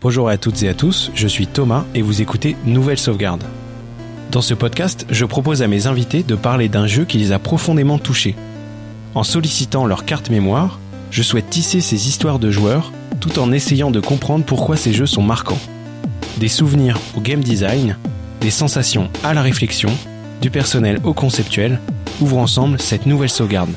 Bonjour à toutes et à tous, je suis Thomas et vous écoutez Nouvelle Sauvegarde. Dans ce podcast, je propose à mes invités de parler d'un jeu qui les a profondément touchés. En sollicitant leur carte mémoire, je souhaite tisser ces histoires de joueurs tout en essayant de comprendre pourquoi ces jeux sont marquants. Des souvenirs au game design, des sensations à la réflexion, du personnel au conceptuel, ouvrent ensemble cette nouvelle sauvegarde.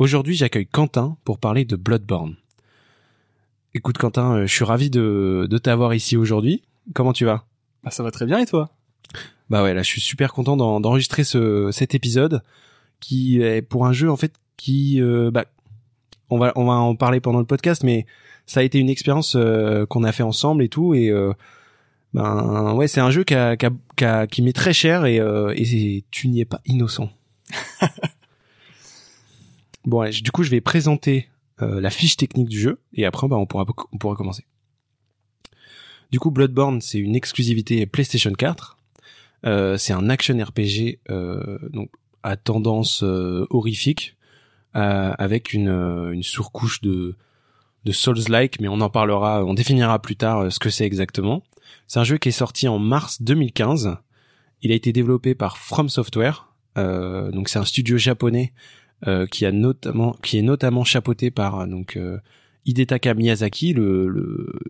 Aujourd'hui, j'accueille Quentin pour parler de Bloodborne. Écoute Quentin, euh, je suis ravi de, de t'avoir ici aujourd'hui. Comment tu vas? Bah ça va très bien et toi? Bah ouais, là je suis super content d'en- d'enregistrer ce, cet épisode qui est pour un jeu en fait qui euh, bah on va on va en parler pendant le podcast mais ça a été une expérience euh, qu'on a fait ensemble et tout et euh, ben ouais, c'est un jeu qui a, qui, a- qui a- qui m'est très cher et euh, et tu n'y es pas innocent. Bon, du coup, je vais présenter euh, la fiche technique du jeu et après, bah, on pourra on pourra commencer. Du coup, Bloodborne, c'est une exclusivité PlayStation 4. Euh, c'est un action RPG euh, donc à tendance euh, horrifique euh, avec une, euh, une surcouche de de Souls-like, mais on en parlera, on définira plus tard ce que c'est exactement. C'est un jeu qui est sorti en mars 2015. Il a été développé par From Software, euh, donc c'est un studio japonais qui a notamment qui est notamment chapeauté par euh, donc euh, Hidetaka Miyazaki, le, le-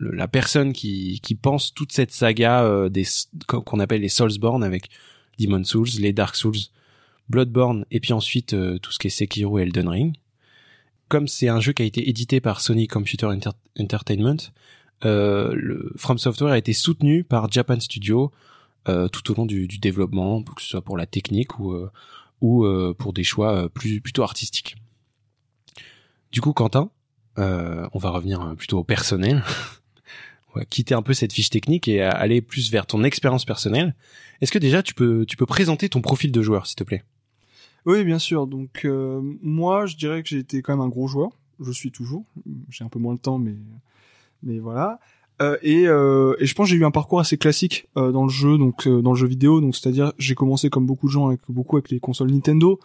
la personne qui qui pense toute cette saga euh, des qu'on appelle les Soulsborne avec Demon Souls, les Dark Souls, Bloodborne et puis ensuite euh, tout ce qui est Sekiro et Elden Ring. Comme c'est un jeu qui a été édité par Sony Computer Enter- Entertainment, euh, le From Software a été soutenu par Japan Studio euh, tout au long du, du développement, que ce soit pour la technique ou euh, ou euh, pour des choix euh, plus plutôt artistiques. Du coup, Quentin, euh, on va revenir plutôt au personnel. on va quitter un peu cette fiche technique et aller plus vers ton expérience personnelle. Est-ce que déjà tu peux tu peux présenter ton profil de joueur, s'il te plaît? Oui, bien sûr. Donc moi, je dirais que j'ai été quand même un gros joueur. Je suis toujours. J'ai un peu moins de temps, mais mais voilà. Euh, et, euh, et je pense que j'ai eu un parcours assez classique euh, dans le jeu, donc euh, dans le jeu vidéo. Donc c'est-à-dire j'ai commencé comme beaucoup de gens avec beaucoup avec les consoles Nintendo.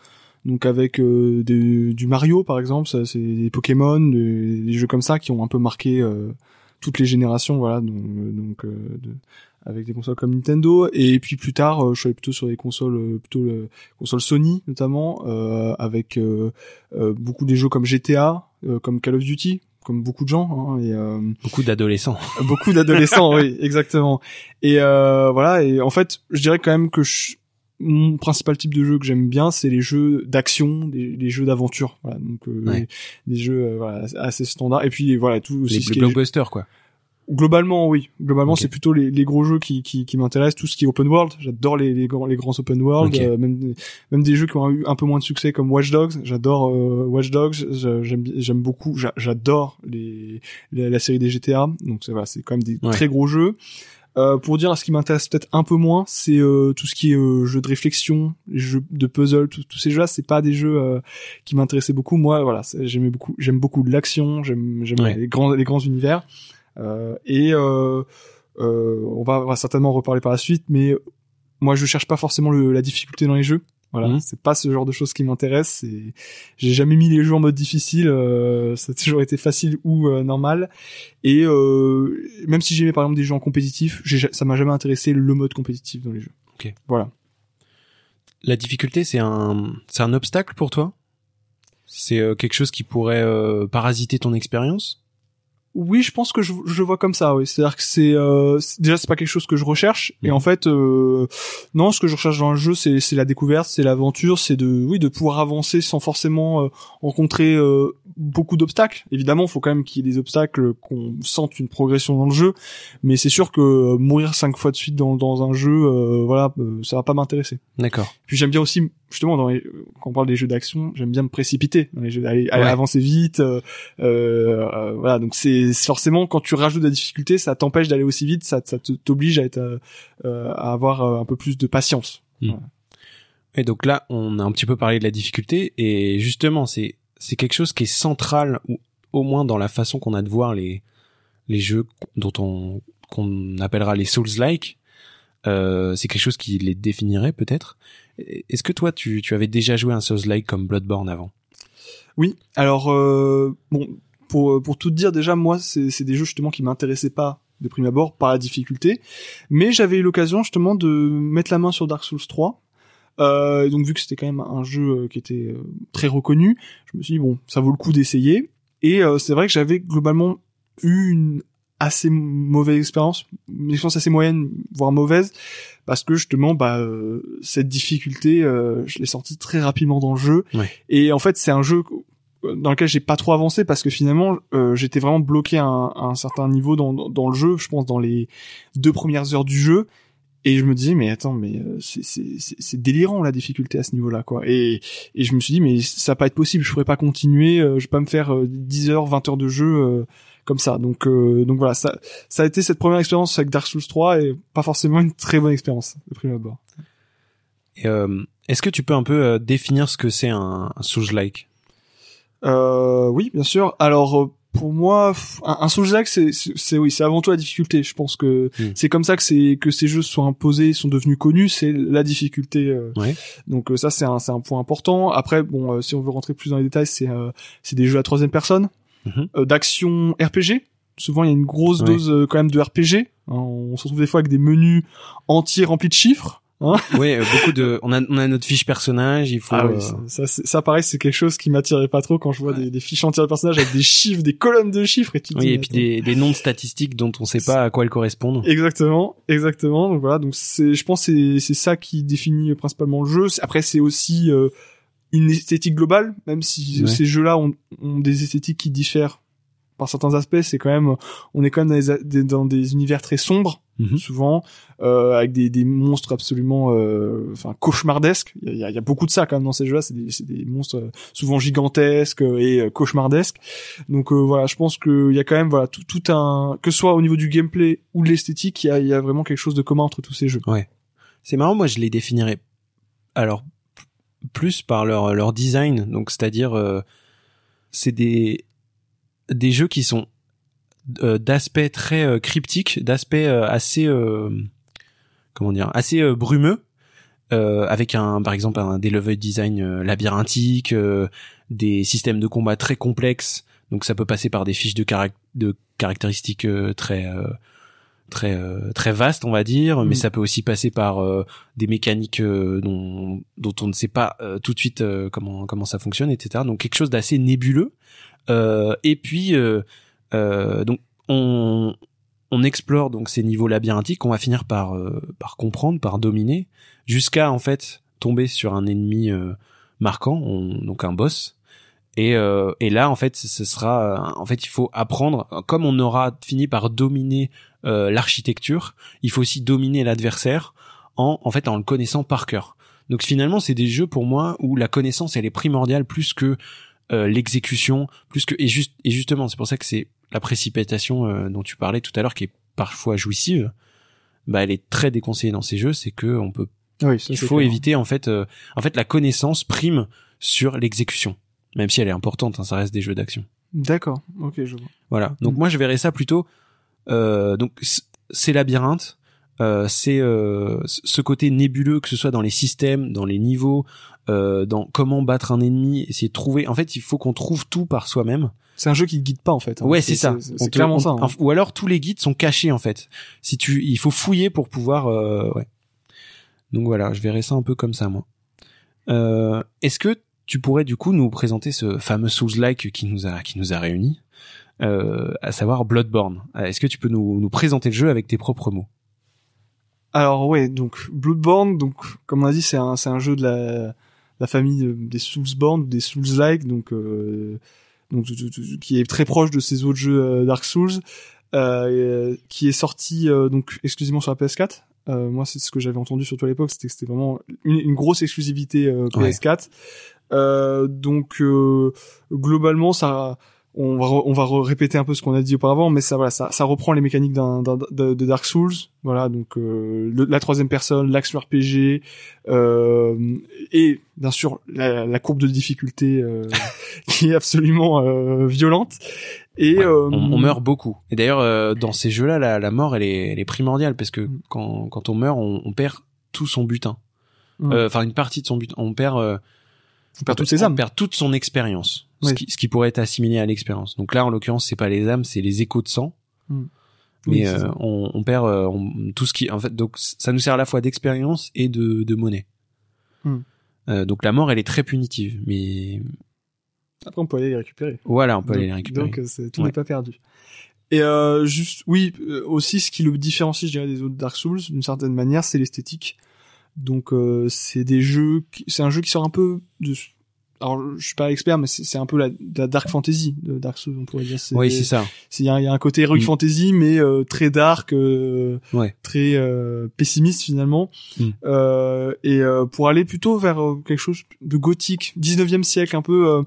Donc avec euh, des- du Mario par exemple, c'est des Pokémon, des, des jeux comme ça qui ont un peu marqué toutes les générations, voilà. Donc, donc de- avec des consoles comme Nintendo. Et puis plus tard, je suis allé plutôt sur les consoles plutôt euh, consoles Sony notamment, avec beaucoup des jeux comme GTA, comme Call of Duty, comme beaucoup de gens. Hein, et, euh, Beaucoup d'adolescents. beaucoup d'adolescents, oui, exactement. Et euh, voilà. Et en fait, je dirais quand même que je- mon principal type de jeu que j'aime bien, c'est les jeux d'action, les, les jeux d'aventure. Voilà, donc euh, Ouais. des jeux euh, voilà, assez standards. Et puis voilà, tout aussi Les, les blockbusters, quoi. Globalement, oui. Globalement, c'est plutôt les, les gros jeux qui, qui, qui m'intéressent, tout ce qui est open world. J'adore les, les, grands, les grands open world, euh, même, même des jeux qui ont eu un peu moins de succès comme Watch Dogs. J'adore euh, Watch Dogs. J'a- J'aime, j'aime beaucoup. j'a- J'adore les, la, la série des GTA. Donc c'est voilà, c'est quand même des Ouais. très gros jeux. Euh, pour dire ce qui m'intéresse peut-être un peu moins, c'est euh, tout ce qui est euh, jeux de réflexion, jeux de puzzle, tous ces jeux-là, c'est pas des jeux euh, qui m'intéressaient beaucoup. Moi, voilà, j'aimais beaucoup, j'aime beaucoup de l'action, j'aime, j'aime Ouais. les grands, les grands univers. Euh, et euh, euh, on, va, on va certainement en reparler par la suite, mais moi je cherche pas forcément le, la difficulté dans les jeux. Voilà, Mhm. c'est pas ce genre de choses qui m'intéresse. J'ai jamais mis les jeux en mode difficile. euh, ça a toujours été facile ou euh, normal. Et euh, même si j'aimais par exemple des jeux en compétitif, ça m'a jamais intéressé le mode compétitif dans les jeux. Ok. Voilà. La difficulté, c'est un c'est un obstacle pour toi? C'est euh, quelque chose qui pourrait euh, parasiter ton expérience? Oui, je pense que je, je vois comme ça. Oui, c'est-à-dire que c'est euh, déjà c'est pas quelque chose que je recherche. Et Mhm. en fait, euh, non, ce que je recherche dans le jeu, c'est c'est la découverte, c'est l'aventure, c'est de oui de pouvoir avancer sans forcément euh, rencontrer euh, beaucoup d'obstacles. Évidemment, il faut quand même qu'il y ait des obstacles, qu'on sente une progression dans le jeu. Mais c'est sûr que euh, mourir cinq fois de suite dans dans un jeu, euh, voilà, euh, ça va pas m'intéresser. D'accord. Puis j'aime bien aussi justement dans quand on parle des jeux d'action, j'aime bien me précipiter dans les jeux, aller, avancer vite. Euh, euh, voilà, donc c'est forcément quand tu rajoutes de la difficulté, ça t'empêche d'aller aussi vite, ça, ça t'oblige à être à avoir un peu plus de patience. Hmm. Et donc là, on a un petit peu parlé de la difficulté et justement, c'est c'est quelque chose qui est central ou au moins dans la façon qu'on a de voir les les jeux dont on qu'on appellera les Souls-like. Euh, c'est quelque chose qui les définirait peut-être. Est-ce que toi, tu, tu avais déjà joué un Souls-like comme Bloodborne avant? Oui. Alors euh, bon, pour pour tout dire, déjà moi, c'est c'est des jeux justement qui m'intéressaient pas de prime abord par la difficulté, mais j'avais eu l'occasion justement de mettre la main sur Dark Souls 3 euh, donc vu que c'était quand même un jeu euh, qui était euh, très reconnu, je me suis dit bon, ça vaut le coup d'essayer. Et euh, c'est vrai que j'avais globalement eu une assez mauvaise expérience, une expérience assez moyenne, voire mauvaise, parce que justement, bah, cette difficulté, je l'ai sortie très rapidement dans le jeu. Et en fait, c'est un jeu dans lequel j'ai pas trop avancé parce que finalement j'étais vraiment bloqué à un, à un, certain niveau dans, dans le jeu je pense dans les deux premières heures du jeu et je me disais, mais attends, mais euh, c'est délirant la difficulté à ce niveau-là, quoi. Et, et je me suis dit, mais ça va pas être possible, je pourrais pas continuer, euh, je vais pas me faire 10 euh, heures, 20 heures de jeu comme ça. Donc, donc voilà, ça, ça a été cette première expérience avec Dark Souls 3 et pas forcément une très bonne expérience de prime abord. Est-ce que tu peux un peu définir ce que c'est un, un Souls-like? Oui, bien sûr. Alors pour moi, un, un Souls-like, c'est, c'est, oui, c'est avant tout la difficulté. Je pense que hmm. c'est comme ça que c'est que ces jeux sont imposés, sont devenus connus, c'est la difficulté. Euh. Donc euh, ça, c'est un, c'est un point important. Après, bon, euh, si on veut rentrer plus dans les détails, c'est, c'est des jeux à troisième personne, mhm. d'action RPG. Souvent, il y a une grosse dose quand même de RPG. Hein, on se retrouve des fois avec des menus entiers remplis de chiffres. Hein oui, euh, beaucoup de. On a, on a notre fiche personnage. Il faut. Ah oui, euh, ça, ça, pareil, c'est quelque chose qui m'attirait pas trop quand je vois des, des, fiches entières de personnages avec des chiffres, des colonnes de chiffres et tout. Oui, et puis des, des noms de statistiques dont on sait pas à quoi elles correspondent. Exactement, exactement. Donc voilà, donc c'est, je pense, c'est c'est ça qui définit principalement le jeu. Après, c'est aussi euh, une esthétique globale, même si ces jeux-là ont, ont des esthétiques qui diffèrent par certains aspects, c'est quand même, on est quand même dans des, dans des univers très sombres, mhm. souvent, euh, avec des, des monstres absolument, euh, enfin cauchemardesques. Il y a, y a, beaucoup de ça quand même dans ces jeux-là. C'est des, des, monstres euh, souvent gigantesques et cauchemardesques. Donc euh, voilà, je pense qu'il y a quand même voilà tout, tout un, que ce soit au niveau du gameplay ou de l'esthétique, il y a, y a vraiment quelque chose de commun entre tous ces jeux. Ouais, c'est marrant. Moi, je les définirais alors plus par leur leur design. Donc c'est-à-dire c'est des des jeux qui sont euh, d'aspect très euh, cryptique, d'aspect euh, assez comment dire, assez brumeux, avec un par exemple un des level design labyrinthique, des systèmes de combat très complexes. Donc ça peut passer par des fiches de, de caractéristiques très très très vastes on va dire mais mm. ça peut aussi passer par des mécaniques dont dont on ne sait pas tout de suite comment comment ça fonctionne etc donc quelque chose d'assez nébuleux euh, et puis euh, euh, donc on on explore donc ces niveaux labyrinthiques qu'on va finir par par comprendre, par dominer, jusqu'à en fait tomber sur un ennemi marquant, donc un boss. Et, et là, en fait, ce sera, en fait, il faut apprendre, comme on aura fini par dominer l'architecture, il faut aussi dominer l'adversaire en, en fait, en le connaissant par cœur. Donc finalement, c'est des jeux pour moi où la connaissance elle est primordiale plus que euh, l'exécution, plus que et juste et justement c'est pour ça que c'est la précipitation euh, dont tu parlais tout à l'heure qui est parfois jouissive. Bah elle est très déconseillée dans ces jeux, c'est que on peut oui, il faut éviter en fait euh, en fait la connaissance prime sur l'exécution, même si elle est importante, hein, ça reste des jeux d'action. D'accord, ok, je vois. Voilà, donc mm. moi je verrais ça plutôt. Euh, donc c'est labyrinthe, euh, c'est euh, ce côté nébuleux que ce soit dans les systèmes, dans les niveaux, euh, dans comment battre un ennemi, essayer de trouver. En fait, il faut qu'on trouve tout par soi-même. C'est un jeu qui te guide pas en fait. Hein. Ouais, c'est ça. C'est clairement ça. Hein. Ou alors tous les guides sont cachés en fait. Si tu, il faut fouiller pour pouvoir. ouais. Donc voilà, je verrais ça un peu comme ça moi. Est-ce que tu pourrais du coup nous présenter ce fameux Souls-like qui nous a qui nous a réunis, à savoir Bloodborne? Est-ce que tu peux nous, nous présenter le jeu avec tes propres mots? Alors ouais, donc Bloodborne, donc comme on a dit, c'est un c'est un jeu de la la famille des Soulsborne, des Souls-like, donc euh, donc qui est très proche de ces autres jeux euh, Dark Souls. euh, qui est sorti euh, donc exclusivement sur la PS4. Euh, moi, c'est ce que j'avais entendu surtout à l'époque, c'était que c'était vraiment une, une grosse exclusivité euh, PS4. Euh, donc euh, globalement, ça, on va on va répéter un peu ce qu'on a dit auparavant, mais ça voilà, ça, ça reprend les mécaniques d'un, de, de Dark Souls. Voilà, donc euh, le- la troisième personne, l'action RPG, euh, et bien sûr la, la courbe de difficulté euh, qui est absolument euh, violente. Et Ouais, euh, on, on meurt beaucoup. Et d'ailleurs, euh, dans ces jeux-là, la, la mort, elle est, elle est primordiale parce que Mm. quand, quand on meurt, on, on perd tout son butin. Enfin, une partie de son butin. On perd, euh, on perd toutes ses on âmes. perd toute son expérience. Ce, qui, ce qui pourrait être assimilé à l'expérience. Donc là, en l'occurrence, c'est pas les âmes, c'est les échos de sang. Mm. Mais Oui, euh, on, on perd euh, on- tout ce qui, en fait, donc ça nous sert à la fois d'expérience et de, de monnaie. Mm. Euh, donc la mort, elle est très punitive, mais Après, on peut aller les récupérer. voilà, on peut donc, aller les récupérer. Donc, tout Ouais. n'est pas perdu. Et euh, juste, oui, aussi, ce qui le différencie, je dirais, des autres Dark Souls, d'une certaine manière, c'est l'esthétique. Donc, euh, c'est des jeux, c'est un jeu qui sort un peu de. Alors, je suis pas expert, mais c'est un peu la, la dark fantasy de Dark Souls, on pourrait dire. oui, c'est ça. c'est- Il y, a- y a un côté heroic Mm. fantasy, mais euh, très dark, euh, Ouais. très euh, pessimiste finalement. Mm. Euh, et euh, pour aller plutôt vers quelque chose de gothique, 19e siècle, un peu, euh,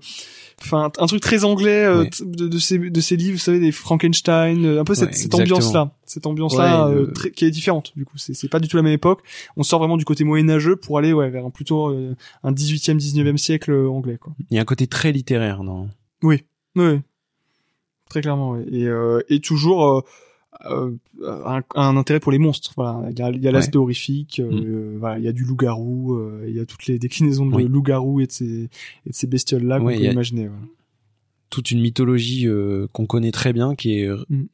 enfin un truc très anglais euh, de, de ces de ces livres, vous savez, des Frankenstein, euh, un peu cette, Ouais, cette exactement. ambiance-là, cette ambiance-là Ouais, euh, le- très- qui est différente. Du coup, c'est c'est pas du tout la même époque. On sort vraiment du côté moyenâgeux pour aller ouais vers un plutôt euh, un 18e, 19e siècle euh, anglais quoi. Il y a un côté très littéraire dans. Oui, oui, très clairement. ouais. Et, euh, et toujours euh, euh, un, un intérêt pour les monstres. Voilà, il y a, y a l'aspect horrifique. euh, voilà, il y a du loup-garou. euh, il y a toutes les déclinaisons de Oui. loup-garou et de ces et de ces bestioles là qu'on peut imaginer. voilà. toute une mythologie euh, qu'on connaît très bien qui est euh, Mm.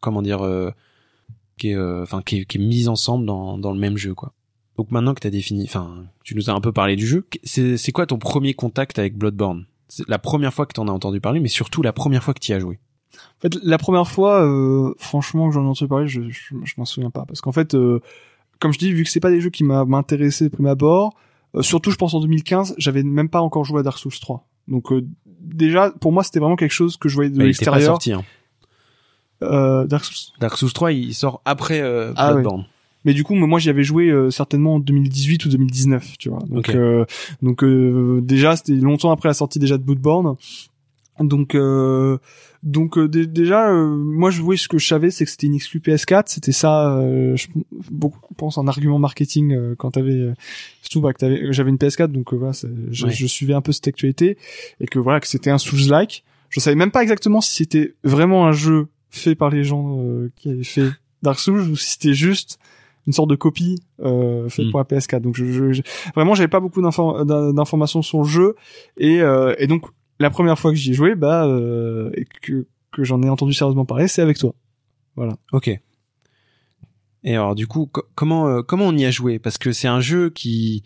comment dire euh, qui est euh, enfin qui, est, qui est mise ensemble dans dans le même jeu quoi. Donc maintenant que tu as défini enfin tu nous as un peu parlé du jeu, c'est c'est quoi ton premier contact avec Bloodborne? C'est la première fois que tu en as entendu parler mais surtout la première fois que tu y as joué? En fait, la première fois, euh, franchement, que j'en ai entendu parler, je, je, je m'en souviens pas. Parce qu'en fait, euh, comme je dis, vu que c'est pas des jeux qui m'a m'intéressé de prime abord, euh, surtout, je pense en 2015, j'avais même pas encore joué à Dark Souls 3. Donc déjà, pour moi, c'était vraiment quelque chose que je voyais de Mais il était pas l'extérieur. sorti hein. Dark Souls. Dark Souls 3 il sort après Ah Bloodborne. Mais du coup, moi, j'y avais joué euh, certainement en 2018 ou 2019, tu vois. Donc, euh, donc euh, déjà, c'était longtemps après la sortie déjà de Bloodborne. Donc, euh, donc euh, dé- déjà, euh, moi, je voyais ce que je savais, c'est que c'était une exclu PS4. C'était ça, euh, je beaucoup, pense, un argument marketing euh, quand t'avais, euh, surtout bah, que t'avais, j'avais une PS4, donc voilà, je, Ouais. je suivais un peu cette actualité et que voilà, que c'était un Souls-like. Je savais même pas exactement si c'était vraiment un jeu fait par les gens euh, qui avaient fait Dark Souls ou si c'était juste une sorte de copie euh, faite Mm. pour la PS4. Donc je, je, je- vraiment j'avais pas beaucoup d'infor- d'in- d'informations sur le jeu et, euh, et donc la première fois que j'y ai joué, bah euh, et que que j'en ai entendu sérieusement parler, c'est avec toi. OK. Et alors du coup co- comment euh, comment on y a joué? Parce que c'est un jeu qui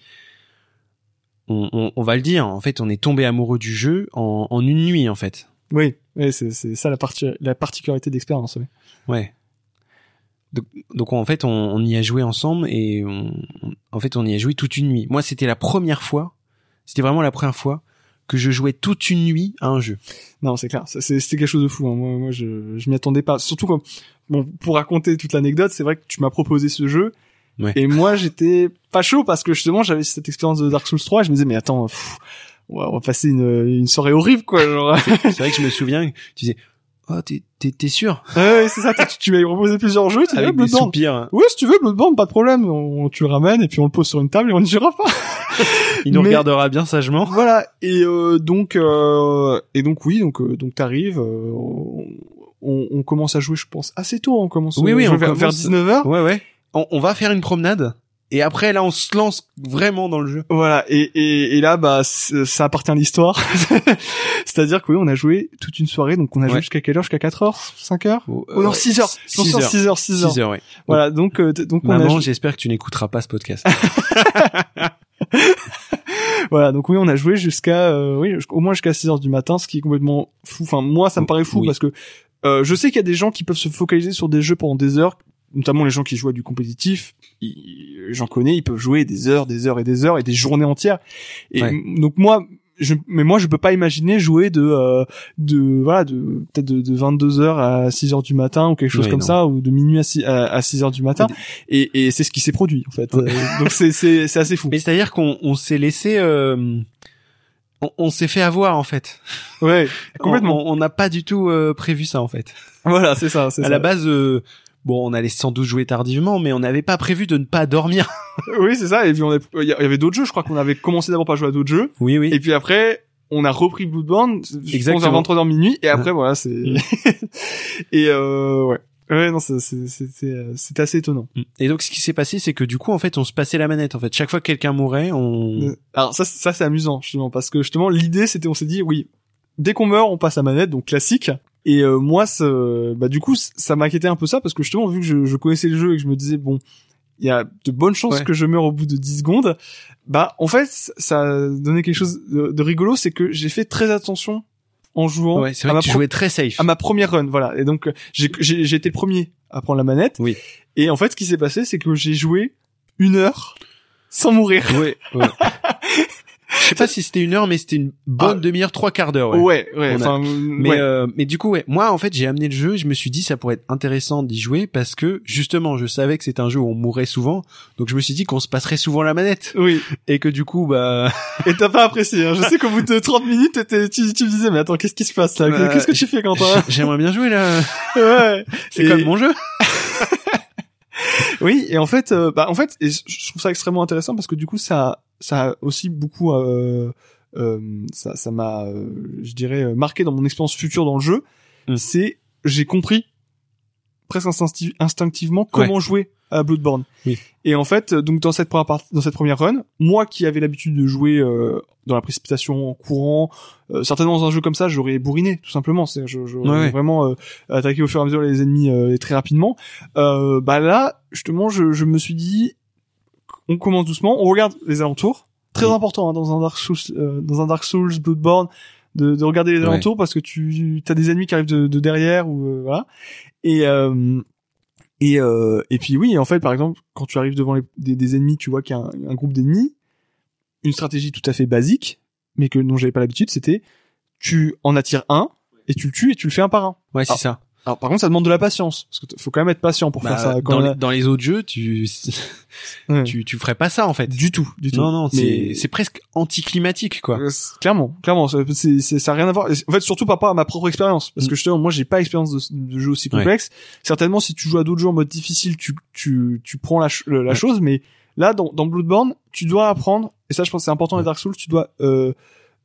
on, on, on va le dire en fait on est tombé amoureux du jeu en, en une nuit en fait. Oui, oui c'est ça la partie la particularité d'expérience. Oui. Ouais. Donc, donc en fait, on, on y a joué ensemble et on- en fait, on y a joué toute une nuit. Moi, c'était la première fois, c'était vraiment la première fois que je jouais toute une nuit à un jeu. Non, c'est clair, c'est c'est- c'était quelque chose de fou. hein. Moi, moi, je je m'y attendais pas. Surtout quand bon pour raconter toute l'anecdote, c'est vrai que tu m'as proposé ce jeu. Ouais. Et moi, j'étais pas chaud parce que justement, j'avais cette expérience de Dark Souls 3 et je me disais, mais attends, pff, on va, passer une, une soirée horrible, quoi. Genre. C'est vrai que je me souviens, que tu disais, oh, t'es, t'es, t'es sûr? Ouais, c'est ça. Tu, tu m'avais proposé plusieurs jeux. Tu Avec ouais, des Bloodborne. soupirs. Ouais, si tu veux, Bloodborne, pas de problème. On, tu le ramènes et puis on le pose sur une table et on ne jouera pas. Il nous Mais- regardera bien sagement. voilà. Et euh, donc, euh, et donc oui, donc euh, donc t'arrives. euh, on, on commence à jouer, je pense, assez tôt. On commence Oui, à oui, jouer on vers, vers commence- 19h. Ouais, ouais. On, on va faire une promenade et après, là, on se lance vraiment dans le jeu. Voilà, et, et, et là, bah, ça appartient à l'histoire. C'est-à-dire que oui, on a joué toute une soirée, donc on a joué jusqu'à quelle heure? Jusqu'à 4 heures? 5 heures? Oh, Oh non, 6 heures 6 6 heures. heures 6 heures 6 heures 6 heures, ouais. Voilà, donc, euh, donc on a Maman, j'espère que tu n'écouteras pas ce podcast. voilà, donc oui, on a joué jusqu'à, euh, oui, au moins jusqu'à 6 heures du matin, ce qui est complètement fou. Enfin, moi, ça me paraît fou Oui. parce que euh, je sais qu'il y a des gens qui peuvent se focaliser sur des jeux pendant des heures, notamment les gens qui jouent à du compétitif. J'en connais, ils peuvent jouer des heures, des heures et des heures et des journées entières. Et Ouais. donc moi, je, mais moi je peux pas imaginer jouer de euh, de voilà de peut-être de, de 22 heures à 6 heures du matin ou quelque chose comme non. ça ou de minuit à 6, à, à 6 heures du matin et, et c'est ce qui s'est produit en fait Euh, donc c'est c'est c'est assez fou Mais c'est-à-dire qu'on on s'est laissé, euh, on, on s'est fait avoir en fait. ouais complètement On n'a pas du tout euh, prévu ça en fait. voilà c'est ça c'est À ça la base, euh, bon, on allait sans doute jouer tardivement, mais on n'avait pas prévu de ne pas dormir. oui c'est ça et puis on il y avait d'autres jeux je crois qu'on avait commencé d'abord par jouer à d'autres jeux Oui, oui. et puis après on a repris Bloodborne je Exactement. à 23h minuit et après voilà c'est et euh, ouais ouais non c'est euh, assez étonnant Et donc, ce qui s'est passé, c'est que du coup, en fait, on se passait la manette. En fait, chaque fois que quelqu'un mourait, on. Euh, Alors ça, ça c'est amusant justement parce que justement l'idée c'était on s'est dit oui dès qu'on meurt on passe à manette donc classique et euh, moi ce- bah du coup ça m'inquiétait un peu ça parce que justement vu que je, je connaissais le jeu et que je me disais bon il y a de bonnes chances Ouais. que je meure au bout de 10 secondes bah en fait ça donné quelque chose de, de rigolo c'est que j'ai fait très attention en jouant Ouais, c'est à, vrai ma que tu jouais très safe. à ma première run voilà et donc j'ai été premier à prendre la manette Oui. et en fait ce qui s'est passé c'est que j'ai joué une heure sans mourir Ouais, ouais. Je sais pas si c'était une heure, mais c'était une bonne Ah. demi-heure, trois quarts d'heure. Ouais. ouais ouais, a- Mais ouais. euh, mais du coup ouais, moi en fait j'ai amené le jeu, et je me suis dit ça pourrait être intéressant d'y jouer parce que justement je savais que c'était un jeu où on mourrait souvent, donc je me suis dit qu'on se passerait souvent la manette oui et que du coup bah Et t'as pas apprécié. Hein. Je sais qu'au bout de 30 minutes, tu, tu me disais, mais attends, qu'est-ce qui se passe là? Bah, Qu'est-ce que tu fais, Quentin j'aimerais bien jouer là, Ouais. c'est comme mon jeu? Oui, et en fait, euh, bah, en fait, et je trouve ça extrêmement intéressant parce que du coup, ça, ça a aussi beaucoup, euh, euh, ça, ça m'a, euh, je dirais, marqué dans mon expérience future dans le jeu. Mm. C'est, j'ai compris presque instincti- instinctivement comment jouer à Bloodborne. Oui. Et en fait, donc dans cette première partie, dans cette première run, moi qui avais l'habitude de jouer euh, dans la précipitation en courant, euh, certainement dans un jeu comme ça, j'aurais bourriné tout simplement. C'est, j'aurais Ouais, ouais. vraiment euh, attaqué au fur et à mesure les ennemis euh, et très rapidement. Euh, bah là, justement, je, je me suis dit, on commence doucement, on regarde les alentours. Très Oui. important hein, dans un Dark Souls, euh, dans un Dark Souls, Bloodborne, de, de regarder les Ouais. alentours parce que tu as des ennemis qui arrivent de, de derrière ou euh, voilà. Et euh, et euh, et puis oui, en fait, par exemple, quand tu arrives devant les- des, des ennemis, tu vois qu'il y a un, un groupe d'ennemis. Une stratégie tout à fait basique, mais que dont j'avais pas l'habitude, c'était tu en attires un et tu le tues et tu le fais un par un. Ouais c'est ça. Alors par contre, ça demande de la patience parce que faut quand même être patient pour Bah, faire ça. Quand dans, les, dans les autres jeux tu Ouais. tu tu ferais pas ça en fait. Du tout, du tout. Non non c'est c'est presque anticlimatique quoi. Euh, clairement, clairement, ça, c'est, ça a rien à voir. En fait, surtout par rapport à ma propre expérience, parce Mm. que justement, moi, j'ai pas expérience de, de jeu aussi Ouais. complexe. Certainement, si tu joues à d'autres jeux en mode difficile, tu, tu, tu prends la, la Ouais. chose, mais là, dans, dans Bloodborne, tu dois apprendre, et ça, je pense que c'est important les Dark Souls, tu dois euh,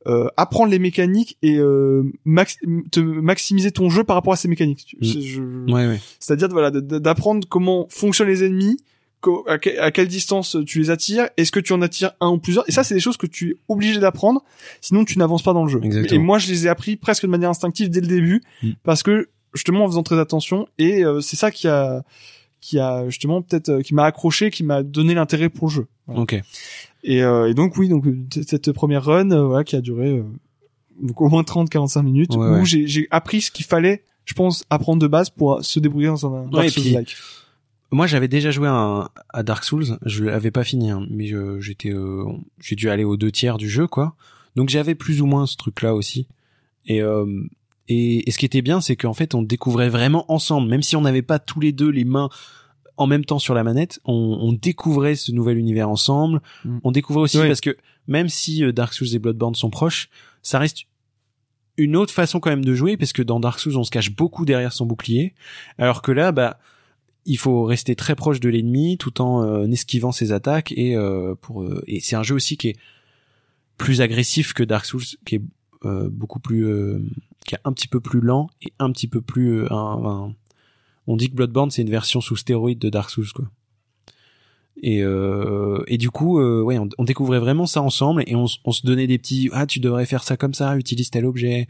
euh, apprendre les mécaniques et euh, max- te maximiser ton jeu par rapport à ces mécaniques. Mm. je- Ouais ouais. c'est-à-dire voilà, d'apprendre comment fonctionnent les ennemis, à, que- à quelle distance tu les attires, est-ce que tu en attires un ou plusieurs. Et ça, c'est des choses que tu es obligé d'apprendre, sinon tu n'avances pas dans le jeu. Exactement. Et moi, je les ai appris presque de manière instinctive dès le début, Mm. parce que justement en faisant très attention, et euh, c'est ça qui a qui a justement peut-être euh, qui m'a accroché, qui m'a donné l'intérêt pour le jeu. Voilà. Ok. Et, euh, et donc oui, donc cette première run, euh, voilà, qui a duré euh, donc au moins 30-45 minutes, Ouais, où j'ai appris ce qu'il fallait, je pense, apprendre de base pour se débrouiller dans un Dark Souls-like. Moi, j'avais déjà joué à, Dark Souls. Je l'avais pas fini, hein, mais j'étais, euh, j'ai dû aller aux deux tiers du jeu, quoi. Donc j'avais plus ou moins ce truc-là aussi. Et, euh, et, et ce qui était bien, c'est qu'en fait, on découvrait vraiment ensemble, même si on n'avait pas tous les deux les mains en même temps sur la manette, on, on découvrait ce nouvel univers ensemble. Mm. On découvrait aussi parce que même si euh, Dark Souls et Bloodborne sont proches, ça reste une autre façon quand même de jouer parce que dans Dark Souls on se cache beaucoup derrière son bouclier alors que là bah il faut rester très proche de l'ennemi tout en euh, esquivant ses attaques et euh, pour euh, et c'est un jeu aussi qui est plus agressif que Dark Souls qui est euh, beaucoup plus euh, qui est un petit peu plus lent et un petit peu plus euh, un- un- on dit que Bloodborne c'est une version sous stéroïde de Dark Souls quoi. Et euh, et du coup euh, ouais on, découvrait vraiment ça ensemble et on, on se donnait des petits ah tu devrais faire ça comme ça utilise tel objet.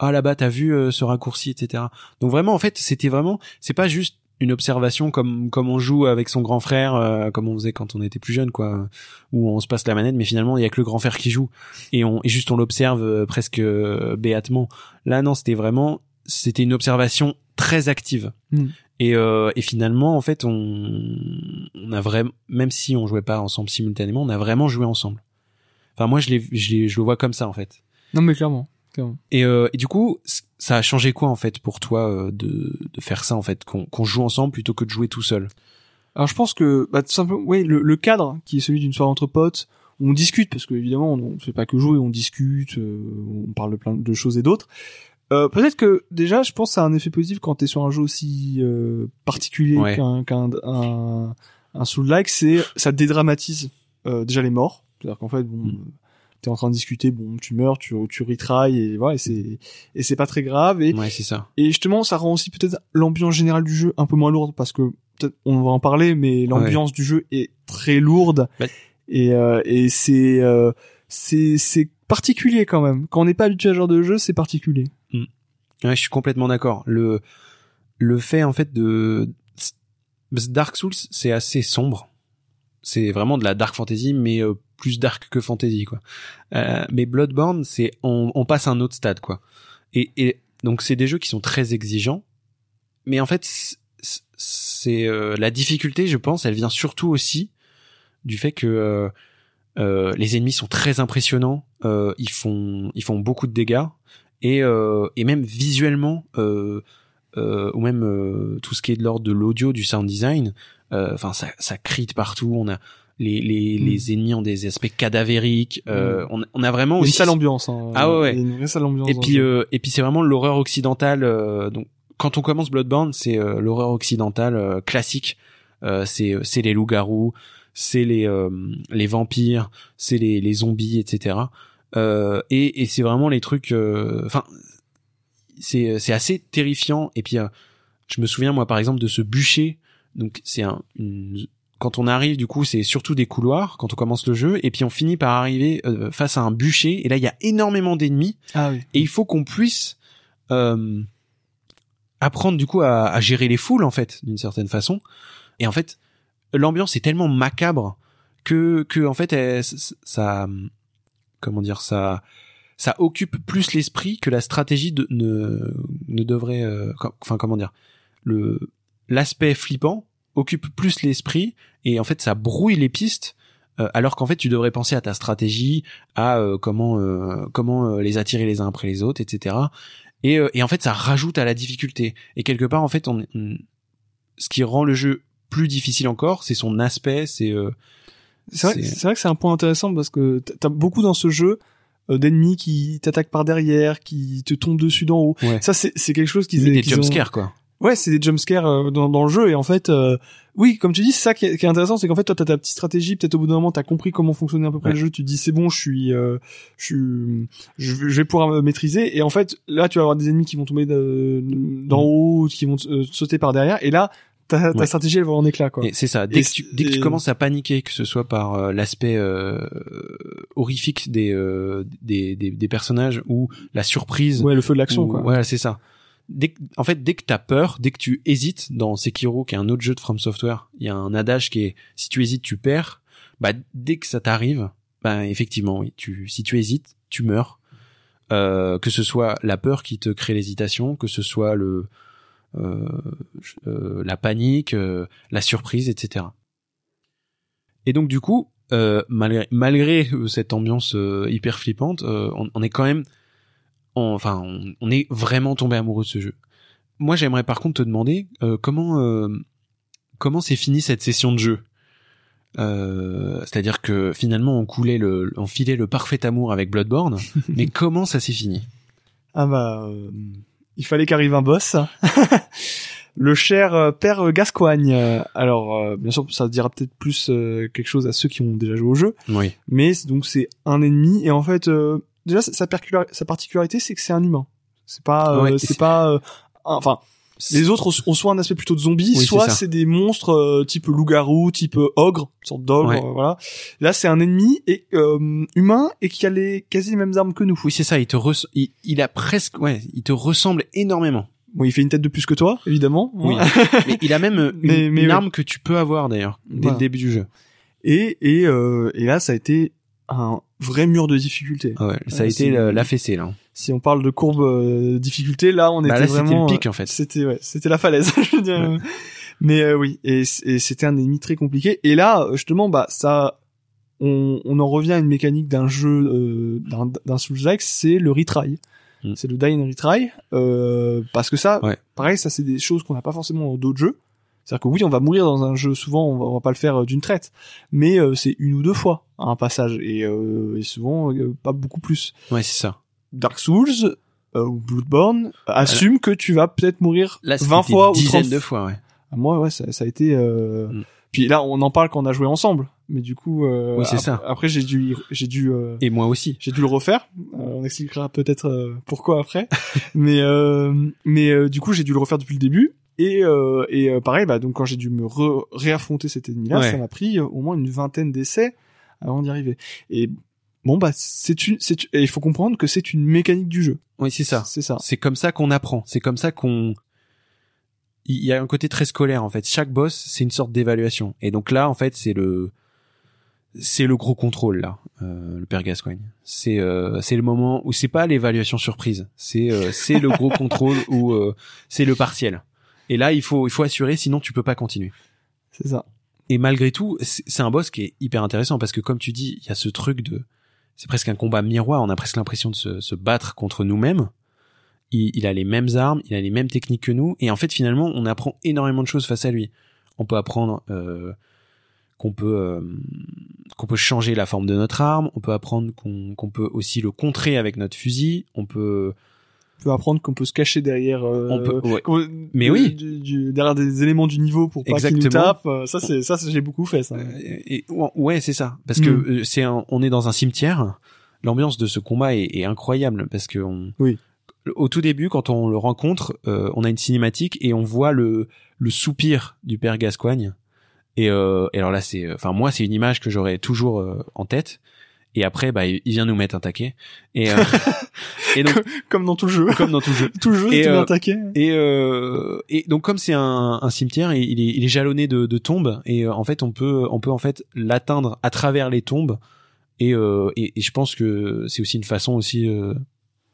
Ah là-bas t'as vu euh, ce raccourci etc donc vraiment en fait c'était vraiment c'est pas juste une observation comme comme on joue avec son grand frère euh, comme on faisait quand on était plus jeune quoi où on se passe la manette mais finalement il y a que le grand frère qui joue. Et on et juste on l'observe euh, presque euh, béatement. Là non c'était vraiment c'était une observation très active Mm. et euh, et finalement en fait on on a vraiment même si on jouait pas ensemble simultanément on a vraiment joué ensemble enfin moi je l'ai je l'ai- je le vois comme ça en fait Non mais clairement. clairement. Et, euh, et du coup, ça a changé quoi en fait pour toi euh, de, de faire ça en fait, qu'on qu'on joue ensemble plutôt que de jouer tout seul? Alors je pense que bah, tout simplement, oui, le, le cadre qui est celui d'une soirée entre potes, on discute parce que évidemment on ne fait pas que jouer, on discute, euh, on parle de plein de choses et d'autres. Euh, Peut-être que déjà, je pense a un effet positif quand t'es sur un jeu aussi euh, particulier Ouais. qu'un qu'un un, un Soul-like, c'est ça dédramatise euh, déjà les morts. C'est-à-dire qu'en fait, bon, Mm. t'es en train de discuter, bon, tu meurs, tu tu retries et voilà, et c'est et c'est pas très grave. Et Ouais, c'est ça. et justement, ça rend aussi peut-être l'ambiance générale du jeu un peu moins lourde parce que peut-être on va en parler, mais l'ambiance du jeu est très lourde Bah- et euh, et c'est euh, c'est c'est particulier quand même. Quand on n'est pas habitué à ce genre de jeu, c'est particulier. Ouais, je suis complètement d'accord. Le le fait en fait de Dark Souls, c'est assez sombre. C'est vraiment de la dark fantasy, mais euh, plus dark que fantasy quoi. Euh, mais Bloodborne, c'est on, on passe à un autre stade quoi. Et, et donc c'est des jeux qui sont très exigeants, mais en fait c'est- euh, la difficulté, je pense, elle vient surtout aussi du fait que euh, euh, les ennemis sont très impressionnants, ils font ils font beaucoup de dégâts et euh, et même visuellement euh, euh, ou même euh, tout ce qui est de l'ordre de l'audio du sound design euh, enfin ça ça crie de partout on a les les, Mm. les ennemis ont des aspects cadavériques euh, on, on a vraiment Il y a une aussi sale ambiance. Hein. Ah ouais, ouais. Une vraie sale ambiance. et puis euh, et puis c'est vraiment l'horreur occidentale euh, donc quand on commence Bloodborne c'est euh, l'horreur occidentale euh, classique euh, c'est c'est les loups-garous c'est les euh, les vampires c'est les les zombies etc euh, et et c'est vraiment les trucs euh, enfin c'est c'est assez terrifiant. Et puis euh, je me souviens moi par exemple de ce bûcher. Donc c'est un une quand on arrive du coup c'est surtout des couloirs quand on commence le jeu. Et puis on finit par arriver euh, face à un bûcher. Et là il y a énormément d'ennemis. Ah oui. et il faut qu'on puisse euh, apprendre du coup à, à gérer les foules en fait d'une certaine façon. Et en fait l'ambiance est tellement macabre que que en fait elle- ça comment dire ça ça occupe plus l'esprit que la stratégie de, ne ne devrait euh, enfin comment dire le l'aspect flippant occupe plus l'esprit et en fait ça brouille les pistes euh, alors qu'en fait tu devrais penser à ta stratégie à euh, comment euh, comment euh, les attirer les uns après les autres etc et, euh, et en fait ça rajoute à la difficulté. Et quelque part en fait on, on- ce qui rend le jeu plus difficile encore c'est son aspect c'est C'est vrai, c'est- c'est vrai que c'est un point intéressant parce que t'as beaucoup dans ce jeu euh, d'ennemis qui t'attaquent par derrière, qui te tombent dessus d'en haut. Ouais. Ça c'est quelque chose qu'ils des ont- jumpscares quoi Ouais, c'est des jumpscares euh, dans, dans le jeu et en fait, euh, oui, comme tu dis, c'est ça qui est, qui est intéressant, c'est qu'en fait, toi, t'as ta petite stratégie. Peut-être au bout d'un moment, t'as compris comment fonctionnait à peu près Ouais. le jeu. Tu te dis, c'est bon, je suis, euh, je suis, je vais je vais pouvoir me maîtriser. Et en fait, là, tu vas avoir des ennemis qui vont tomber de- d'en haut, qui vont euh, sauter par derrière. Et là, ta, ta Ouais. stratégie, elle va en éclat, quoi. C'est ça. Dès Et que tu, dès que tu commences à paniquer, que ce soit par euh, l'aspect euh, horrifique des, euh, des, des des personnages ou la surprise. Ouais, le feu de l'action, quoi. Voilà, c'est ça. Dès que, en fait, dès que t'as peur, dès que tu hésites dans Sekiro, qui est un autre jeu de From Software, il y a un adage qui est si tu hésites, tu perds. Bah, dès que ça t'arrive, bah effectivement, oui, tu si tu hésites, tu meurs. Euh, que ce soit la peur qui te crée l'hésitation, que ce soit le la panique, euh, la surprise, etc. Et donc du coup, euh, malgré, malgré euh, cette ambiance euh, hyper flippante, euh, on, on est quand même, on- enfin, on, on est vraiment tombé amoureux de ce jeu. Moi, j'aimerais par contre te demander euh, comment euh, comment s'est finie cette session de jeu? Euh, C'est-à-dire que finalement, on coulait le, on filait le parfait amour avec Bloodborne, mais comment ça s'est fini? Ah bah, euh, il fallait qu'arrive un boss. le cher euh, père Gascoigne. Euh, Alors, euh, bien sûr, ça dira peut-être plus euh, quelque chose à ceux qui ont déjà joué au jeu. Oui. mais donc c'est un ennemi et en fait euh, déjà sa, sa particularité c'est que c'est un humain c'est pas Ouais, c'est pas enfin les autres ont, soit un aspect plutôt de zombie Oui, soit c'est des monstres euh, type loup-garou type euh, ogre une sorte d'ogre Ouais. euh, voilà là c'est un ennemi et euh, humain et qui a les quasi les mêmes armes que nous Oui, c'est ça. Il te res- il, il a presque, ouais, il te ressemble énormément. bon il fait une tête de plus que toi évidemment Oui. hein. mais il a même une, Mais- mais une oui. arme que tu peux avoir d'ailleurs dès Voilà. le début du jeu. et et euh, et là ça a été un vrai mur de difficulté Ah ouais, ça a été la, la fessée là. Si on parle de courbe euh, difficulté là on Bah était là, c'était vraiment le pic, en fait. c'était ouais c'était la falaise je veux dire mais euh, oui et, c'était un ennemi très compliqué et là euh, justement bah ça on, on en revient à une mécanique d'un jeu euh, d'un d'un Souls-like, c'est le retry. Mm. C'est le die and retry euh, parce que ça, Ouais. pareil, ça c'est des choses qu'on n'a pas forcément dans d'autres jeux. C'est-à-dire que oui, on va mourir dans un jeu, souvent on va, on va pas le faire euh, d'une traite, mais euh, c'est une ou deux fois un passage et, euh, et souvent euh, pas beaucoup plus. Ouais, c'est ça. Dark Souls euh, ou Bloodborne assume que tu vas peut-être mourir Là, 20 c'était fois ou dizaines 30 de fois, ouais. ah, Moi, ouais, ça, ça a été. Euh... Mm. Puis là, on en parle quand on a joué ensemble, mais du coup, euh, Oui, c'est ap- ça. Après, j'ai dû, j'ai dû, euh, Et moi aussi. j'ai dû le refaire. Euh, on expliquera peut-être euh, pourquoi après. mais, euh, mais euh, du coup, j'ai dû le refaire depuis le début. Et, euh, et euh, pareil, bah donc quand j'ai dû me réaffronter cet ennemi-là, Ouais. ça m'a pris au moins une vingtaine d'essais avant d'y arriver. Et bon bah c'est une, c'est et il faut comprendre que c'est une mécanique du jeu. Oui, c'est ça. C'est ça. C'est comme ça qu'on apprend. C'est comme ça qu'on. Il y a un côté très scolaire en fait. Chaque boss, c'est une sorte d'évaluation. Et donc là, en fait, c'est le, c'est le gros contrôle là, euh, le père Gascoigne. C'est, euh, c'est le moment où c'est pas l'évaluation surprise. C'est, euh, c'est le gros contrôle où c'est le partiel. Et là, il faut, il faut assurer, sinon tu peux pas continuer. C'est ça. Et malgré tout, c'est un boss qui est hyper intéressant parce que comme tu dis, il y a ce truc de, c'est presque un combat miroir. On a presque l'impression de se, battre contre nous-mêmes. Il, a les mêmes armes, il a les mêmes techniques que nous, et en fait finalement, on apprend énormément de choses face à lui. On peut apprendre euh, qu'on peut euh, qu'on peut changer la forme de notre arme. On peut apprendre qu'on peut aussi le contrer avec notre fusil. On peut, peut apprendre qu'on peut se cacher derrière. euh, on peut, ouais. qu'on- Mais du- oui. du- du- derrière des éléments du niveau pour pas qu'ils nous Exactement. tapent. euh, Ça, c'est ça, j'ai beaucoup fait ça. Euh, et- ouais, c'est ça. Parce que Mm. euh, c'est un- on est dans un cimetière. L'ambiance de ce combat est, est incroyable parce que on, Oui. au tout début, quand on le rencontre, euh, on a une cinématique et on voit le, le soupir du père Gascoigne. Et, euh, et alors là, c'est, enfin moi, c'est une image que j'aurai toujours euh, en tête. Et après, bah, il vient nous mettre un taquet. Et, euh, et donc, Comme dans tout le jeu. comme dans tout jeu. tout jeu, Et, euh, un taquet. Et, euh, et donc comme c'est un, un cimetière, il est, il est jalonné de, de tombes et euh, en fait on peut on peut en fait l'atteindre à travers les tombes et, euh, et, et je pense que c'est aussi une façon aussi euh,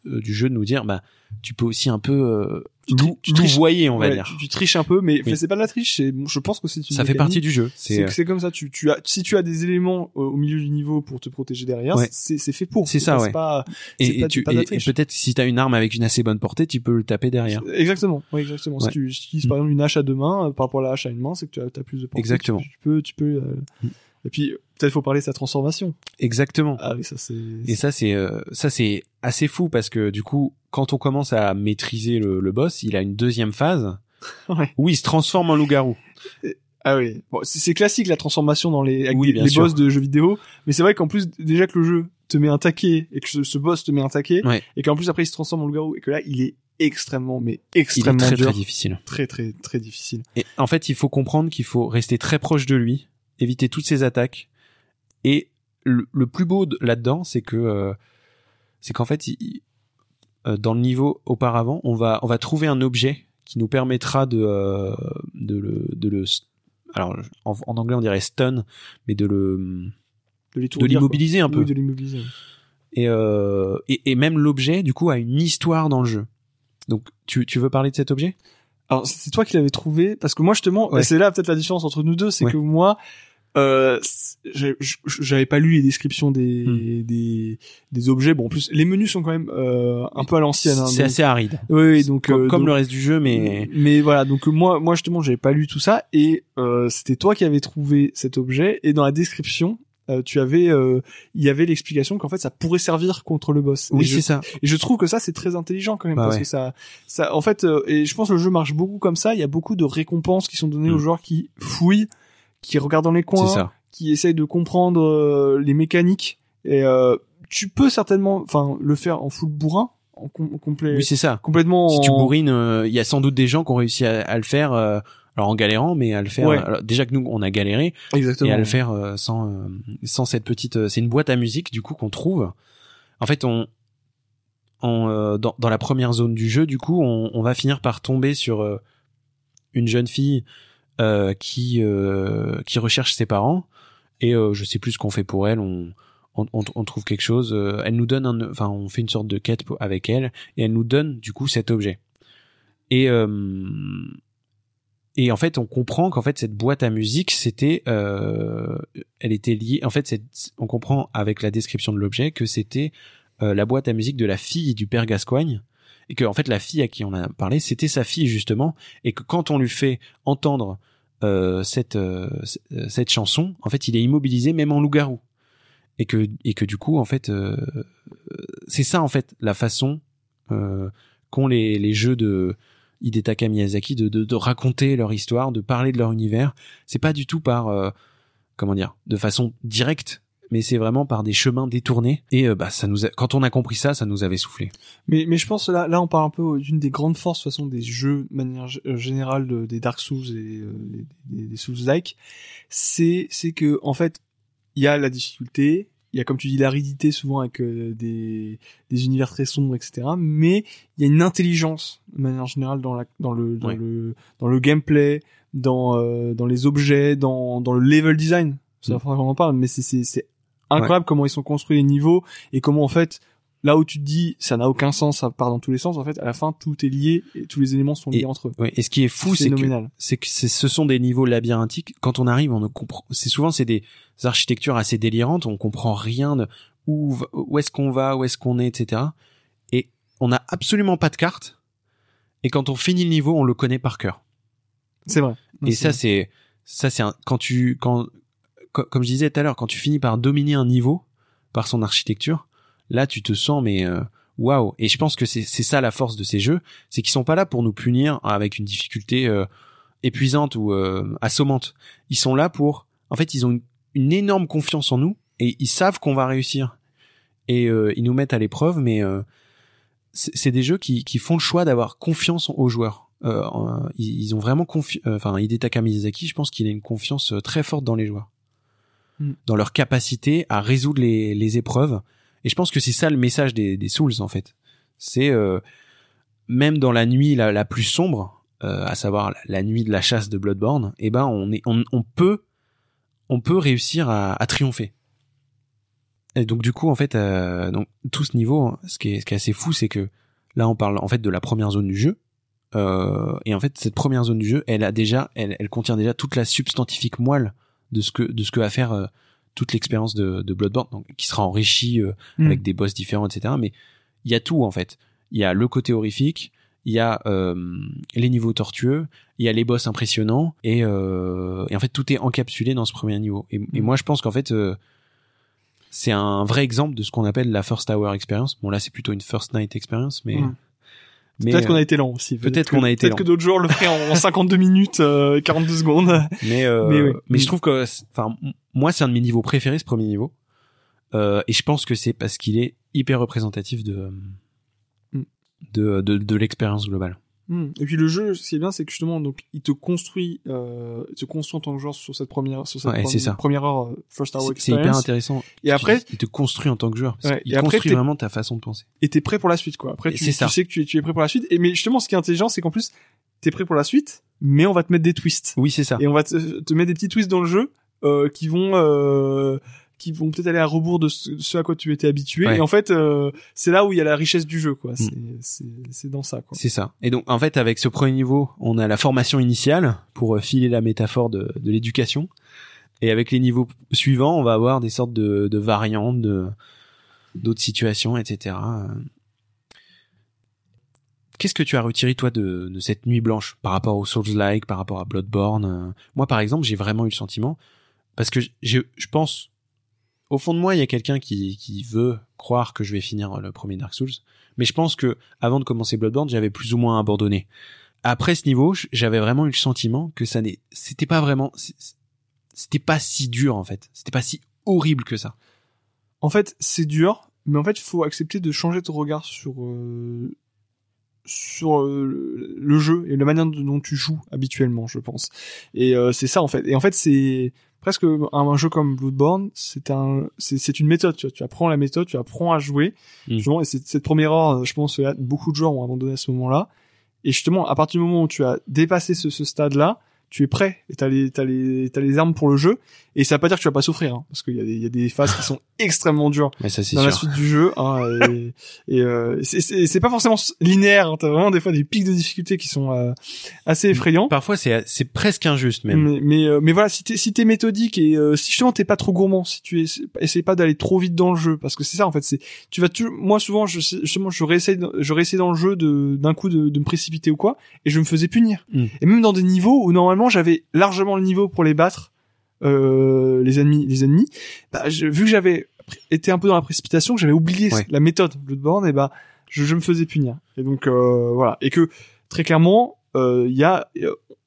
du jeu de nous dire bah tu peux aussi un peu euh, Tu tri- tu triches. on va Ouais, dire. tu, tu triches un peu, mais, Oui. c'est pas de la triche. C'est, bon, je pense que c'est. Ça fait partie du jeu. C'est, C'est euh, c'est comme ça. Tu, tu as, si tu as des éléments euh, au milieu du niveau pour te protéger derrière, Ouais. c'est, c'est fait pour. C'est ça, ouais. Pas, et, et pas- tu de la et- et peut-être si t'as une arme avec une assez bonne portée, tu peux le taper derrière. Exactement. Oui, exactement. Si Ouais. tu utilises par exemple une hache à deux mains euh, par rapport à la hache à une main, c'est que tu as, plus de portée. Exactement. Tu, tu peux, tu peux. euh, Mm. Et puis peut-être faut parler de sa transformation. Exactement. Ah oui, ça c'est. Et ça c'est ça c'est assez fou parce que du coup quand on commence à maîtriser le, le boss, il a une deuxième phase Ouais. où il se transforme en loup-garou. Ah oui. Bon, c'est classique la transformation dans les, Oui, les sûr. boss de jeux vidéo. Mais c'est vrai qu'en plus, déjà que le jeu te met un taquet et que ce, ce boss te met un taquet, Ouais. et qu'en plus après il se transforme en loup-garou et que là il est extrêmement, mais Il est extrêmement très dur. très difficile. très très très difficile. Et en fait, il faut comprendre qu'il faut rester très proche de lui, éviter toutes ses attaques. Et le, le plus beau de- là-dedans, c'est que euh, c'est qu'en fait, il- dans le niveau auparavant, on va on va trouver un objet qui nous permettra de euh, de le de le alors en, en anglais on dirait stun, mais de le De l'immobiliser un peu. Oui, de l'immobiliser. Et, euh, et et même l'objet du coup a une histoire dans le jeu. Donc tu tu veux parler de cet objet? Alors c'est toi qui l'avais trouvé parce que moi justement, Ouais. c'est là peut-être la différence entre nous deux, c'est Ouais. que moi. Euh, j'avais pas lu les descriptions des, Hmm. des des objets. Bon, en plus les menus sont quand même euh, un peu à l'ancienne. hein, C'est assez aride. Oui, oui, donc comme, euh, comme donc- le reste du jeu, mais mais voilà donc euh, moi moi justement j'avais pas lu tout ça et euh, c'était toi qui avais trouvé cet objet et dans la description euh, tu avais euh, il y avait l'explication qu'en fait ça pourrait servir contre le boss oui c'est ça. et je trouve que ça c'est très intelligent quand même Bah parce ouais. que ça ça en fait euh, et je pense que le jeu marche beaucoup comme ça il y a beaucoup de récompenses qui sont données Mm. aux joueurs qui fouillent qui regardent dans les coins qui essayent de comprendre euh, les mécaniques et euh, tu peux certainement enfin le faire en full bourrin en com- complet Oui, c'est ça. complètement Si tu en- bourrines, euh, il y a sans doute des gens qui ont réussi à, à le faire, alors en galérant, mais à le faire. Ouais. alors, déjà que nous, on a galéré, exactement et à le faire sans sans cette petite. c'est une boîte à musique du coup qu'on trouve. En fait, on, euh, dans, dans la première zone du jeu, du coup, on, on va finir par tomber sur euh, une jeune fille qui euh, qui recherche ses parents et euh, je sais plus ce qu'on fait pour elle. On on, on, trouve quelque chose. euh, elle nous donne un, enfin, on fait une sorte de quête avec elle et elle nous donne du coup cet objet. Et euh, et en fait, on comprend qu'en fait cette boîte à musique, c'était, euh, elle était liée. En fait, on comprend avec la description de l'objet que c'était euh, la boîte à musique de la fille du père Gascoigne, et que en fait la fille à qui on a parlé, c'était sa fille justement, et que quand on lui fait entendre euh, cette euh, cette chanson, en fait, il est immobilisé même en loup-garou, et que et que du coup, en fait, euh, c'est ça en fait la façon qu'ont les les jeux de Hidetaka Miyazaki de, de, de, raconter leur histoire, de parler de leur univers. C'est pas du tout par euh, comment dire, de façon directe, mais c'est vraiment par des chemins détournés. Et euh, bah ça nous, a, quand on a compris ça, ça nous avait soufflé. Mais mais je pense là là on parle un peu d'une des grandes forces de façon des jeux de manière euh, générale des Dark Souls et des, des Souls-like, c'est c'est que en fait il y a la difficulté, il y a comme tu dis l'aridité souvent avec euh, des, des univers très sombres etc mais il y a une intelligence de manière générale dans la dans le dans le dans le gameplay dans euh, dans les objets dans dans le level design ça mm. faudra qu'on en parle mais c'est c'est incroyable comment ils sont construits les niveaux et comment en fait là où tu te dis ça n'a aucun sens, ça part dans tous les sens. En fait, à la fin, tout est lié et tous les éléments sont liés entre eux. Ouais, et ce qui est fou, c'est que c'est que ce sont des niveaux labyrinthiques. Quand on arrive, on ne comprend. C'est souvent c'est des architectures assez délirantes. On comprend rien de où où est-ce qu'on va, où est-ce qu'on est, etc. Et on n'a absolument pas de carte. Et quand on finit le niveau, on le connaît par cœur. C'est vrai. Et ça, c'est ça, c'est quand tu quand comme je disais tout à l'heure, quand tu finis par dominer un niveau par son architecture, là tu te sens mais euh, waouh. Et je pense que c'est ça la force de ces jeux c'est qu'ils sont pas là pour nous punir avec une difficulté euh, épuisante ou euh, assommante. Ils sont là pour en fait ils ont une, énorme confiance en nous et ils savent qu'on va réussir. Et ils nous mettent à l'épreuve mais c'est des jeux qui, qui font le choix d'avoir confiance aux joueurs. Ils, ont vraiment confiance enfin Hidetaka Miyazaki je pense qu'il a une confiance très forte dans les joueurs mm. dans leur capacité à résoudre les, épreuves et je pense que c'est ça le message des, Souls en fait. C'est euh, même dans la nuit la, plus sombre, euh, à savoir la, nuit de la chasse de Bloodborne, eh ben on est on, peut on peut réussir à, triompher. Et donc du coup en fait euh, donc tout ce niveau, ce qui est ce qui est assez fou, c'est que là on parle en fait de la première zone du jeu. Et en fait cette première zone du jeu, elle a déjà elle, elle contient déjà toute la substantifique moelle de ce que de ce que va faire euh, toute l'expérience de, de Bloodborne, donc, qui sera enrichie euh, hmm. avec des boss différents, etc. Mais il y a tout en fait. Il y a le côté horrifique, il y a euh, les niveaux tortueux, il y a les boss impressionnants, et, et, en fait tout est encapsulé dans ce premier niveau. Et, et hmm. moi je pense qu'en fait c'est un vrai exemple de ce qu'on appelle la First Hour Experience. Bon là c'est plutôt une First Night Experience, mais hmm. Peut-être qu'on a été long aussi. Peut-être qu'on a été Peut-être que d'autres joueurs le feraient en 52 minutes, euh, 42 secondes. Mais euh, mais, mais, je trouve que, enfin, moi c'est un de mes niveaux préférés, ce premier niveau. Euh, et je pense que c'est parce qu'il est hyper représentatif de mm. de, de, de l'expérience globale. Hmm. Et puis le jeu, ce qui est bien, c'est que justement, donc, il te construit, euh, il te construit en tant que joueur sur cette première, sur cette première, heure, euh, first hour C'est hyper intéressant. Et après, il te construit en tant que joueur. il et construit vraiment ta façon de penser. Et t'es prêt pour la suite, quoi. Après, tu, tu sais que tu, tu, es prêt pour la suite. Et mais justement, ce qui est intelligent, c'est qu'en plus, t'es prêt pour la suite, mais on va te mettre des twists. Oui, c'est ça. Et on va te, te mettre des petits twists dans le jeu euh, qui vont euh, qui vont peut-être aller à rebours de ce, à quoi tu étais habitué. Et en fait, euh, c'est là où il y a la richesse du jeu, quoi. Mm. C'est dans ça, quoi. C'est ça. Et donc, en fait, avec ce premier niveau, on a la formation initiale pour euh, filer la métaphore de, de l'éducation. Et avec les niveaux suivants, on va avoir des sortes de, de variantes, de d'autres situations, etc. Qu'est-ce que tu as retiré toi de, de cette nuit blanche par rapport aux Souls-like, par rapport à Bloodborne? Moi, par exemple, j'ai vraiment eu le sentiment parce que je, je pense au fond de moi, il y a quelqu'un qui, veut croire que je vais finir le premier Dark Souls. Mais je pense que avant de commencer Bloodborne, j'avais plus ou moins abandonné. Après ce niveau, j'avais vraiment eu le sentiment que ça n'est, c'était pas vraiment, c'était pas si dur en fait. C'était pas si horrible que ça. En fait, c'est dur, mais en fait, il faut accepter de changer ton regard sur euh, sur euh, le jeu et la manière dont tu joues habituellement, je pense. Et euh, c'est ça en fait. Et en fait, c'est presque un, jeu comme Bloodborne, c'est un, c'est une méthode. Tu, vois, tu apprends la méthode, tu apprends à jouer. Mm. Justement, et c'est cette première heure, je pense, que beaucoup de joueurs ont abandonné à ce moment-là. Et justement, à partir du moment où tu as dépassé ce, ce stade-là, tu es prêt et t'as les t'as les t'as les armes pour le jeu et ça veut pas dire que tu vas pas souffrir hein, parce qu'il y a des y a des phases qui sont extrêmement dures Mais ça c'est dans sûr. la suite du jeu hein, et, et euh, c'est- pas forcément linéaire hein, t'as vraiment des fois des pics de difficulté qui sont euh, assez effrayants Parfois c'est c'est presque injuste même. mais mais, euh, mais voilà si t'es si t'es méthodique et euh, si justement t'es pas trop gourmand si tu essa- essayes pas d'aller trop vite dans le jeu parce que c'est ça en fait c'est tu vas tu moi souvent je justement je réessaye je réessaye dans le jeu de d'un coup de, de me précipiter ou quoi et je me faisais punir Mm. et même dans des niveaux où normalement j'avais largement le niveau pour les battre euh, les ennemis les ennemis bah, je- vu que j'avais été un peu dans la précipitation que j'avais oublié Ouais. la méthode Bloodborne et bah je, je me faisais punir et donc euh, voilà et que très clairement euh, il y a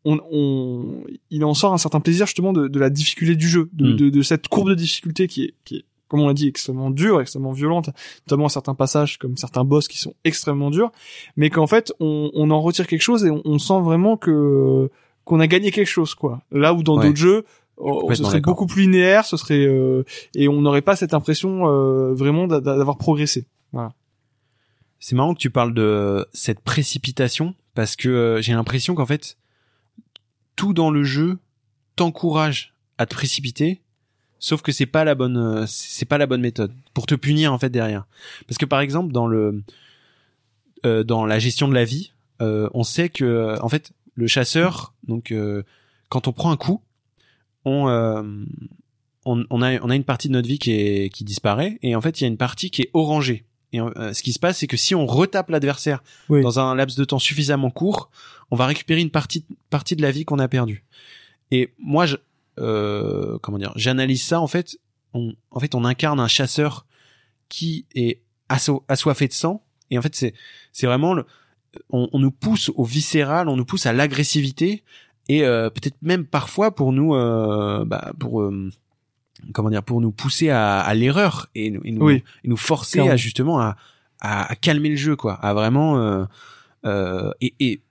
on, on, il en sort un certain plaisir justement de, de la difficulté du jeu, de, Mm. de, de cette courbe de difficulté qui est, qui est, comme on l'a dit, extrêmement dure, extrêmement violente, notamment à certains passages comme certains boss qui sont extrêmement durs, mais qu'en fait on, on en retire quelque chose et on, on sent vraiment que qu'on a gagné quelque chose quoi. Là où dans Ouais. d'autres jeux oh, ce serait beaucoup plus linéaire, ce serait euh, et on n'aurait pas cette impression euh, vraiment d'a- d'avoir progressé. C'est marrant que tu parles de cette précipitation parce que euh, j'ai l'impression qu'en fait tout dans le jeu t'encourage à te précipiter sauf que c'est pas la bonne euh, c'est pas la bonne méthode pour te punir en fait derrière. Parce que par exemple dans le euh, dans la gestion de la vie, euh, on sait que en fait le chasseur donc euh, quand on prend un coup, on euh, on, on a on a une partie de notre vie qui est qui disparaît et en fait il y a une partie qui est orangée. Et euh, ce qui se passe, c'est que si on retape l'adversaire Oui. dans un laps de temps suffisamment court, on va récupérer une partie partie de la vie qu'on a perdue. Et moi, je, euh, comment dire, j'analyse ça en fait. On, en fait, on incarne un chasseur qui est asso- assoiffé de sang. Et en fait, c'est c'est vraiment le, on, on nous pousse au viscéral, on nous pousse à l'agressivité et euh, peut-être même parfois pour nous, euh, bah, pour euh, comment dire, pour nous pousser à, à l'erreur et, nous- et nous, Oui. et nous forcer Clairement. à justement à, à, à calmer le jeu, quoi, à vraiment et, et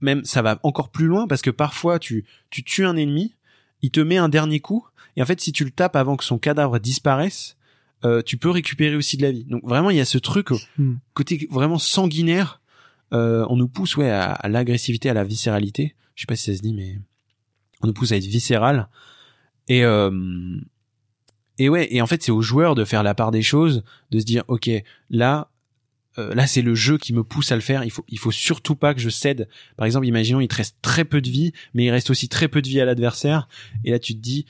même ça va encore plus loin parce que parfois tu tu tues un ennemi, il te met un dernier coup et en fait si tu le tapes avant que son cadavre disparaisse, euh, tu peux récupérer aussi de la vie. Donc vraiment il y a ce truc Hmm. côté vraiment sanguinaire, on nous pousse ouais à, à l'agressivité, à la viscéralité. Je sais pas si ça se dit mais on nous pousse à être viscéral et euh, et ouais et en fait c'est aux joueurs de faire la part des choses, de se dire ok là euh, là c'est le jeu qui me pousse à le faire. Il faut il faut surtout pas que je cède. Par exemple, imaginons il te reste très peu de vie, mais il reste aussi très peu de vie à l'adversaire. Et là tu te dis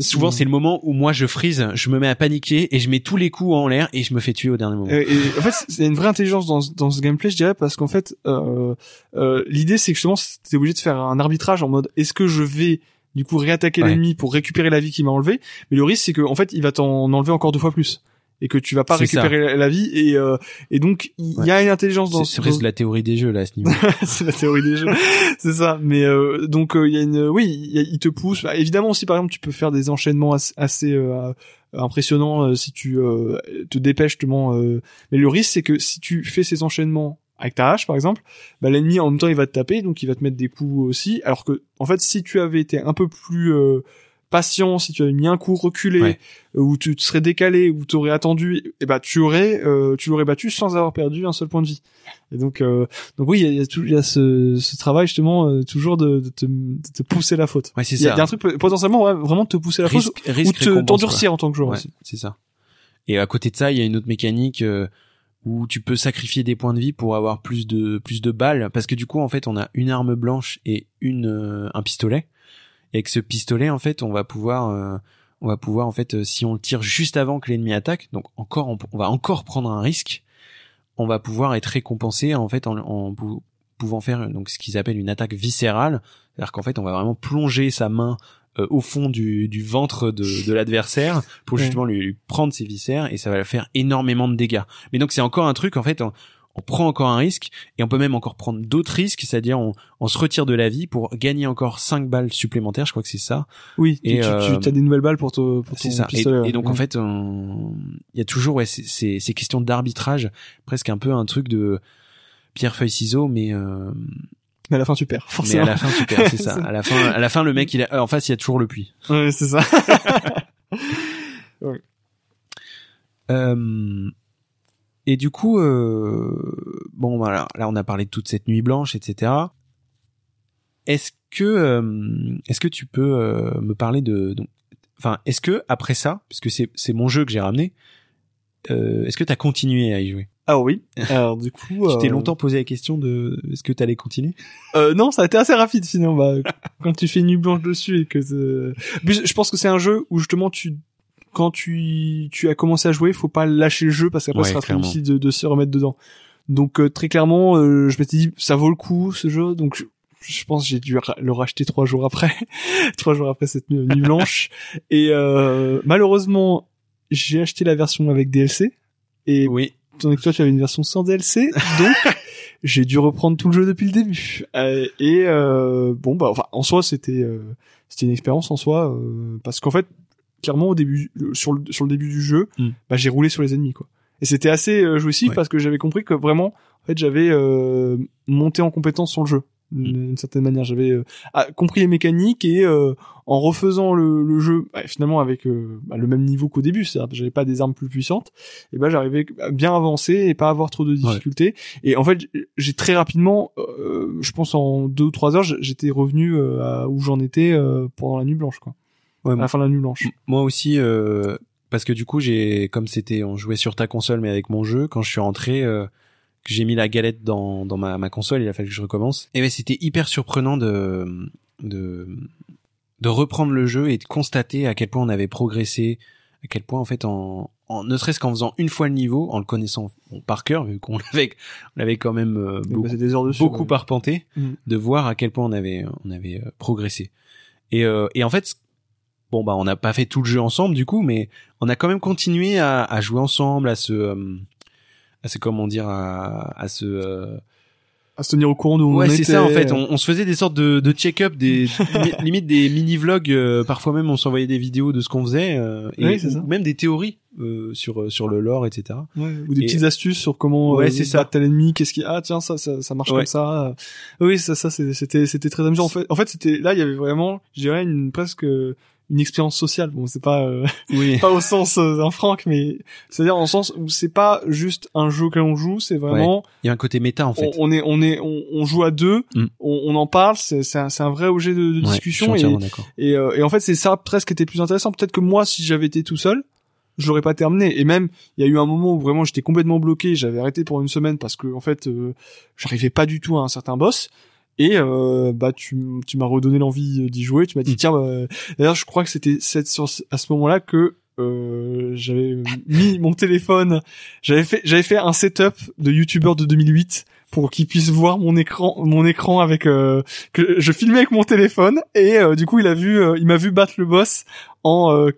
souvent c'est le moment où moi je freeze, je me mets à paniquer et je mets tous les coups en l'air et je me fais tuer au dernier moment. Et, et en fait, c'est une vraie intelligence dans, ce- dans ce gameplay, je dirais, parce qu'en fait, euh, euh, l'idée, c'est que justement, t'es obligé de faire un arbitrage en mode, est-ce que je vais du coup réattaquer Ouais. l'ennemi pour récupérer la vie qu'il m'a enlevé? Mais le risque, c'est que en fait, il va t'en enlever encore deux fois plus et que tu vas pas ça. récupérer la- vie et euh, et donc il y a une intelligence dans C'est c'est ce de la théorie des jeux là à ce niveau. c'est la théorie des jeux. C'est ça. Mais euh, donc euh, il y a une oui il, te pousse. Bah, évidemment aussi par exemple tu peux faire des enchaînements assez, assez, euh, impressionnants euh, si tu euh, te dépêches justement mais le risque c'est que si tu fais ces enchaînements avec ta hache par exemple bah, l'ennemi en même temps il va te taper donc il va te mettre des coups aussi. Alors que en fait si tu avais été un peu plus euh, patient si tu avais mis un coup reculé Ouais. euh, ou tu te serais décalé ou tu aurais attendu et bah tu aurais euh, tu l'aurais battu sans avoir perdu un seul point de vie et donc euh, donc oui il y a, y a, tout- y a ce, ce travail justement euh, toujours de, de, te, de te pousser la faute Ouais, c'est il y, a, ça. il y a un truc potentiellement ouais, vraiment de te pousser la faute risque, ou risque te t'endurcir en tant que joueur Ouais, c'est ça. Et à côté de ça, il y a une autre mécanique euh, où tu peux sacrifier des points de vie pour avoir plus de plus de balles parce que du coup en fait on a une arme blanche et une euh, un pistolet. Et avec ce pistolet en fait on va pouvoir euh, on va pouvoir en fait euh, si on le tire juste avant que l'ennemi attaque donc encore on, on va encore prendre un risque. On va pouvoir être récompensé en fait en, en pou- pouvant faire donc ce qu'ils appellent une attaque viscérale, c'est-à-dire qu'en fait on va vraiment plonger sa main euh, au fond du, du ventre de, de l'adversaire pour Ouais. justement lui, lui prendre ses viscères et ça va faire énormément de dégâts. Mais donc c'est encore un truc en fait, on, on prend encore un risque et on peut même encore prendre d'autres risques, c'est-à-dire on, on se retire de la vie pour gagner encore 5 balles supplémentaires, je crois que c'est ça. oui Et, tu, euh, tu as des nouvelles balles pour, te, pour ton ça. Et, ouais. et donc en Ouais. fait, il y a toujours ouais, ces- questions d'arbitrage, presque un peu un truc de pierre feuille ciseaux, mais euh, mais à la fin tu perds mais forcément à la fin tu perds, c'est ça. À la fin, à la fin le mec il a, en face il y a toujours le puits. ouais c'est ça Euh, et du coup, euh, bon, voilà, là on a parlé de toute cette nuit blanche, etc. est-ce que euh, est-ce que tu peux euh, me parler de enfin est-ce que après ça puisque c'est c'est mon jeu que j'ai ramené euh, est-ce que tu as continué à y jouer? Ah oui. Alors du coup, Tu t'es euh, longtemps posé la question de est-ce que tu allais continuer? Euh, non, ça a été assez rapide sinon. Bah, quand tu fais nuit blanche dessus et que je pense que c'est un jeu où justement tu quand tu tu as commencé à jouer, faut pas lâcher le jeu parce qu'après Ouais, ça sera très difficile de, de se remettre dedans. Donc euh, très clairement, euh, je m'étais dit ça vaut le coup ce jeu. Donc je, je pense j'ai dû le racheter trois jours après, trois jours après cette nuit blanche. et euh, malheureusement, j'ai acheté la version avec DLC. Et Oui. tandis que toi tu avais une version sans DLC, donc j'ai dû reprendre tout le jeu depuis le début. Euh, et euh, bon bah enfin en soi c'était euh, c'était une expérience en soi euh, parce qu'en fait clairement au début le- sur le sur le début du jeu, Mm. bah j'ai roulé sur les ennemis quoi. Et c'était assez euh, jouissif Ouais. parce que j'avais compris que vraiment en fait j'avais euh, monté en compétence sur le jeu d'une d'une certaine manière j'avais euh, compris les mécaniques et euh, en refaisant le, le jeu bah, finalement avec euh, bah, le même niveau qu'au début c'est-à-dire que j'avais pas des armes plus puissantes et ben j'arrivais à bien avancer et pas avoir trop de difficultés et en fait j'ai très rapidement euh, je pense en deux ou trois heures j'étais revenu euh, à où j'en étais euh, pendant la nuit blanche quoi Ouais, à la fin de la nuit blanche M- Moi aussi, euh, parce que du coup, j'ai, comme c'était, on jouait sur ta console, mais avec mon jeu, quand je suis rentré, euh, que j'ai mis la galette dans, dans ma, ma console, il a fallu que je recommence. Et ben, c'était hyper surprenant de, de, de reprendre le jeu et de constater à quel point on avait progressé, à quel point, en fait, en, en ne serait-ce qu'en faisant une fois le niveau, en le connaissant bon, par cœur, vu qu'on l'avait, on l'avait quand même euh, J'ai beaucoup, passé des heures dessus beaucoup ouais. arpenté, Mm. de voir à quel point on avait, on avait euh, progressé. Et, euh, et en fait, bon bah on n'a pas fait tout le jeu ensemble du coup, mais on a quand même continué à, à jouer ensemble, à se, euh, à se comment dire, à, à se, euh, à se tenir au courant de où ouais on c'est ça en fait. On, on se faisait des sortes de, de check-up, des li- limite des mini vlogs. parfois même on s'envoyait des vidéos de ce qu'on faisait, euh, et Oui, ou même des théories euh, sur sur le lore, etc. Ouais, ou des Et- petites astuces sur comment Ouais, euh, c'est ça. tel ennemi, qu'est-ce qui ah tiens ça ça, ça marche Ouais. comme ça. Oui, ça ça c'était c'était très amusant en fait. En fait, c'était là il y avait vraiment, je dirais une presque euh, une expérience sociale. Bon, c'est pas euh, Oui. pas au sens euh, d'un Franck mais c'est-à-dire en sens où c'est pas juste un jeu que l'on joue, c'est vraiment Il y a un côté méta en fait. on, on est on est on, on joue à deux, Mm. on, on en parle, c'est c'est un, c'est un vrai objet de, Ouais, discussion et et, euh, et en fait, c'est ça presque qui était plus intéressant. Peut-être que moi, si j'avais été tout seul, je l'aurais pas terminé. Et même, il y a eu un moment où vraiment j'étais complètement bloqué. J'avais arrêté pour une semaine parce que en fait, euh, j'arrivais pas du tout à un certain boss. Et euh, bah tu, tu m'as redonné l'envie d'y jouer. Tu m'as dit Mm. tiens. Bah, D'ailleurs, je crois que c'était cette- sur à ce moment-là que euh, j'avais mis mon téléphone. J'avais fait j'avais fait un setup de youtubeur de 2008 pour qu'il puisse voir mon écran mon écran avec euh, que je filmais avec mon téléphone et euh, du coup il a vu euh, il m'a vu battre le boss en euh,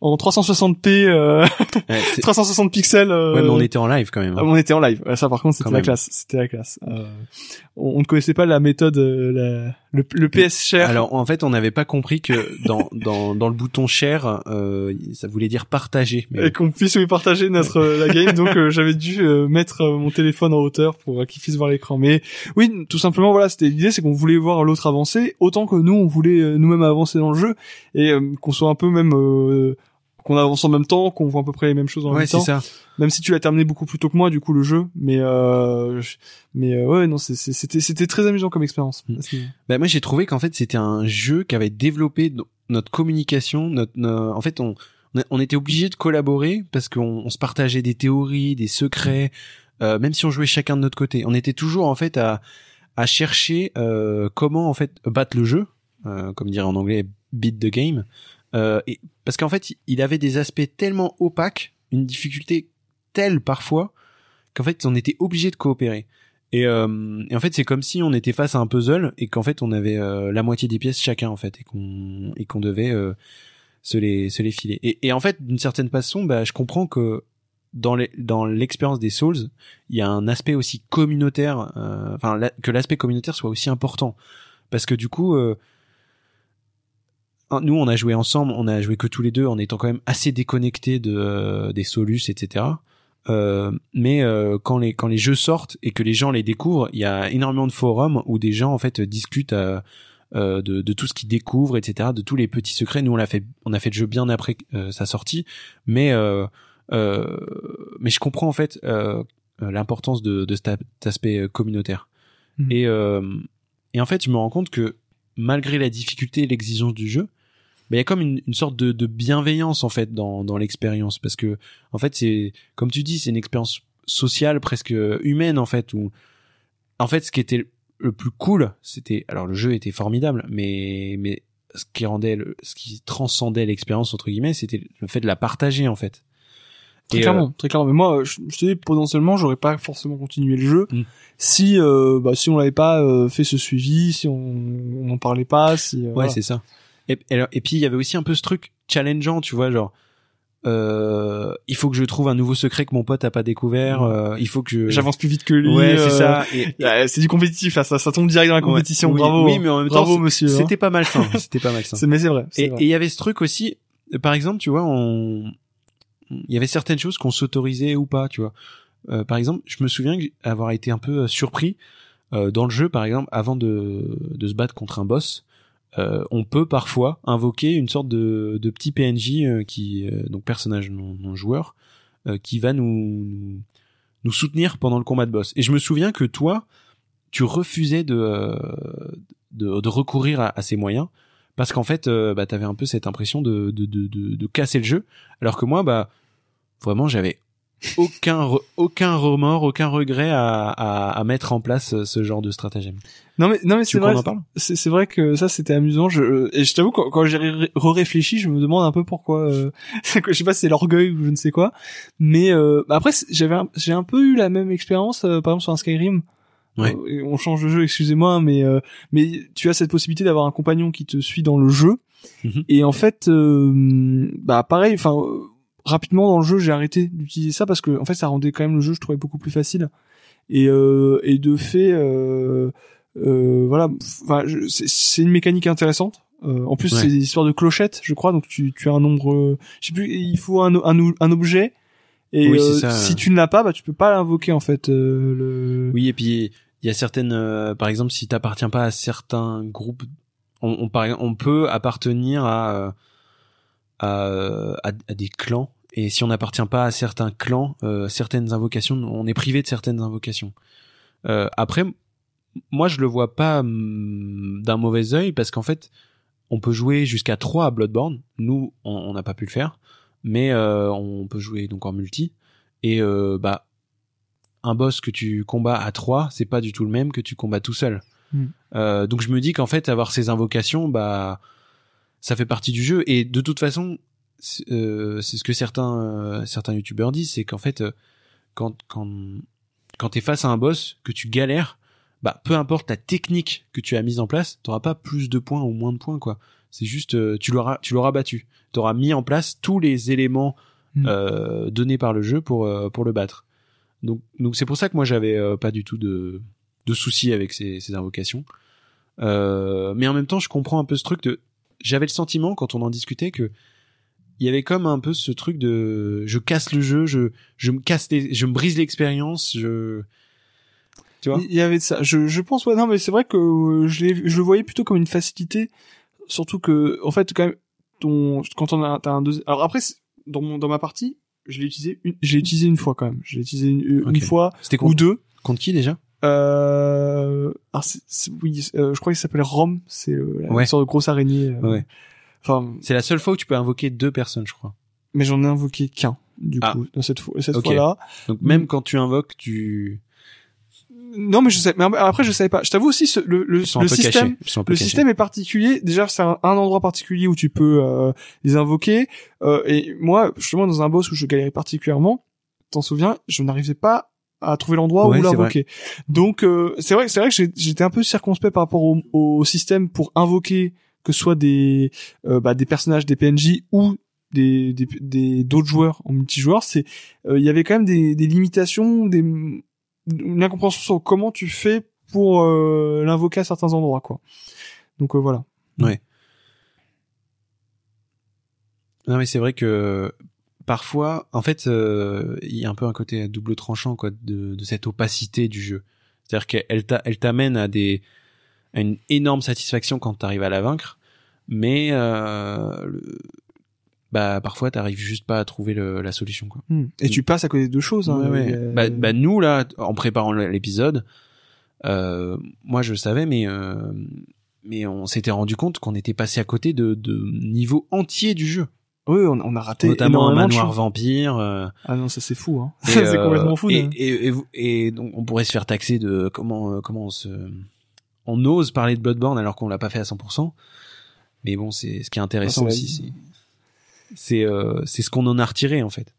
en 360p euh, Ouais, c'est- 360 pixels euh, ouais, mais on était en live quand même. hein. ah, on était en live. Ça, par contre, c'était la classe. C'était la classe. Euh, on, ne connaissait pas la méthode, euh, la- le, le PS share. Alors en fait, on n'avait pas compris que dans dans dans le bouton share, euh, ça voulait dire partager. Mais et qu'on puisse lui partager notre la game. Donc, j'avais dû mettre mon téléphone en hauteur pour qu'il puisse voir l'écran. Mais oui, tout simplement, voilà, c'était l'idée, c'est qu'on voulait voir l'autre avancer autant que nous, on voulait nous-mêmes avancer dans le jeu et qu'on soit un peu même euh, qu'on avance en même temps, qu'on voit à peu près les mêmes choses en ouais, même temps. ça. même si tu l'as terminé beaucoup plus tôt que moi du coup le jeu mais euh, mais euh, ouais non c'était c'était très amusant comme expérience Mm. Bah, moi j'ai trouvé qu'en fait c'était un jeu qui avait développé no- notre communication, notre, no- en fait on on était obligé de collaborer parce qu'on on se partageait des théories, des secrets, euh, même si on jouait chacun de notre côté. On était toujours en fait à à chercher euh, comment en fait battre le jeu, euh, comme dirait en anglais beat the game. Euh, et parce qu'en fait il avait des aspects tellement opaques, une difficulté telle parfois qu'en fait on était obligé de coopérer. Et, euh, en fait, c'est comme si on était face à un puzzle et qu'en fait on avait euh, la moitié des pièces chacun en fait et qu'on et qu'on devait se les se les filer. Et, en fait, d'une certaine façon, bah, je comprends que dans dans l'expérience des Souls, il y a un aspect aussi communautaire, enfin que l'aspect communautaire soit aussi important parce que du coup. Nous, on a joué ensemble, on a joué que tous les deux, en étant quand même assez déconnectés de euh, des solus, etc. Euh, mais euh, quand les quand les jeux sortent et que les gens les découvrent, il y a énormément de forums où des gens en fait discutent euh, euh, de, de tout ce qu'ils découvrent, etc. De tous les petits secrets. Nous, on l'a fait, on a fait le jeu bien après euh, sa sortie, mais euh, euh, mais je comprends en fait l'importance de, de cet aspect communautaire. Mhm. Et euh, et en fait, je me rends compte que malgré la difficulté et l'exigence du jeu, il y a comme une, une sorte de, de bienveillance en fait dans, dans l'expérience parce que en fait c'est comme tu dis c'est une expérience sociale presque humaine en fait où en fait ce qui était le plus cool c'était alors le jeu était formidable mais mais ce qui rendait le, ce qui transcendait l'expérience entre guillemets c'était le fait de la partager en fait Très Et, clairement, très clairement. Mais moi, je, je te dis, potentiellement, j'aurais pas forcément continué le jeu Mm. si, euh, bah, si on l'avait pas euh, fait ce suivi, si on on n'en parlait pas, si. euh, Ouais, voilà. c'est ça. Et, et, alors- et puis il y avait aussi un peu ce truc challengeant, tu vois, genre euh, il faut que je trouve un nouveau secret que mon pote a pas découvert. euh, il faut que je. J'avance plus vite que lui. Ouais, euh, c'est ça. Et, ouais, c'est du compétitif là, ça, ça tombe direct dans la compétition. Bravo. Oui, mais en même bravo temps, monsieur. hein. c'était pas malsain. C'était pas malsain. C'est- Mais c'est vrai. Et il y avait ce truc aussi. euh, Par exemple, tu vois, on, il y avait certaines choses qu'on s'autorisait ou pas, tu vois. Euh, par exemple, je me souviens avoir été un peu euh, surpris euh, dans le jeu, par exemple, avant de, de se battre contre un boss. Euh, on peut parfois invoquer une sorte de, de petit PNJ euh, qui euh, donc personnage non, non joueur euh, qui va nous nous soutenir pendant le combat de boss. Et je me souviens que toi, tu refusais de de, de recourir à, à ces moyens parce qu'en fait, bah, t'avais un peu cette impression de, de, de, de, de casser le jeu, alors que moi, bah, vraiment, j'avais aucun aucun remords, aucun regret à, à, à mettre en place euh, ce genre de stratagème. Non mais non mais c'est vrai. C'est vrai que ça c'était amusant. Je et je t'avoue quand, quand j'ai ré- re-réfléchi, je me demande un peu pourquoi. Euh, je sais pas si c'est l'orgueil ou je ne sais quoi. Mais euh, après j'avais j'ai un peu eu la même expérience euh, par exemple sur un Skyrim. Ouais. Euh, on change de jeu, excusez-moi, mais euh, mais tu as cette possibilité d'avoir un compagnon qui te suit dans le jeu. Mhm. Et en fait, euh, bah pareil, enfin euh, rapidement dans le jeu, j'ai arrêté d'utiliser ça parce que en fait ça rendait quand même le jeu, je trouvais beaucoup plus facile. Et euh, et de fait, euh, euh, voilà, c'est une mécanique intéressante. Euh, en plus, Ouais. c'est des histoires de clochettes, je crois. Donc tu tu as un nombre, je sais plus, il faut un un, un objet. Et Oui, euh, ça. si tu ne l'as pas, bah tu peux pas l'invoquer en fait. euh, le... Oui, et puis il y a certaines, euh, par exemple, si t'appartiens pas à certains groupes, on, on, on peut appartenir à, euh, à, à, à des clans. Et si on n'appartient pas à certains clans, euh, certaines invocations, on est privé de certaines invocations. Euh, après, moi, je le vois pas hum, d'un mauvais œil parce qu'en fait, on peut jouer jusqu'à 3 à Bloodborne. Nous, on n'a pas pu le faire, mais euh, on peut jouer donc en multi. Et euh, bah, un boss que tu combats à 3, c'est pas du tout le même que tu combats tout seul. Mm. Euh, donc je me dis qu'en fait, avoir ces invocations, bah, ça fait partie du jeu. Et de toute façon, c'est euh, c'est ce que certains euh, certains youtubeurs disent, c'est qu'en fait, euh, quand quand quand t'es face à un boss, que tu galères, bah peu importe la technique que tu as mise en place, t'auras pas plus de points ou moins de points quoi. C'est juste euh, tu l'auras tu l'auras battu. T'auras mis en place tous les éléments Mm. euh, donnés par le jeu pour euh, pour le battre. Donc donc c'est pour ça que moi j'avais pas du tout de de soucis avec ces, ces invocations. Euh, mais en même temps, je comprends un peu ce truc de. J'avais le sentiment quand on en discutait que il y avait comme un peu ce truc de je casse le jeu, je je me casse les, je me brise l'expérience, je tu vois. Il y avait de ça. Je, je pense, ouais, non, mais c'est vrai que euh, je, l'ai- je le voyais plutôt comme une facilité. Surtout que, en fait, quand même, ton, quand on a, t'as un deuxième, alors après, dans mon, dans ma partie, je l'ai utilisé une, je l'ai utilisé une fois quand même. Je l'ai utilisé une, une fois C'était ou deux. contre qui déjà? Euh, alors c'est- oui, euh, je crois qu'il s'appelle Rome. C'est euh, la Ouais. sorte de grosse araignée. euh, Ouais. Enfin, C'est la seule fois où tu peux invoquer deux personnes, je crois. mais j'en ai invoqué qu'un, du Ah. coup, dans cette fois-là. Donc Mm. même quand tu invoques, tu Non, mais je sais, mais après, je savais pas. Je t'avoue aussi, ce- le, système, Le cachés. système est particulier. Déjà, c'est un, un endroit particulier où tu peux euh, les invoquer. Euh, et moi, justement, dans un boss où je galérais particulièrement, t'en souviens, je n'arrivais pas à trouver l'endroit Ouais, où l'invoquer. Donc, euh, c'est vrai, c'est vrai que j'étais un peu circonspect par rapport au, au système pour invoquer que ce soit des euh, bah, des personnages, des PNJ ou des des des- d'autres joueurs en multijoueur. C'est euh, il y avait quand même des, des limitations, des une incompréhension sur comment tu fais pour euh, l'invoquer à certains endroits, quoi. Donc voilà. Non mais c'est vrai que parfois, en fait, il y a un peu un côté double tranchant quoi de, cette opacité du jeu. C'est-à-dire qu'elle t'a- elle t'amène à des à une énorme satisfaction quand t'arrives à la vaincre, mais euh, le- bah parfois t'arrives juste pas à trouver le- la solution quoi. Et tu passes à côté de deux choses. Hein, Ouais, ouais. Bah, bah, nous là, en préparant l'épisode, euh, moi je savais, mais euh, mais on s'était rendu compte qu'on était passé à côté de, de niveaux entiers du jeu. Oui, on, on a raté notamment un manoir vampire. euh, Ah non, ça c'est fou, hein. c'est euh, complètement fou. Et, là. et, et, vous- et donc on pourrait se faire taxer de comment euh, comment on se on ose parler de Bloodborne alors qu'on l'a pas fait à 100%. Mais bon, c'est ce qui est intéressant Ah, aussi, c'est c'est euh, ce qu'on en a retiré en fait.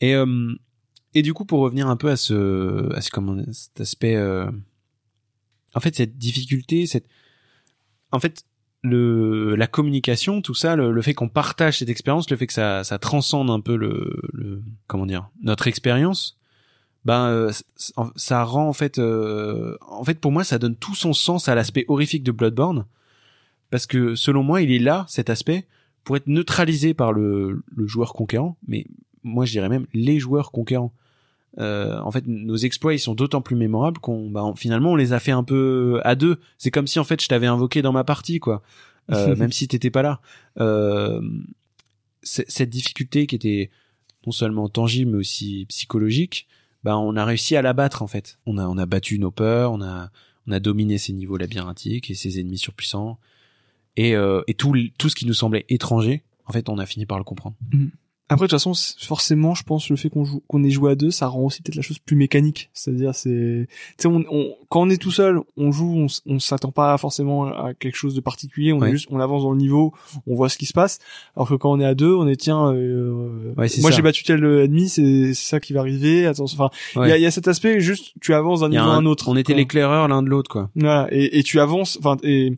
Et euh, et du coup pour revenir un peu à ce à ce comment cet aspect euh, en fait cette difficulté cette en fait le la communication tout ça le, le fait qu'on partage cette expérience le fait que ça ça transcende un peu le, le comment dire notre expérience ben euh, ça rend en fait euh, en fait pour moi ça donne tout son sens à l'aspect horrifique de Bloodborne parce que selon moi il est là cet aspect pour être neutralisé par le, le joueur conquérant. Mais moi je dirais même les joueurs conquérants. Euh, en fait nos exploits ils sont d'autant plus mémorables qu'on bah, on- finalement on les a fait un peu à deux. C'est comme si en fait je t'avais invoqué dans ma partie quoi. Euh, même si t'étais pas là. Euh, cette difficulté qui était non seulement tangible mais aussi psychologique bah on a réussi à la battre en fait. On a on a battu nos peurs on a on a dominé ces niveaux labyrinthiques et ces ennemis surpuissants et euh, et tout tout ce qui nous semblait étranger en fait on a fini par le comprendre Après, de toute façon, forcément, je pense le fait qu'on joue, qu'on ait joué à deux, ça rend aussi peut-être la chose plus mécanique. C'est-à-dire, c'est, tu sais, on, on- quand on est tout seul, on joue, on, on s'attend pas forcément à quelque chose de particulier. On est juste, on avance dans le niveau, on voit ce qui se passe. Alors que quand on est à deux, on est tiens, euh, Ouais, c'est moi j'ai battu tel ennemi, c'est ça qui va arriver. Attends, enfin, il y, a, y a cet aspect juste, tu avances d'un niveau à un- autre. on était l'éclaireur l'un de l'autre quoi Voilà, et, et tu avances, enfin, et,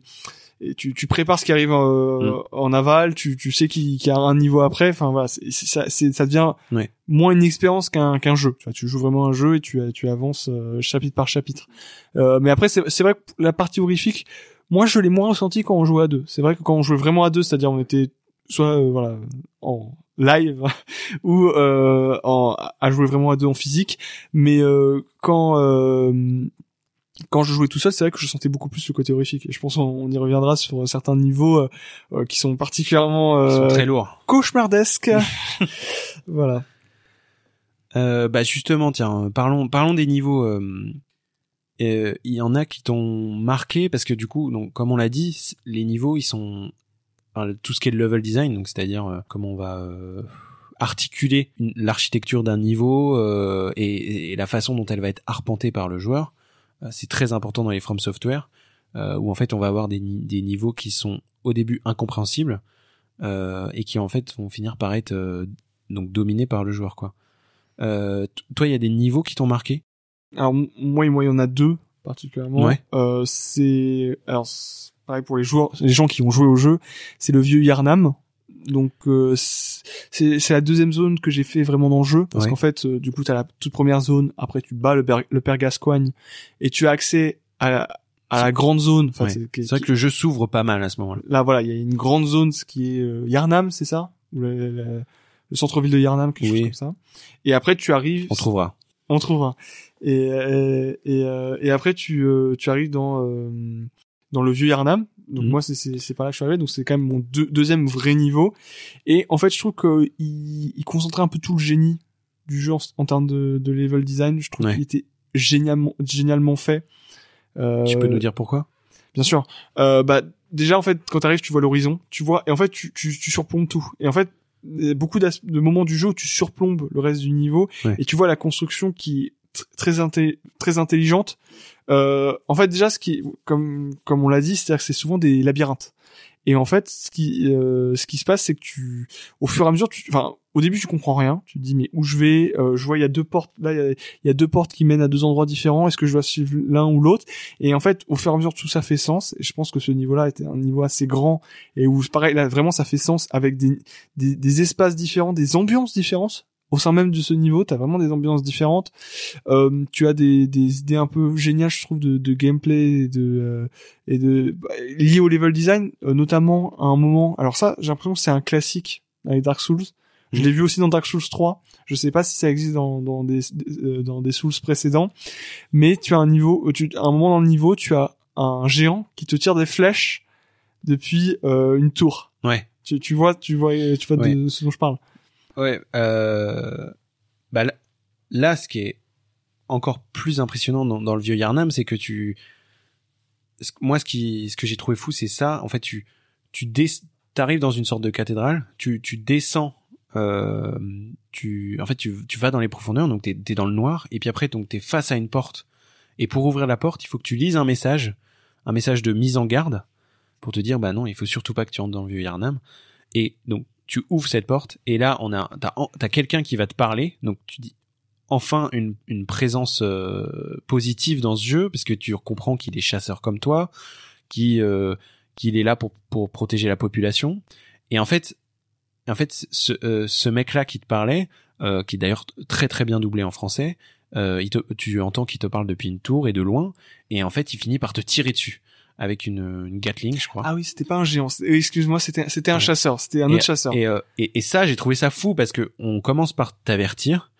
et tu, tu prépares ce qui arrive euh, Mm. en aval, tu, tu sais qu'il qu'il y a un niveau après, enfin voilà, c'est, c'est- ça, c'est, ça devient Ouais. moins une expérience qu'un, qu'un jeu. Tu, vois, tu joues vraiment un jeu et tu, tu avances euh, chapitre par chapitre. Euh, mais après, c'est, c'est vrai que la partie horrifique, moi je l'ai moins ressenti quand on jouait à deux. C'est vrai que quand on jouait vraiment à deux, c'est-à-dire on était soit euh, voilà en live ou euh, en, à jouer vraiment à deux en physique, mais euh, quand euh, quand je jouais tout seul, c'est vrai que je sentais beaucoup plus le côté horrifique. Et je pense qu'on on y reviendra sur certains niveaux euh, euh, qui sont particulièrement sont euh, très lourds cauchemardesques. voilà. Euh, bah justement, tiens, parlons parlons des niveaux. euh, euh, Il y en a qui t'ont marqué parce que du coup, donc comme on l'a dit, les niveaux ils sont enfin, tout ce qui est le level design, donc c'est-à-dire euh, comment on va euh, articuler l'architecture d'un niveau euh, et, et la façon dont elle va être arpentée par le joueur. Euh, c'est très important dans les From Software euh, où en fait on va avoir des, ni- des niveaux qui sont au début incompréhensibles euh, et qui en fait vont finir par être donc dominés par le joueur quoi. Toi, il y a des niveaux qui t'ont marqué? Alors moi, moi, il y en a deux particulièrement. Ouais. Euh, c'est alors c'est pareil pour les joueurs, les gens qui ont joué au jeu, c'est le vieux Yarnam. Donc euh, c'est la deuxième zone que j'ai fait vraiment dans le jeu parce Ouais. qu'en fait euh, du coup t'as la toute première zone, après tu bats le, père- le père Gascoigne et tu as accès à la, à la grande zone. Enfin, Ouais. c'est- vrai que le jeu s'ouvre pas mal à ce moment-là. là voilà il y a une grande zone ce qui est euh, Yarnam c'est ça? Ou le, le- le centre-ville de Yarnam quelque Oui. chose comme ça et après tu arrives On trouvera. on trouvera et euh, et, euh, et après tu euh, tu arrives dans euh, dans le vieux Yarnam donc Mhm. moi c'est c'est c'est par là que je suis arrivé donc c'est quand même mon deux- deuxième vrai niveau et en fait je trouve que il, concentrait un peu tout le génie du jeu en, en termes de, de level design je trouve Ouais. qu'il était génialement génialement fait euh, Tu peux nous dire pourquoi? Bien sûr. Euh, bah déjà en fait quand t'arrives tu vois l'horizon, tu vois et en fait tu tu, tu surplombes tout. Et en fait beaucoup de moments du jeu où tu surplombes le reste du niveau Ouais. et tu vois la construction qui très très intelligente. Euh, en fait déjà ce qui comme comme on l'a dit c'est-à-dire que c'est souvent des labyrinthes. Et en fait ce qui euh, ce qui se passe c'est que tu au fur et à mesure tu enfin au début tu comprends rien, tu te dis mais où je vais? Euh, je vois il y a deux portes là il y a, deux portes qui mènent à deux endroits différents, est-ce que je dois suivre l'un ou l'autre? Et en fait, au fur et à mesure, tout ça fait sens. Et je pense que ce niveau-là était un niveau assez grand et où, pareil, là, vraiment, ça fait sens avec des, des espaces différents, des ambiances différentes. Au sein même de ce niveau, t'as vraiment des ambiances différentes. Euh, tu as des, des idées un peu géniales, je trouve, de, de gameplay et de, euh, et de bah, liées au level design, euh, notamment à un moment. Alors ça, j'ai l'impression que c'est un classique avec Dark Souls. Je l'ai vu aussi dans Dark Souls 3. Je sais pas si ça existe dans, dans des euh, dans des Souls précédents, mais tu as un niveau, tu, à un moment dans le niveau, tu as un géant qui te tire des flèches depuis euh, une tour. Ouais. Tu, tu vois, tu vois, tu vois Ouais. de ce dont je parle. Ouais. Euh... Bah là, ce qui est encore plus impressionnant dans, le vieux Yarnam, c'est que tu moi, ce qui, ce que j'ai trouvé fou, c'est ça. En fait, tu, tu des, t'arrives dans une sorte de cathédrale, tu, tu descends, euh, tu, en fait, tu, tu vas dans les profondeurs, donc t'es, t'es dans le noir, et puis après, donc t'es face à une porte. Et pour ouvrir la porte, il faut que tu lises un message, un message de mise en garde, pour te dire, bah non, il faut surtout pas que tu entres dans le vieux Yarnam. Et donc, tu ouvres cette porte, et là, on a, t'as, quelqu'un qui va te parler, donc tu dis, enfin une, une présence euh, positive dans ce jeu parce que tu comprends qu'il est chasseur comme toi, qui euh, qu'il est là pour pour protéger la population. Et en fait en fait ce euh, ce mec là qui te parlait qui est d'ailleurs très très bien doublé en français tu entends qu'il te parle depuis une tour et de loin. Et en fait il finit par te tirer dessus avec une, une Gatling je crois Ah oui, c'était pas un géant. Excuse-moi, c'était c'était un Ouais. chasseur. C'était un et, autre chasseur. Et, euh, et, et ça, j'ai trouvé ça fou parce que on commence par t'avertir,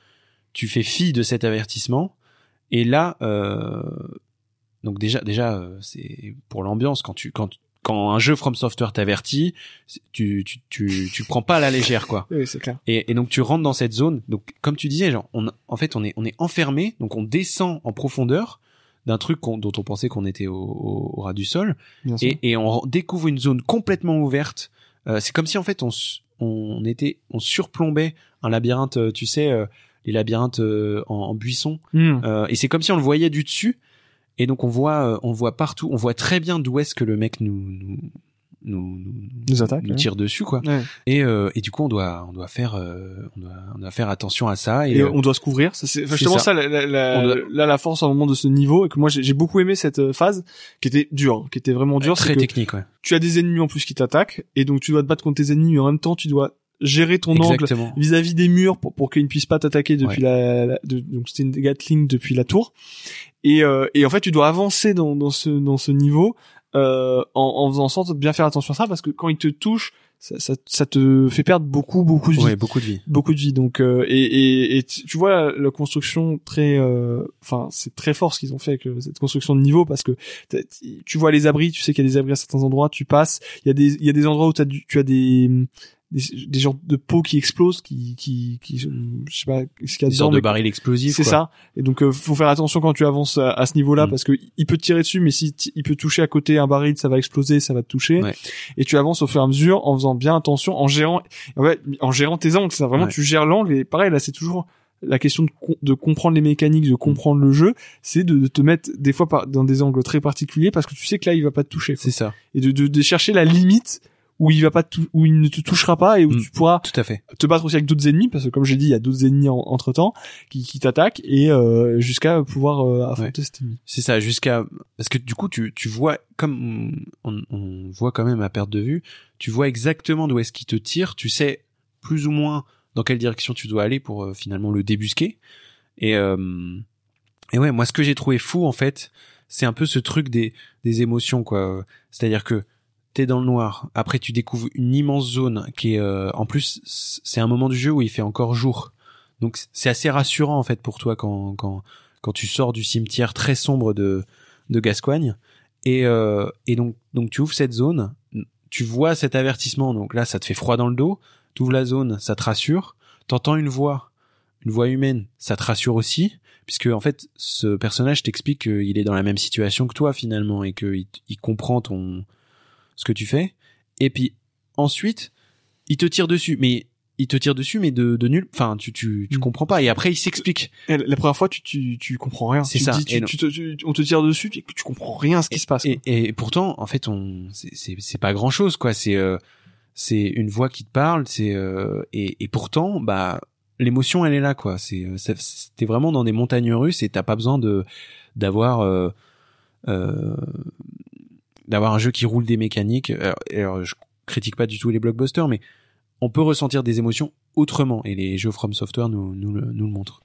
tu fais fi de cet avertissement, et là, euh, donc déjà, déjà, euh, c'est pour l'ambiance quand tu quand quand un jeu From Software t'avertit, tu, tu tu tu prends pas à la légère quoi. Oui, c'est clair. Et, et donc tu rentres dans cette zone. Donc comme tu disais, genre, on, en fait, on est on est enfermé, donc on descend en profondeur d'un truc dont on pensait qu'on était au, au, au ras du sol et, et on découvre une zone complètement ouverte. Euh, c'est comme si en fait on, on était, on surplombait un labyrinthe, euh, tu sais, euh, les labyrinthes euh, en, en buisson. Hmm. Euh, et c'est comme si on le voyait du dessus. Et donc on voit, euh, on voit partout, on voit très bien d'où est-ce que le mec nous nous nous, nous, Nous attaque, nous ouais. tire dessus quoi. Ouais. Et, euh, et du coup on doit, on doit faire, euh, on doit, on doit faire attention à ça. Et, Et euh, on doit se couvrir. Ça, c'est justement ça. ça, la, la, la- doit- là la force à un moment de ce niveau et que moi j'ai beaucoup aimé cette euh, phase qui était dure, hein, qui était vraiment dure. très technique ouais. tu as des ennemis en plus qui t'attaquent et donc tu dois te battre contre tes ennemis mais en même temps tu dois gérer ton angle Exactement. vis-à-vis des murs pour, pour qu'ils ne puissent pas t'attaquer depuis la, la- de- donc c'était une Gatling depuis la tour et, euh, et en fait tu dois avancer dans, dans ce dans ce niveau euh, en, en faisant en sorte de bien faire attention à ça parce que quand il te touche ça, ça, ça te fait perdre beaucoup beaucoup de vie. Ouais, beaucoup de vie. beaucoup de vie. Donc euh, et, et, et tu vois la, la construction très euh, enfin c'est très fort ce qu'ils ont fait avec cette construction de niveau parce que tu vois les abris tu sais qu'il y a des abris à certains endroits tu passes. Il y a des il y a des endroits où t'as du, tu as des des, des genres de pots qui explosent qui qui qui je sais pas ce qu'il y a Des dedans de barils explosifs. c'est ça et donc euh, faut faire attention quand tu avances à, à ce niveau-là Mm. parce que il peut te tirer dessus mais si il peut toucher à côté un baril ça va exploser ça va te toucher Ouais. et tu avances au fur et à mesure en faisant bien attention en gérant ouais, en gérant tes angles c'est vraiment Ouais. tu gères l'angle et pareil là c'est toujours la question de, com- de comprendre les mécaniques de comprendre le jeu c'est de, de te mettre des fois par, dans des angles très particuliers parce que tu sais que là il va pas te toucher. C'est ça. et de, de, de chercher la limite où il va pas où il ne te touchera pas et où Mm. tu pourras Tout à fait. te battre aussi avec d'autres ennemis parce que comme j'ai dit il y a d'autres ennemis entre temps qui, qui t'attaquent et euh, jusqu'à pouvoir euh, affronter cet ennemi C'est ça, jusqu'à parce que du coup tu tu vois comme on, on voit quand même à perte de vue, tu vois exactement d'où est-ce qu'il te tire, tu sais plus ou moins dans quelle direction tu dois aller pour euh, finalement le débusquer. Et euh, et ouais, moi ce que j'ai trouvé fou en fait, c'est un peu ce truc des des émotions quoi. C'est-à-dire que t'es dans le noir, après tu découvres une immense zone qui est euh, en plus c'est un moment du jeu où il fait encore jour. Donc c'est assez rassurant en fait pour toi quand quand quand tu sors du cimetière très sombre de de Gascoigne et euh, et donc donc tu ouvres cette zone, tu vois cet avertissement. Donc là ça te fait froid dans le dos, tu ouvres la zone, ça te rassure, t'entends une voix, une voix humaine, ça te rassure aussi puisque en fait ce personnage t'explique qu'il est dans la même situation que toi finalement et qu'il il comprend ton ce que tu fais. Et puis ensuite il te tire dessus mais il te tire dessus mais de, de nul. Enfin tu tu tu Mm. comprends pas. Et après il s'explique. La première fois tu tu tu comprends rien. C'est ça. dis, tu, Et non. tu te- tu- on te tire dessus tu, tu comprends rien à ce qui se passe et, et pourtant en fait on c'est pas grand chose quoi. C'est euh, c'est une voix qui te parle c'est euh, et et pourtant bah l'émotion elle est là quoi. C'est euh, c'est- t'es vraiment dans des montagnes russes et t'as pas besoin de d'avoir euh, euh, d'avoir un jeu qui roule des mécaniques alors, alors, je critique pas du tout les blockbusters mais on peut ressentir des émotions autrement et les jeux From Software nous nous le, nous le montrent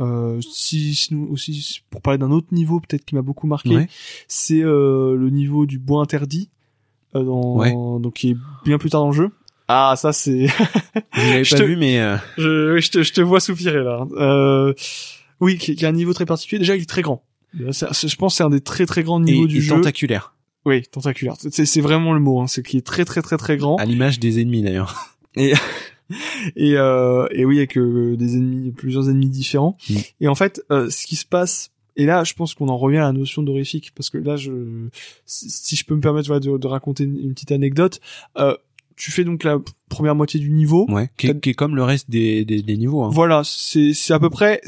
euh, si, si nous aussi pour parler d'un autre niveau peut-être qui m'a beaucoup marqué Ouais. c'est euh, le niveau du bois interdit euh, dans Ouais. donc qui est bien plus tard dans le jeu ah ça c'est vous l'avez Je pas te- vu mais euh, je, te, je te vois soupirer là. Euh, oui, qui, qui a un niveau très particulier. Déjà, il est très grand. C'est- je pense que c'est un des très très grands et, niveaux du et jeu. tentaculaire Oui, tentaculaire. C'est vraiment le mot. Hein. C'est qu'il est très très très très grand. à l'image des ennemis d'ailleurs Et euh, et oui, avec euh, des ennemis, plusieurs ennemis différents. Mm. Et en fait, euh, ce qui se passe Et là, je pense qu'on en revient à la notion d'horrifique, parce que là, je, si je peux me permettre voilà, de, de raconter une, une petite anecdote, tu fais donc la première moitié du niveau. Ouais. Qui, est- qui est comme le reste des, des, des niveaux. Hein. Voilà, c'est c'est à peu près.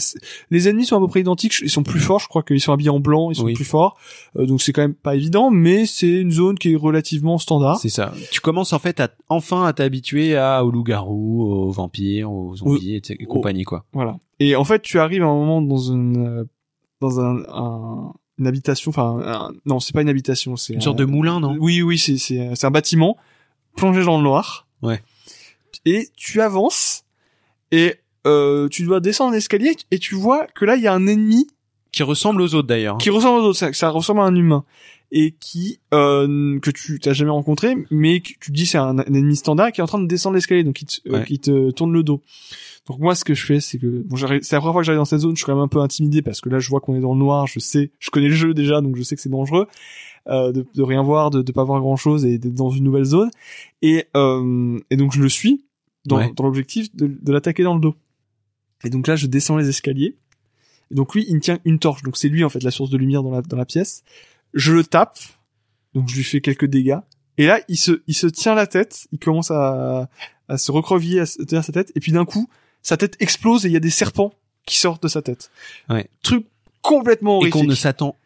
Les ennemis sont à peu près identiques. Ils sont plus forts. Je crois qu'ils sont habillés en blanc. Ils sont Oui. plus forts. Euh, donc c'est quand même pas évident, mais c'est une zone qui est relativement standard. C'est ça. Tu commences en fait à enfin à t'habituer à aux loups-garous, aux vampires, aux zombies et, et compagnie quoi. Voilà. Et en fait, tu arrives à un moment dans une euh, dans un, un- une habitation. Enfin, un- non, c'est pas une habitation. C'est Une un- sorte de moulin, non? Oui, oui, c'est c'est c'est un bâtiment plongé dans le noir. Ouais. Et tu avances et euh, tu dois descendre l'escalier et tu vois que là il y a un ennemi Qui ressemble aux autres d'ailleurs. qui ressemble aux autres, ça, ça ressemble à un humain et qui euh, que tu t'as jamais rencontré, mais que tu dis c'est un, un ennemi standard qui est en train de descendre l'escalier, donc qui te, euh, qui te tourne le dos. Donc moi, ce que je fais, c'est que bon, c'est la première fois que j'arrive dans cette zone, je suis quand même un peu intimidé parce que là, je vois qu'on est dans le noir, je sais, je connais le jeu déjà, donc je sais que c'est dangereux euh, de, de rien voir, de, de pas voir grand chose et d'être dans une nouvelle zone. Et euh, et donc je le suis dans, Ouais. dans l'objectif de, de l'attaquer dans le dos. Et donc là, je descends les escaliers. Et donc lui, il me tient une torche. Donc c'est lui en fait la source de lumière dans la dans la pièce. Je le tape. Donc je lui fais quelques dégâts. Et là, il se il se tient la tête. Il commence à à se recroqueviller, à se tenir sa tête. Et puis d'un coup, sa tête explose et il y a des serpents qui sortent de sa tête. Ouais. Truc complètement Et horrifique. qu'on ne s'attend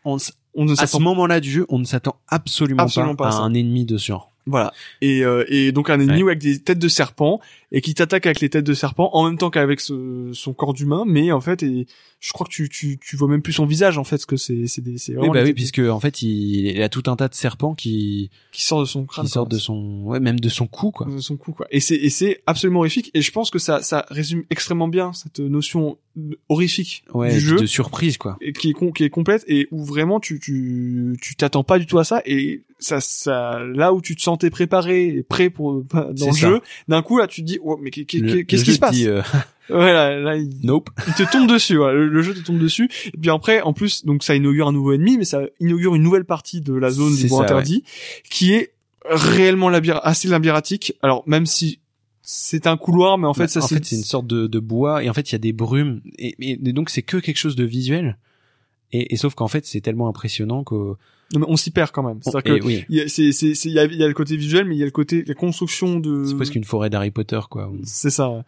on ne à ce moment-là du jeu, on ne s'attend absolument, Absolument pas, pas à un ennemi de ce genre. Voilà. Et, euh, et donc un ennemi Ouais. avec des têtes de serpent et qui t'attaque avec les têtes de serpent en même temps qu'avec ce- son corps d'humain, mais en fait, et je crois que tu, tu, tu vois même plus son visage en fait, parce que c'est c'est des c'est Oui, bah oui, puisque en fait, il, il a tout un tas de serpents qui, qui sort de son crâne, qui sortent de son, ouais, même de son cou, quoi. de son cou quoi. Et c'est et c'est absolument horrifique et je pense que ça ça résume extrêmement bien cette notion horrifique Ouais, du jeu de surprise, quoi. et qui est qui est complète et où vraiment tu tu tu t'attends pas du tout à ça et ça ça là où tu te sentais préparé et prêt pour dans le ça. jeu d'un coup là tu te dis oh, mais qu'est-ce qui se passe euh, ouais là, là il, nope. il te tombe dessus voilà. le, le jeu te tombe dessus et puis après en plus donc ça inaugure un nouveau ennemi mais ça inaugure une nouvelle partie de la zone du bois interdit qui est réellement assez labyrinthique alors même si c'est un couloir mais en fait Bah, ça c'est une sorte de, de bois et en fait, il y a des brumes et, et- et donc c'est que quelque chose de visuel? Et, et sauf qu'en fait, c'est tellement impressionnant que Non, mais on s'y perd quand même c'est à dire et que oui, il y a c'est c'est c'est- il y a, il y a le côté visuel mais il y a le côté la construction de c'est presque une forêt d'Harry Potter, quoi. c'est ça.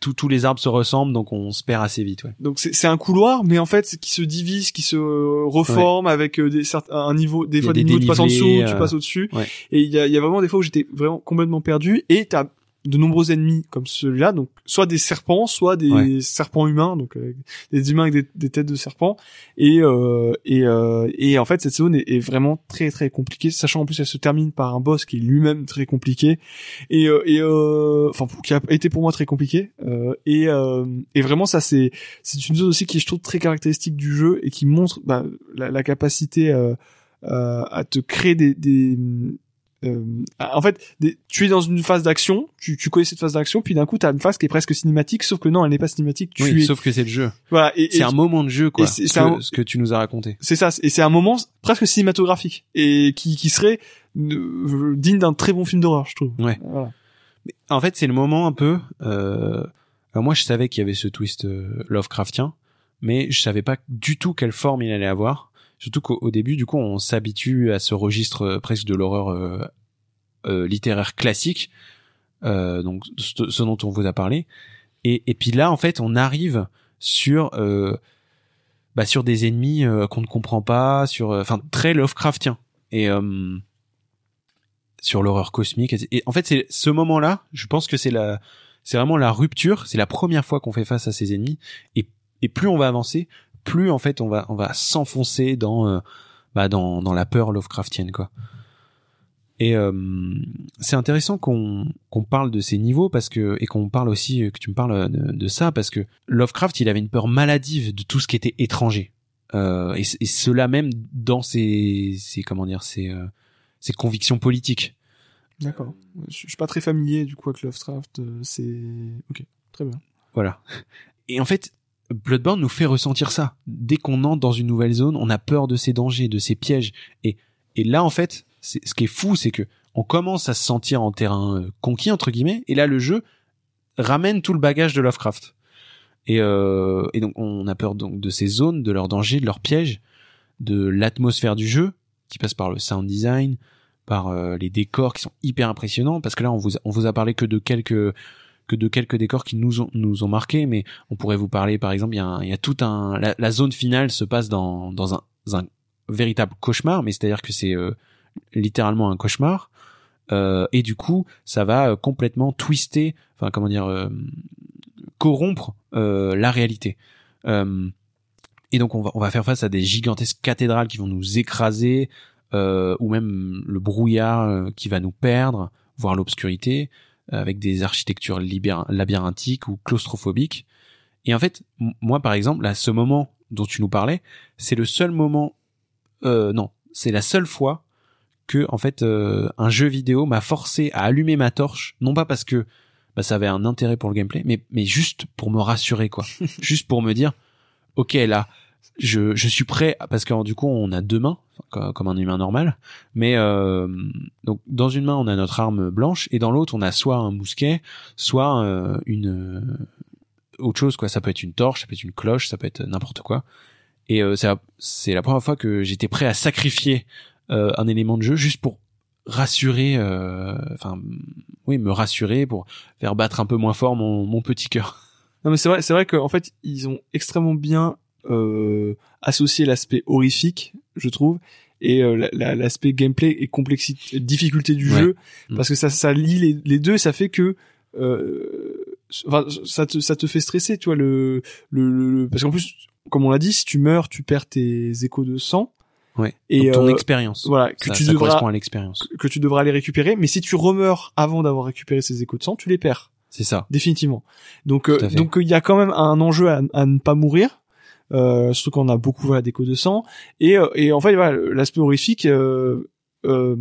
Tous tous les arbres se ressemblent, donc on se perd assez vite, ouais. Donc c'est c'est un couloir, mais en fait c'est qui se divise, qui se euh, reforme avec euh, des certes un niveau, des fois des des niveaux tu passes en dessous, tu euh, passes au dessus, ouais. et il y a, il y a vraiment des fois où j'étais vraiment complètement perdu. Et t'as de nombreux ennemis comme celui-là, donc soit des serpents, soit des Ouais. serpents humains, donc euh, des humains avec des, des têtes de serpents. Et euh, et euh, et en fait cette zone est, est vraiment très très compliquée, sachant en plus elle se termine par un boss qui est lui-même très compliqué et euh, et euh, enfin qui a été pour moi très compliqué. Euh, et euh, et vraiment ça c'est c'est une zone aussi qui est, je trouve très caractéristique du jeu et qui montre bah, la, la capacité à te créer des, des euh, en fait, des- tu es dans une phase d'action, tu, tu connais cette phase d'action, puis d'un coup, tu as une phase qui est presque cinématique, sauf que non, elle n'est pas cinématique. Tu Oui, es, sauf que c'est le jeu. voilà, et, C'est et un moment de jeu, quoi. c'est- ce, un- ce que tu nous as raconté. c'est ça, et c'est un moment presque cinématographique et qui, qui serait euh, digne d'un très bon film d'horreur, je trouve. Ouais. Voilà. En fait, c'est le moment un peu. Euh... alors moi, je savais qu'il y avait ce twist Lovecraftien, mais je savais pas du tout quelle forme il allait avoir. Surtout qu'au au début, du coup, on s'habitue à ce registre euh, presque de l'horreur euh, euh, littéraire classique, euh, donc ce, dont on vous a parlé. Et, puis là, en fait, on arrive sur euh, bah, sur des ennemis euh, qu'on ne comprend pas, sur euh, enfin très Lovecraftien et euh, sur l'horreur cosmique. Et en fait, c'est ce moment-là, je pense que c'est la c'est vraiment la rupture. C'est la première fois qu'on fait face à ces ennemis. Et, et plus on va avancer, plus en fait on va on va s'enfoncer dans euh, bah, dans dans la peur Lovecraftienne quoi. Et euh, c'est intéressant qu'on qu'on parle de ces niveaux parce que et qu'on parle aussi que tu me parles de, de ça parce que Lovecraft il avait une peur maladive de tout ce qui était étranger euh, et, et cela même dans ses, ses comment dire ses euh, ses convictions politiques. D'accord. Je, je suis pas très familier du coup avec Lovecraft. euh, C'est ok, très bien. Voilà. Et en fait, Bloodborne nous fait ressentir ça. Dès qu'on entre dans une nouvelle zone, on a peur de ses dangers, de ses pièges. Et, et là, en fait, ce qui est fou, c'est que on commence à se sentir en terrain euh, conquis, entre guillemets, et là, le jeu ramène tout le bagage de Lovecraft. Et, euh, et donc on a peur donc de ces zones, de leurs dangers, de leurs pièges, de l'atmosphère du jeu qui passe par le sound design, par euh, les décors qui sont hyper impressionnants. Parce que là on vous on vous a parlé que de quelques que de quelques décors qui nous ont nous ont marqué, mais on pourrait vous parler par exemple il y a, tout un la, zone finale se passe dans dans un, véritable cauchemar, mais c'est à dire que c'est euh, littéralement un cauchemar. Euh, et du coup, ça va euh, complètement twister, enfin comment dire, corrompre la réalité. et donc on va, on va faire face à des gigantesques cathédrales qui vont nous écraser, ou même le brouillard qui va nous perdre, voire l'obscurité, avec des architectures labyrinthiques ou claustrophobiques. Et en fait, moi par exemple, à ce moment dont tu nous parlais, c'est le seul moment, non, c'est la seule fois que en fait euh, un jeu vidéo m'a forcé à allumer ma torche, non pas parce que bah, ça avait un intérêt pour le gameplay, mais mais juste pour me rassurer quoi, juste pour me dire ok là je suis prêt parce que du coup on a deux mains comme un humain normal, mais euh, donc dans une main on a notre arme blanche et dans l'autre on a soit un mousquet, soit euh, une autre chose quoi, ça peut être une torche, ça peut être une cloche, ça peut être n'importe quoi. Et c'est la première fois que j'étais prêt à sacrifier euh, un élément de jeu juste pour rassurer, euh, enfin, oui, me rassurer pour faire battre un peu moins fort mon, mon petit cœur. Non mais c'est vrai, c'est vrai qu'en fait ils ont extrêmement bien euh, associé l'aspect horrifique, je trouve, et euh, l'aspect gameplay et complexité, difficulté du jeu, mm. parce que ça, ça lie les, les deux, ça fait que euh, enfin, ça te ça te fait stresser, tu vois le le, le parce qu'en plus, comme on l'a dit, si tu meurs, tu perds tes échos de sang. Ouais. Et ton euh, expérience. Voilà, que tu devras correspond à l'expérience. Que, tu devras les récupérer, mais si tu remeurs avant d'avoir récupéré ces échos de sang, tu les perds. C'est ça. Définitivement. Donc euh, donc il y a quand même un enjeu à, à ne pas mourir. Euh, surtout quand on a beaucoup voilà d'échos de sang. Et euh, et en fait voilà l'aspect horrifique euh, en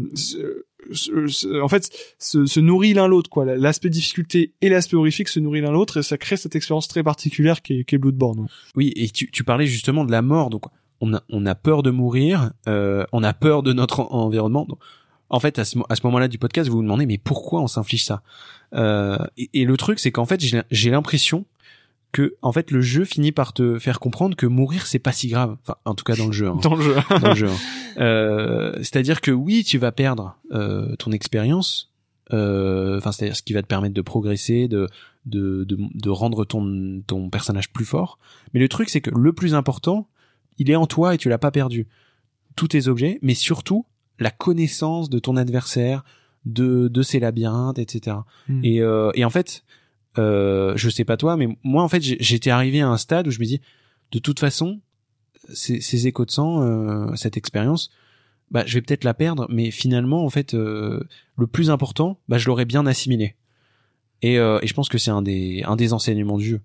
fait se, nourrit l'un l'autre quoi. L'aspect difficulté et l'aspect horrifique se nourrit l'un l'autre et ça crée cette expérience très particulière qui est, qui est Bloodborne oui et tu, tu parlais justement de la mort. Donc on a, on a peur de mourir, euh, on a peur de notre environnement. en fait, à ce, à ce moment-là du podcast, vous vous demandez mais pourquoi on s'inflige ça? Euh, et, le truc, c'est qu'en fait, j'ai l'impression que en fait le jeu finit par te faire comprendre que mourir c'est pas si grave enfin en tout cas dans le jeu hein. dans le jeu dans le jeu hein. euh, c'est-à-dire que oui tu vas perdre euh, ton expérience euh, enfin c'est-à-dire ce qui va te permettre de progresser de de, de, de rendre ton ton personnage plus fort mais le truc c'est que le plus important il est en toi et tu l'as pas perdu. Tous tes objets, mais surtout la connaissance de ton adversaire, de, de ses labyrinthes, etc. Hmm. Et, euh, et en fait, euh, je sais pas toi, mais moi en fait j'étais arrivé à un stade où je me dis, de toute façon, ces, ces échos de sang, euh, cette expérience, bah je vais peut-être la perdre, mais finalement en fait euh, le plus important, bah je l'aurais bien assimilé. Et, euh, et je pense que c'est un des un des enseignements du jeu.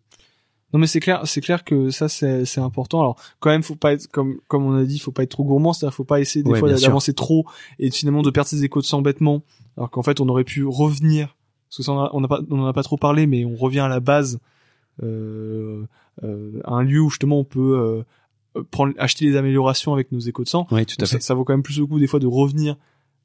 Non mais c'est clair, c'est clair que ça c'est c'est important. Alors quand même faut pas être comme comme on a dit, faut pas être trop gourmand, c'est-à-dire faut pas essayer des fois d'avancer trop et finalement de perdre ses échos de sang bêtement. Alors qu'en fait on aurait pu revenir parce que ça on a, pas on en a pas trop parlé mais on revient à la base euh, euh, un lieu où justement on peut euh, prendre acheter des améliorations avec nos échos de sang. Oui, tout à fait. Ça, vaut quand même plus le coup des fois de revenir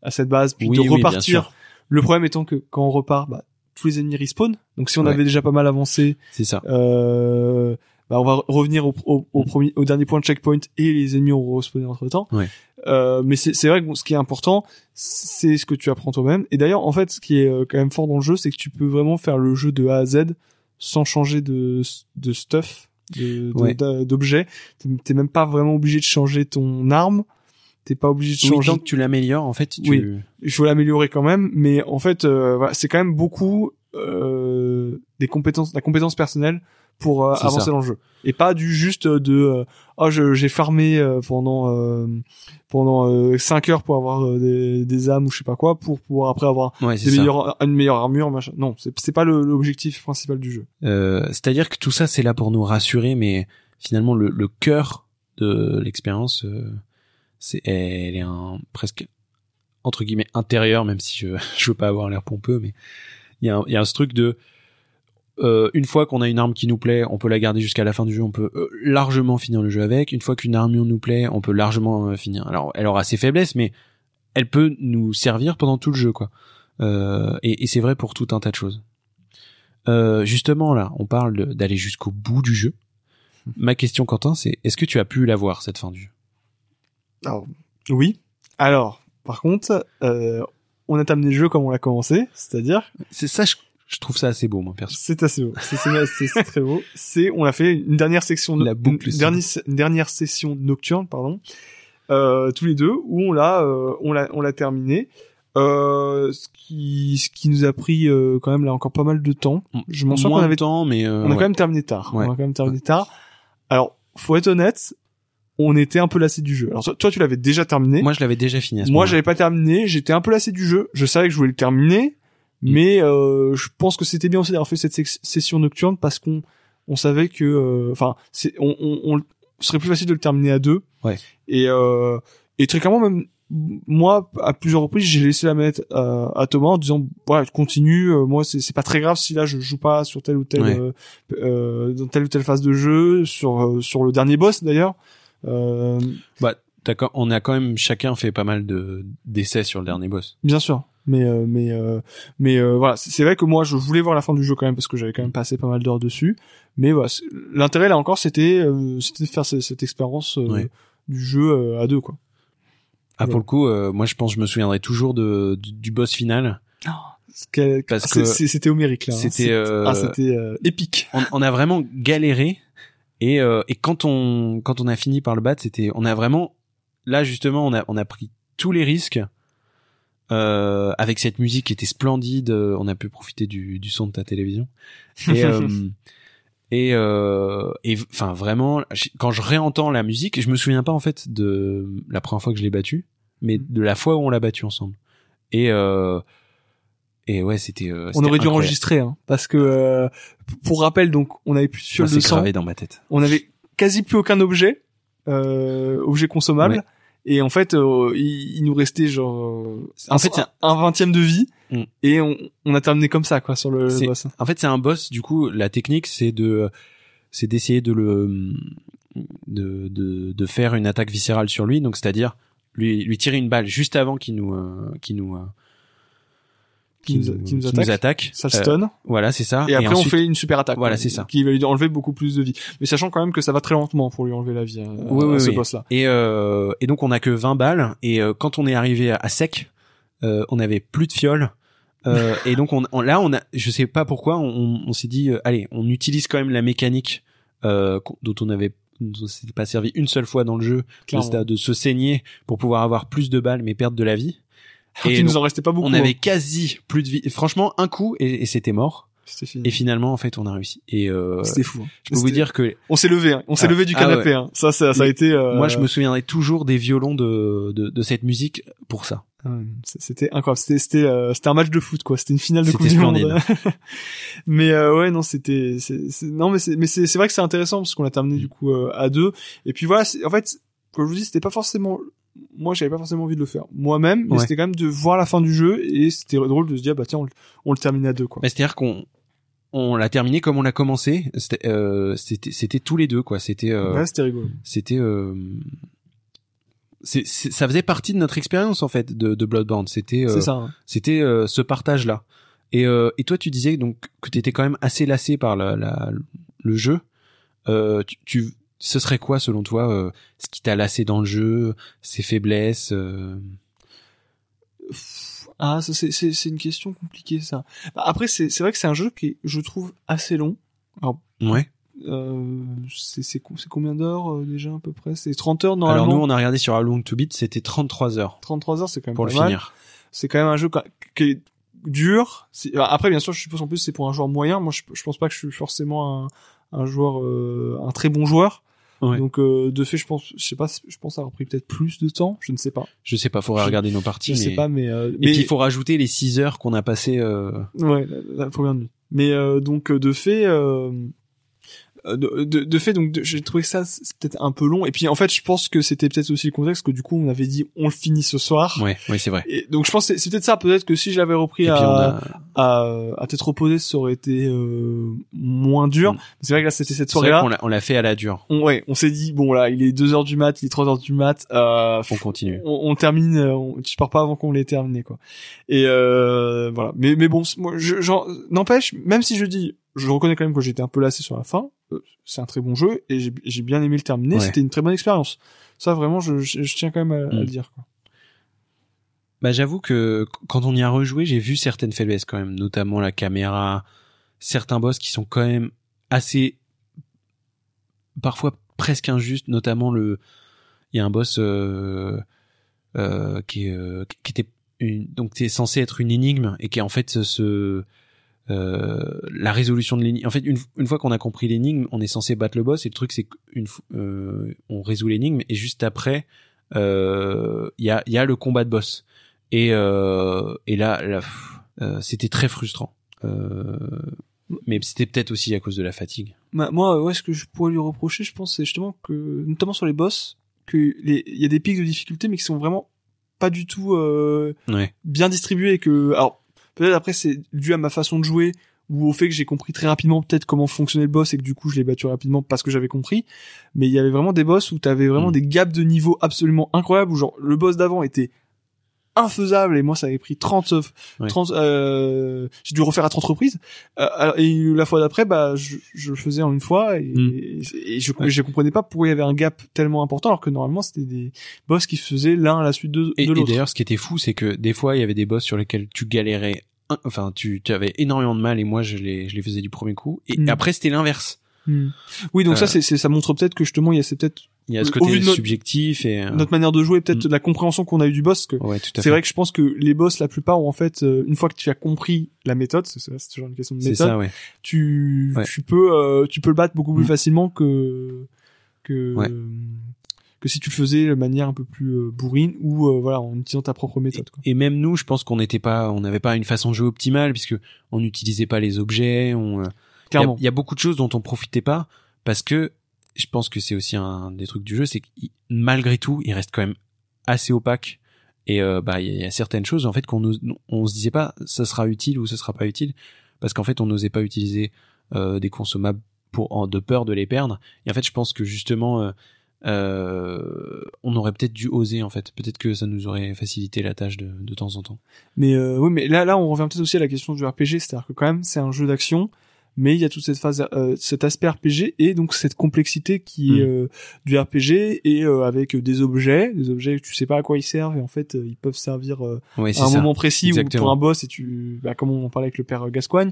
à cette base puis de repartir. Le problème étant que quand on repart, bah, tous les ennemis respawn. Donc si on avait déjà pas mal avancé, c'est ça. Euh, bah on va revenir au, au, au, premier, au dernier point de checkpoint et les ennemis ont respawné entre temps. Ouais. Euh, mais c'est vrai que ce qui est important, c'est ce que tu apprends toi-même. Et d'ailleurs, en fait, ce qui est euh, quand même fort dans le jeu, c'est que tu peux vraiment faire le jeu de A à Z sans changer de, de stuff, d'objets. De, T'es même pas vraiment obligé de changer ton arme t'es pas obligé de changer. tant que tu l'améliores, en fait, tu... oui, il faut l'améliorer quand même, mais en fait, euh, voilà, c'est quand même beaucoup euh, des compétences, la compétence personnelle pour euh, avancer dans le jeu, et pas du juste de euh, oh j'ai farmé euh, pendant pendant 5 heures pour avoir des, des âmes ou je sais pas quoi pour pouvoir après avoir des meilleures, une meilleure armure machin. Non, c'est c'est pas l'objectif principal du jeu. C'est-à-dire que tout ça c'est là pour nous rassurer, mais finalement le, le cœur de l'expérience c'est elle est un presque entre guillemets intérieur même si je je veux pas avoir l'air pompeux mais il y a il y a ce truc de euh, une fois qu'on a une arme qui nous plaît, on peut la garder jusqu'à la fin du jeu, on peut euh, largement finir le jeu avec. Une fois qu'une armure nous plaît, on peut largement euh, finir. Alors, elle aura ses faiblesses, mais elle peut nous servir pendant tout le jeu, quoi. et, et c'est vrai pour tout un tas de choses. Justement là, on parle d'aller jusqu'au bout du jeu. Ma question, Quentin, c'est est-ce que tu as pu la voir cette fin du jeu? Alors, oui. Alors, par contre, on a terminé le jeu comme on l'a commencé, c'est-à-dire, C'est ça, je, je trouve ça assez beau, moi perso. c'est assez beau, c'est c'est- c'est- c'est très beau. C'est, on a fait une dernière section, no- La boucle, une, dernière, une dernière session nocturne, pardon, euh, tous les deux, où on l'a, euh, on l'a, on l'a terminé. Euh, ce qui, ce qui nous a pris euh, quand même là encore pas mal de temps. Je m'en souviens qu'on avait temps, mais euh, on a ouais. quand même terminé tard. Ouais. On a quand même terminé tard. Alors, faut être honnête, on était un peu lassé du jeu. Alors toi, tu l'avais déjà terminé. Moi, je l'avais déjà fini. À ce Moi, j'avais pas terminé. J'étais un peu lassé du jeu. Je savais que je voulais le terminer, Mm. mais euh, je pense que c'était bien aussi d'avoir fait cette session nocturne parce qu'on on savait que, euh, enfin, c'est on, on, on serait plus facile de le terminer à deux. Ouais. Et euh, et très clairement même moi à plusieurs reprises j'ai laissé la manette à, à Thomas en disant voilà continue euh, moi c'est c'est pas très grave si là je joue pas sur telle ou telle Ouais. euh, euh, dans telle ou telle phase de jeu sur euh, sur le dernier boss d'ailleurs euh, Bah, t'as quand- on a quand même chacun fait pas mal de d'essais sur le dernier boss. Bien sûr, mais euh, mais euh, mais euh, voilà, c'est vrai que moi je voulais voir la fin du jeu quand même parce que j'avais quand même passé pas mal d'heures dessus. Mais voilà, l'intérêt là encore c'était euh, c'était de faire ce- cette expérience euh, Ouais. du jeu euh, à deux quoi. Ah, pour le coup, euh, moi, je pense, que je me souviendrai toujours de du, du boss final. Quel- Parce c'est- que c'était homérique là. hein. c'était, euh, ah, c'était épique. On, on a vraiment galéré et euh, et quand on quand on a fini par le battre, c'était on a vraiment là justement on a on a pris tous les risques. Euh, avec cette musique qui était splendide, euh, on a pu profiter du, du son de ta télévision. Et, et, euh, enfin vraiment, quand je réentends la musique, je me souviens pas en fait de la première fois que je l'ai battu, mais de la fois où on l'a battu ensemble. Et et ouais, c'était. euh, On aurait dû incroyable. enregistrer hein, parce que euh, pour rappel donc on avait plus de fiole de sang, gravé dans ma tête. on avait quasi plus aucun objet euh, objet consommable. Ouais. Et en fait, euh, il, il nous restait genre En fait, c'est un, un vingtième de vie, Mm. et on, on a terminé comme ça quoi sur le, boss. En fait, c'est un boss. Du coup, la technique, c'est de, c'est d'essayer de le, de, de, de faire une attaque viscérale sur lui. Donc, c'est-à-dire lui, lui tirer une balle juste avant qu'il nous, euh, qu'il nous, euh, Qui nous- qui nous attaque. attaque. Ça le Euh, stun. voilà, c'est ça. et après, ensuite- on fait une super attaque. Voilà, c'est ça. Qui va lui enlever beaucoup plus de vie. Mais sachant quand même que ça va très lentement pour lui enlever la vie Oui, oui, ce oui. boss-là. Et, euh, et donc, on a que 20 balles. Et euh, quand on est arrivé à, à sec, euh, on avait plus de fioles. Euh, et donc, on, on- là, on a, je sais pas pourquoi, on, s'est dit, euh, allez, on utilise quand même la mécanique euh, dont on avait s'était pas servi une seule fois dans le jeu, de, de se saigner pour pouvoir avoir plus de balles mais perdre de la vie. Et Et il nous en restait pas beaucoup. on avait hein. quasi plus de vie. Franchement, un coup et, et c'était mort. Fini. Et finalement, en fait, on a réussi. Et euh, C'était fou. hein. je peux vous dire que on s'est levé. hein. On s'est Ah, levé du ah canapé. ouais. hein. Ça, ça, ça a été. euh, moi, je me souviendrai toujours des violons de, de, de cette musique pour ça. C'était incroyable. C'était c'était euh, c'était un match de foot quoi. C'était une finale de Coupe du Monde. mais euh, ouais non c'était non mais c'est mais c'est c'est vrai que c'est intéressant parce qu'on a terminé du coup euh, à deux. Et puis voilà en fait comme je vous dis c'était pas forcément moi j'avais pas forcément envie de le faire moi-même mais Ouais. c'était quand même de voir la fin du jeu et c'était drôle de se dire bah tiens on, le- on le termine à deux quoi. Bah, C'est-à-dire qu'on on l'a terminé comme on l'a commencé. C'était euh, c'était c'était tous les deux quoi. C'était euh, Ouais c'était rigolo. c'était euh, c'est c'est- ça faisait partie de notre expérience en fait de, de Bloodborne. C'était c'est hein. c'était ce partage là. Et et toi tu disais donc que t'étais quand même assez lassé par la, la le jeu. Tu, tu ce serait quoi selon toi euh, ce qui t'a lassé dans le jeu, ses faiblesses euh, Ah ça, c'est une question compliquée ça. Bah, Après c'est vrai que c'est un jeu qui je trouve assez long. Ouais. Euh, c'est c'est co- c'est combien d'heures euh, déjà à peu près? C'est 30 heures normalement. Alors nous on a regardé sur How Long to Beat, c'était 33 heures 33 heures c'est quand même pour pas le mal. finir. c'est quand même un jeu qui- est dur. Bah, Après, bien sûr, je suppose en plus c'est pour un joueur moyen. Moi, je, je pense pas que je suis forcément un, un joueur, euh, un très bon joueur. Ouais. Donc, euh, de fait, je pense, je sais pas, je pense avoir pris peut-être plus de temps. Je ne sais pas. Je sais pas, faudrait Je- regarder nos Je parties. mais... sais pas, mais, euh, Et mais puis il faut rajouter les 6 heures qu'on a passées. Euh... ouais, la, la première nuit. Mais euh, donc, de fait, Euh, de, de, de fait donc j'ai trouvé ça c'est peut-être un peu long et puis en fait je pense que c'était peut-être aussi le contexte que du coup on avait dit on le finit ce soir Ouais, ouais, c'est vrai. et donc je pense que c'est peut-être ça peut-être que si je l'avais repris à, a, à à tête reposée ça aurait été euh, moins dur Mm. c'est vrai que là c'était cette c'est soirée vrai là qu'on l'a, on l'a fait à la dure. on, ouais on s'est dit bon là il est 2 heures du mat il est 3 heures du mat euh, On continue. on, on termine euh, on, tu pars pas avant qu'on l'ait terminé quoi et euh, voilà mais mais bon moi je n'empêche même si je dis je reconnais quand même que j'étais un peu lassé sur la fin euh, c'est un très bon jeu et j'ai bien aimé le terminer Ouais. c'était une très bonne expérience ça vraiment je, je, je tiens quand même à, à Mm. le dire quoi. Bah, j'avoue que qu- quand on y a rejoué, j'ai vu certaines faiblesses quand même, notamment la caméra, certains boss qui sont quand même assez, parfois presque injustes, notamment le, il y a un boss euh, euh, qui euh, qui était une, donc c'est censé être une énigme et qui en fait ce euh, la résolution de l'énigme. En fait, une, une fois qu'on a compris l'énigme, on est censé battre le boss et le truc c'est qu'une fois euh, on résout l'énigme et juste après euh, il y a y a le combat de boss et euh, et là, là euh, c'était très frustrant. Euh, mais c'était peut-être aussi à cause de la fatigue. Ma- moi ouais ce que je pourrais lui reprocher je pense c'est justement que notamment sur les boss que les il y a des pics de difficulté mais qui sont vraiment pas du tout euh, Ouais. bien distribué et que alors peut-être après c'est dû à ma façon de jouer ou au fait que j'ai compris très rapidement peut-être comment fonctionnait le boss et que du coup je l'ai battu rapidement parce que j'avais compris mais il y avait vraiment des boss où t'avais vraiment Mm. des gaps de niveau absolument incroyables où genre le boss d'avant était infaisable et moi ça avait pris 30 Ouais. 30 euh, j'ai dû refaire à 30 reprises Euh, alors, et la fois d'après bah je, je le faisais en une fois et, Mm. et je Ouais. je comprenais pas pourquoi il y avait un gap tellement important alors que normalement c'était des boss qui se faisaient l'un à la suite de, Et, de et l'autre d'ailleurs, ce qui était fou, c'est que des fois, il y avait des boss sur lesquels tu galérais. Enfin, tu, tu avais énormément de mal et moi, je les, je les faisais du premier coup. Et Mm. après, c'était l'inverse. Oui, donc Euh, ça, c'est, c'est- ça montre peut-être que justement, il y a c'est peut-être Il y a ce côté notre- subjectif et. euh, notre manière de jouer, peut-être la compréhension qu'on a eu du boss. Que Ouais, c'est vrai que je pense que les boss, la plupart, ont en fait, euh, une fois que tu as compris la méthode, c'est, toujours une question de méthode, ça, ouais. tu, Ouais. tu peux, euh, tu peux le battre beaucoup plus Mm. facilement que que que si tu le faisais de manière un peu plus euh, bourrine ou euh, voilà en utilisant ta propre méthode. Quoi. Et même nous, je pense qu'on n'était pas, on n'avait pas une façon de jouer optimale puisque on n'utilisait pas les objets. On, il y a- y, beaucoup de choses dont on profitait pas parce que je pense que c'est aussi un des trucs du jeu, c'est que malgré tout, il reste quand même assez opaque. Et euh, bah il y, a- il y a certaines choses en fait qu'on on se disait pas ça sera utile ou ça sera pas utile parce qu'en fait on n'osait pas utiliser euh, des consommables pour en, de peur de les perdre. Et en fait je pense que justement euh, euh, on aurait peut-être dû oser en fait. Peut-être que ça nous aurait facilité la tâche de, de temps en temps. Mais euh, oui, mais là, là, on revient peut-être aussi à la question du RPG, c'est-à-dire que quand même, c'est un jeu d'action, mais il y a toute cette phase, euh, cet aspect RPG et donc cette complexité qui est Mm. euh, du RPG et euh, avec des objets, des objets que tu sais pas à quoi ils servent et en fait, euh, ils peuvent servir euh, Ouais, à un ça. moment précis ou pour un boss et tu, bah, comme on en parlait avec le père Gascoigne,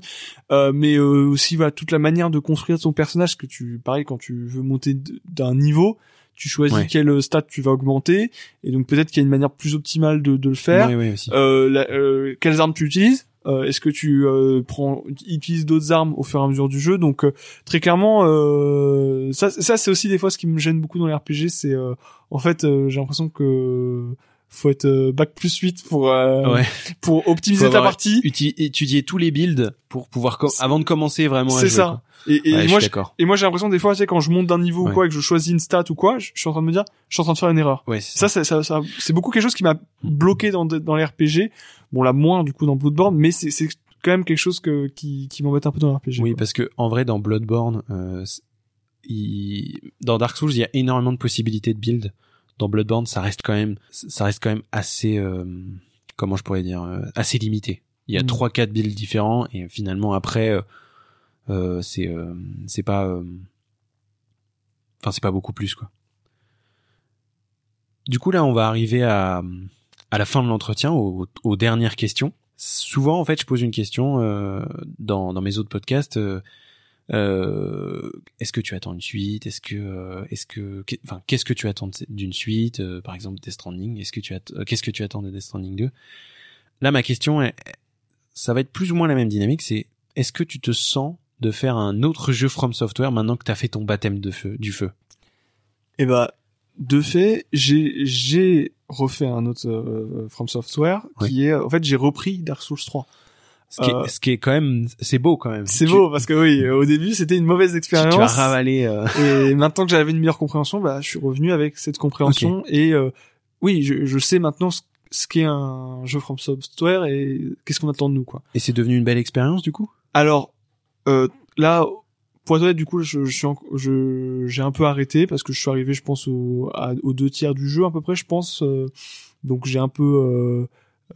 euh, mais euh, aussi voilà toute la manière de construire ton personnage que tu, pareil, quand tu veux monter d'un niveau. Tu choisis Ouais. quel stat tu vas augmenter et donc peut-être qu'il y a une manière plus optimale de, de le faire Ouais, ouais, aussi. euh, la- euh, quelles armes tu utilises euh, Est-ce que tu euh, prends, utilises d'autres armes au fur et à mesure du jeu? Donc euh, très clairement, euh, ça, ça c'est aussi des fois ce qui me gêne beaucoup dans les RPG, c'est euh, en fait euh, j'ai l'impression que faut être bac plus 8 pour euh, Ouais. pour optimiser ta partie. Étudier tous les builds pour pouvoir avant de commencer vraiment C'est ça. quoi. Et, et Ouais, je moi, et j'ai l'impression des fois, tu sais, quand je monte d'un niveau Ouais. ou quoi et que je choisis une stat ou quoi, je, je suis en train de me dire, je suis en train de faire une erreur. Ouais, c'est Ça, ça, ça, ça- c'est beaucoup quelque chose qui m'a bloqué dans, dans les RPG. Bon, là, moins, du coup, dans Bloodborne, mais c'est, c'est quand même quelque chose que, qui, qui m'embête un peu dans les RPG. Oui, quoi. parce que en vrai, dans Bloodborne, euh, il- dans Dark Souls, il y a énormément de possibilités de build. Dans Bloodborne, ça reste quand même, ça reste quand même assez, euh, comment je pourrais dire, euh, assez limité. Il y a Mm. trois, quatre builds différents et finalement après, euh, euh, c'est, euh, c'est pas, euh, enfin c'est pas beaucoup plus quoi. Du coup là, on va arriver à à la fin de l'entretien, aux, aux dernières questions. Souvent, en fait, je pose une question euh, dans, dans mes autres podcasts. euh, euh, est-ce que tu attends une suite? Est-ce que, euh, est-ce que, enfin, qu'est-ce que tu attends d'une suite? Euh, Par exemple, Death Stranding. Est-ce que tu qu'est-ce que tu attends de Death Stranding 2 Là, ma question, est, ça va être plus ou moins la même dynamique. C'est est-ce que tu te sens de faire un autre jeu From Software maintenant que tu as fait ton baptême de feu, du feu? Et bah, de fait, j'ai, refait un autre euh, From Software qui est, en fait, j'ai repris Dark Souls 3. Ce qui, est, Euh, ce qui est quand même, c'est beau quand même. C'est beau parce que oui, au début c'était une mauvaise expérience. tu as ravalé. euh, et maintenant que j'avais une meilleure compréhension, bah je suis revenu avec cette compréhension et euh, oui, je, je sais maintenant ce, ce qu'est un jeu From Software et qu'est-ce qu'on attend de nous quoi. Et c'est devenu une belle expérience du coup? Alors euh, là, pour être honnête, du coup, je, je suis, en- je, j'ai un peu arrêté parce que je suis arrivé, je pense, au, à- aux deux tiers du jeu à peu près, je pense. euh, donc j'ai un peu, euh,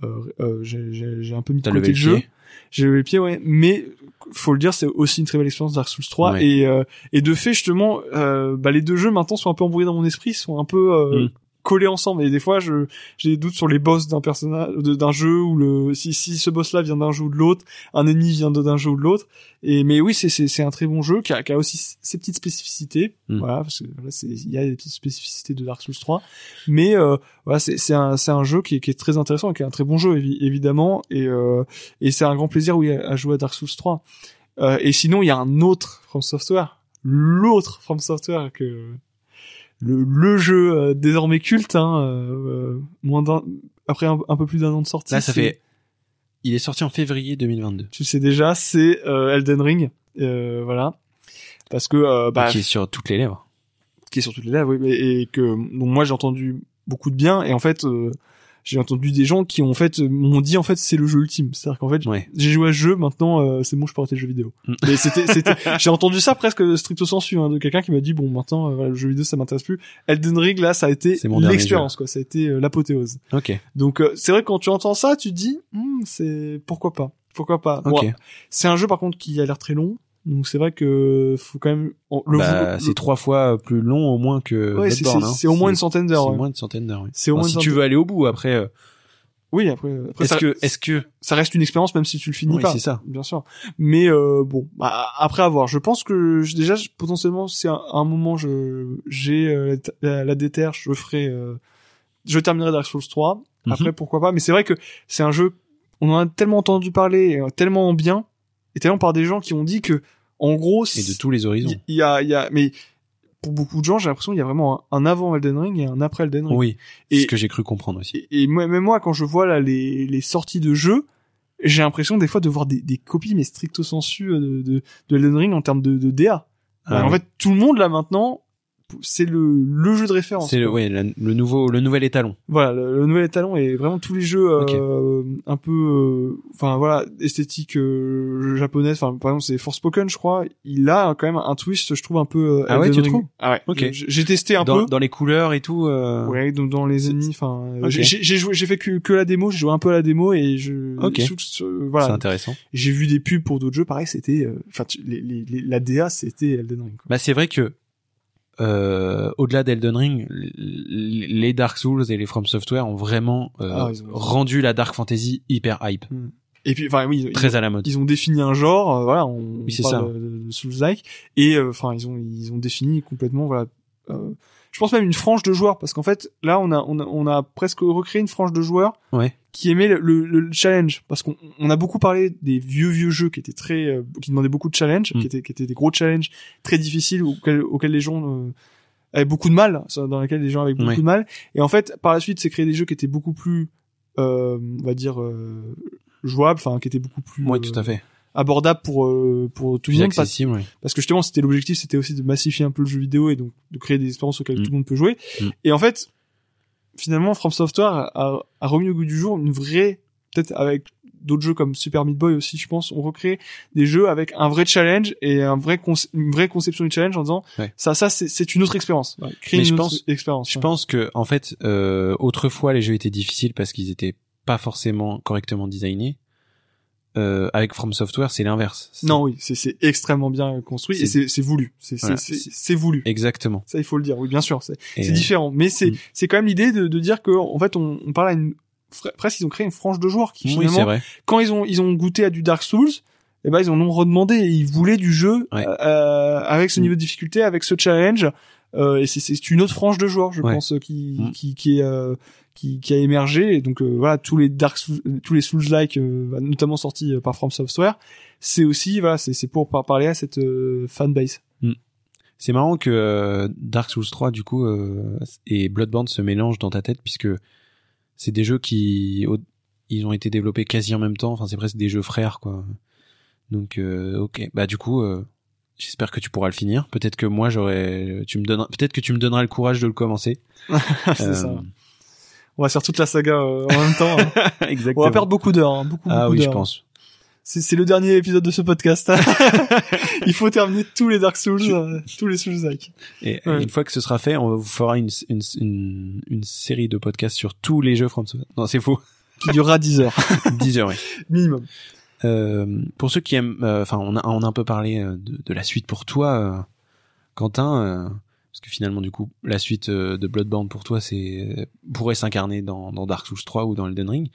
euh, euh, j'ai, j'ai, j'ai un peu mis de côté levé le le jeu. pied. J'ai levé le pied, ouais. Mais faut le dire, c'est aussi une très belle expérience Dark Souls 3 Ouais. et euh, et de fait justement, euh, bah les deux jeux maintenant sont un peu embrouillés dans mon esprit, sont un peu euh, Mm. Collés ensemble. Et des fois, je j'ai des doutes sur les boss d'un personnage, d'un jeu ou le si si ce boss-là vient d'un jeu ou de l'autre, un ennemi vient de- d'un jeu ou de l'autre. Et mais oui, c'est c'est c'est un très bon jeu qui a, qui a aussi ses petites spécificités. Mm. Voilà, parce que là, c'est il y a des petites spécificités de Dark Souls 3, mais euh, voilà, c'est c'est un c'est un jeu qui est, qui est très intéressant, et qui est un très bon jeu évi- évidemment, et euh, et c'est un grand plaisir oui à, à jouer à Dark Souls 3. Euh, et sinon, il y a un autre From Software, l'autre From Software que le, le jeu euh, désormais culte, hein, euh, euh, moins d'un après un, un peu plus d'un an de sortie. Là, ça fait. Il est sorti en février 2022. tu sais déjà, c'est euh, Elden Ring, euh, voilà, parce que bah, qui est sur toutes les lèvres. qui est sur toutes les lèvres, oui, mais- et que donc moi j'ai entendu beaucoup de bien et en fait euh, j'ai entendu des gens qui ont en fait m'ont dit en fait c'est le jeu ultime, c'est-à-dire qu'en fait Ouais. j'ai joué à ce jeu maintenant euh, c'est bon je peux arrêter le jeu vidéo. Mm. Mais c'était c'était j'ai entendu ça presque stricto sensu hein, de quelqu'un qui m'a dit bon maintenant euh, voilà, le jeu vidéo ça m'intéresse plus. Elden Ring là ça a été C'est l'expérience quoi, ça a été euh, l'apothéose. Ok. Donc euh, c'est vrai que quand tu entends ça tu te dis Hmm, c'est pourquoi pas? Pourquoi pas? Bon, Ok. c'est un jeu par contre qui a l'air très long. Donc c'est vrai que faut quand même le, bah, le- c'est trois fois plus long au moins que Ouais, c'est hein. au moins une centaine d'heures. C'est ouais. moins une centaine d'heures. oui. C'est au moins si tu veux aller au bout après. euh, Oui, après, après Est-ce ça, que, est-ce que, ça reste une expérience même si tu le finis Oui, pas. c'est ça. Bien sûr. Mais euh, bon, bah, après avoir, je pense que je- déjà je- potentiellement c'est un, un moment je j'ai euh, la, la déterre, je ferai euh, je terminerai Dark Souls 3. Mhm. Après pourquoi pas, mais c'est vrai que c'est un jeu on en a tellement entendu parler, euh, tellement en bien et tellement par des gens qui ont dit que en gros et de tous les horizons. il y a il y a mais pour beaucoup de gens, j'ai l'impression qu'il y a vraiment un, un avant Elden Ring et un après Elden Ring. Oui. Et- ce que j'ai cru comprendre aussi. Et, et moi, même moi, quand je vois là les, les sorties de jeux, j'ai l'impression des fois de voir des, des copies mais stricto sensu euh, de, de, de Elden Ring en termes de, de DA. Ah en oui. fait, tout le monde là maintenant, c'est le, le jeu de référence. C'est le, ouais, la- le nouveau, le nouvel étalon. Voilà, le, le nouvel étalon et vraiment tous les jeux euh, un peu, euh, enfin voilà, esthétique euh, japonaise. Enfin, par exemple, c'est Forspoken, je crois. Il a quand même un twist, je trouve un peu. euh, Ah ouais, tu trouves Ah ouais. Ok. J'ai testé un Dans, peu. dans les couleurs et tout. euh, Ouais, donc dans les ennemis, enfin, euh, Ok. j'ai j'ai joué, j'ai fait que, que la démo, j'ai joué un peu à la démo et je, Ok. je trouve que ce- C'est voilà, intéressant. j'ai vu des pubs pour d'autres jeux, pareil, c'était, euh, enfin, tu- les, les, les- la DA, c'était Elden Ring. Quoi. Bah, c'est vrai que, euh, au-delà d'Elden Ring, les Dark Souls et les From Software ont vraiment euh, Ah, ont- rendu la Dark Fantasy hyper hype, Et puis, enfin, oui, ils, très à la mode. ils ont défini un genre, euh, voilà, on, Oui, on ça. parle de, de Souls-like, et euh, enfin, ils ont, ils ont défini complètement, voilà. Euh, je pense même une frange de joueurs, parce qu'en fait, là, on a, on a, on a presque recréé une frange de joueurs Ouais. qui aimait le, le- le challenge parce qu'on on a beaucoup parlé des vieux vieux jeux qui étaient très euh, qui demandaient beaucoup de challenge Mm. qui étaient qui étaient des gros challenges très difficiles auxquels, auxquels les gens euh, avaient beaucoup de mal dans lesquels les gens avaient beaucoup Ouais. de mal et en fait par la suite c'est créé des jeux qui étaient beaucoup plus euh, on va dire euh, jouables enfin qui étaient beaucoup plus Ouais, euh, tout à fait. Abordables pour euh, pour tout le monde parce, accessible, oui. parce que justement c'était l'objectif c'était aussi de massifier un peu le jeu vidéo et donc de créer des expériences auxquelles Mm. tout le monde peut jouer Mm. et en fait finalement From Software a, a, remis au goût du jour une vraie peut-être avec d'autres jeux comme Super Meat Boy aussi je pense on recrée des jeux avec un vrai challenge et un vrai une vraie conception du challenge en disant Ouais. ça ça c'est c'est une autre expérience ouais, créer une je autre pense- expérience Je ouais. pense que en fait, euh, autrefois les jeux étaient difficiles parce qu'ils étaient pas forcément correctement designés. Euh, avec From Software, c'est l'inverse. Non oui c'est extrêmement bien construit et C'est- voulu c'est Voilà, voulu Exactement. ça il faut le dire oui bien sûr c'est Et, différent mais c'est Mm. c'est quand même l'idée de, de dire que en fait on, on parle à une presque ils ont créé une frange de joueurs qui finalement vrai. quand ils ont ils ont goûté à du Dark Souls eh ben ils en ont redemandé et ils voulaient du jeu Ouais. euh, avec ce Mm. niveau de difficulté avec ce challenge euh, et c'est une autre frange de joueurs je Ouais. pense qui Mm. qui qui est euh, qui, qui a émergé et donc euh, voilà tous les Dark tous les Souls like notamment sortis euh, par From Software c'est aussi voilà c'est pour par- parler à cette euh, fanbase C'est marrant que euh, Dark Souls 3 du coup euh, et Bloodborne se mélangent dans ta tête puisque c'est des jeux qui au- ils ont été développés quasi en même temps. Enfin, c'est presque des jeux frères, quoi. Donc, euh, ok. Bah, du coup, euh, j'espère que tu pourras le finir. Peut-être que moi, j'aurais, tu me donneras, peut-être que tu me donneras le courage de le commencer. c'est Euh, ça. On va faire toute la saga euh, en même temps. hein. Exactement. On va perdre beaucoup d'heures, hein, beaucoup, ah beaucoup oui, je pense. C'est, le dernier épisode de ce podcast. Il faut terminer tous les Dark Souls, euh, tous les Souls-like. Et Ouais. une fois que ce sera fait, on vous fera une, une, une, une série de podcasts sur tous les jeux From. Non, c'est faux. Qui durera 10 heures 10 heures, oui. minimum. Euh, pour ceux qui aiment, euh, enfin, on a, un peu parlé euh, de, la suite pour toi, Quentin, parce que finalement, du coup, la suite de Bloodborne pour toi, c'est pourrait s'incarner dans, Dark Souls 3 ou dans Elden Ring.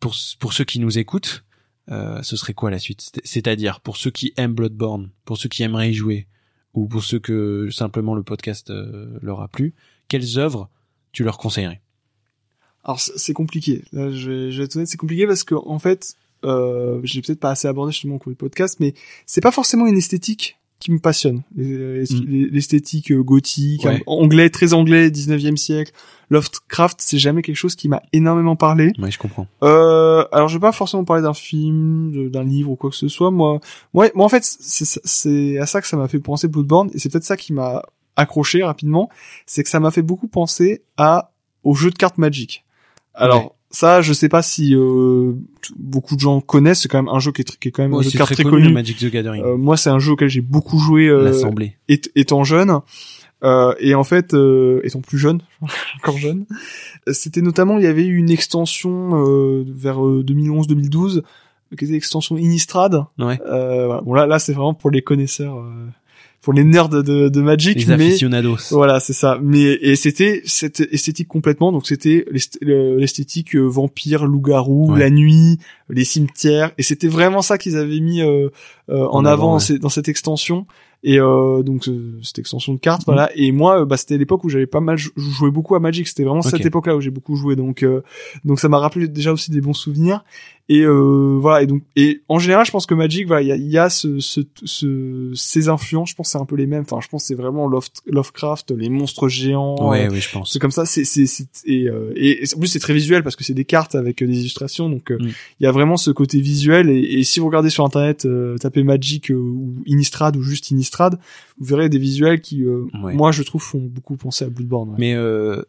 Pour pour ceux qui nous écoutent, ce serait quoi la suite? C'est- C'est-à-dire pour ceux qui aiment Bloodborne, pour ceux qui aimeraient y jouer, ou pour ceux que simplement le podcast leur a plu, quelles œuvres tu leur conseillerais? Alors c'est compliqué. Là, je vais, je vais c'est compliqué parce que en fait, euh, j'ai peut-être pas assez abordé justement au cours du podcast, mais c'est pas forcément une esthétique qui me passionne. Mm. les- L'esthétique euh, gothique, Ouais. anglais, très anglais, 19e siècle. Lovecraft, c'est jamais quelque chose qui m'a énormément parlé. Ouais, je comprends. Euh, alors je vais pas forcément parler d'un film, d'un livre ou quoi que ce soit. Moi, moi, moi en fait, c'est c'est à ça que ça m'a fait penser Bloodborne, et c'est peut-être ça qui m'a accroché rapidement, c'est que ça m'a fait beaucoup penser à au jeu de cartes Magic. Alors Ouais. Ça, je sais pas si euh, beaucoup de gens connaissent. C'est quand même un jeu qui est, qui est quand même un Ouais, jeu de c'est cartes très très connu, le connu. Magic the Gathering, Euh, moi, c'est un jeu auquel j'ai beaucoup joué euh, ét- étant jeune. Euh, et en fait, euh, étant plus jeune, encore jeune, c'était notamment il y avait eu une extension euh, vers 2011-2012 qui était l'extension Innistrad. Ouais. Euh, voilà. Bon là, là c'est vraiment pour les connaisseurs, euh, pour les nerds de, de, de Magic, Les mais aficionados. voilà, c'est ça. Mais et c'était cette esthétique complètement. Donc c'était l'est- le- l'esthétique euh, vampire, loup-garou, Ouais. la nuit, les cimetières. Et c'était vraiment ça qu'ils avaient mis euh, euh, en, En avant, avant, dans ouais. ces- dans cette extension. Et euh, donc euh, cette extension de cartes, Mhm. voilà. Et moi, euh, bah, c'était l'époque où j'avais pas mal jou- joué beaucoup à Magic. C'était vraiment cette Ok. époque-là où j'ai beaucoup joué. Donc euh, donc ça m'a rappelé déjà aussi des bons souvenirs. Et euh, voilà. Et donc et en général, je pense que Magic, voilà, il y a, il y a ce, ce, ce- ces influences. Je pense que c'est un peu les mêmes. Enfin, je pense que c'est vraiment Lovecraft, les monstres géants. Ouais, euh, oui, je pense. c'est comme ça, c'est c'est et, euh, et, et en plus c'est très visuel parce que c'est des cartes avec euh, des illustrations, donc euh, il Mm. y a vraiment ce côté visuel. Et, et si vous regardez sur internet, euh, tapez Magic ou Innistrad ou juste Innistrad, vous verrez des visuels qui, euh, Ouais. moi je trouve, font beaucoup penser à Bloodborne. ouais. Mais euh,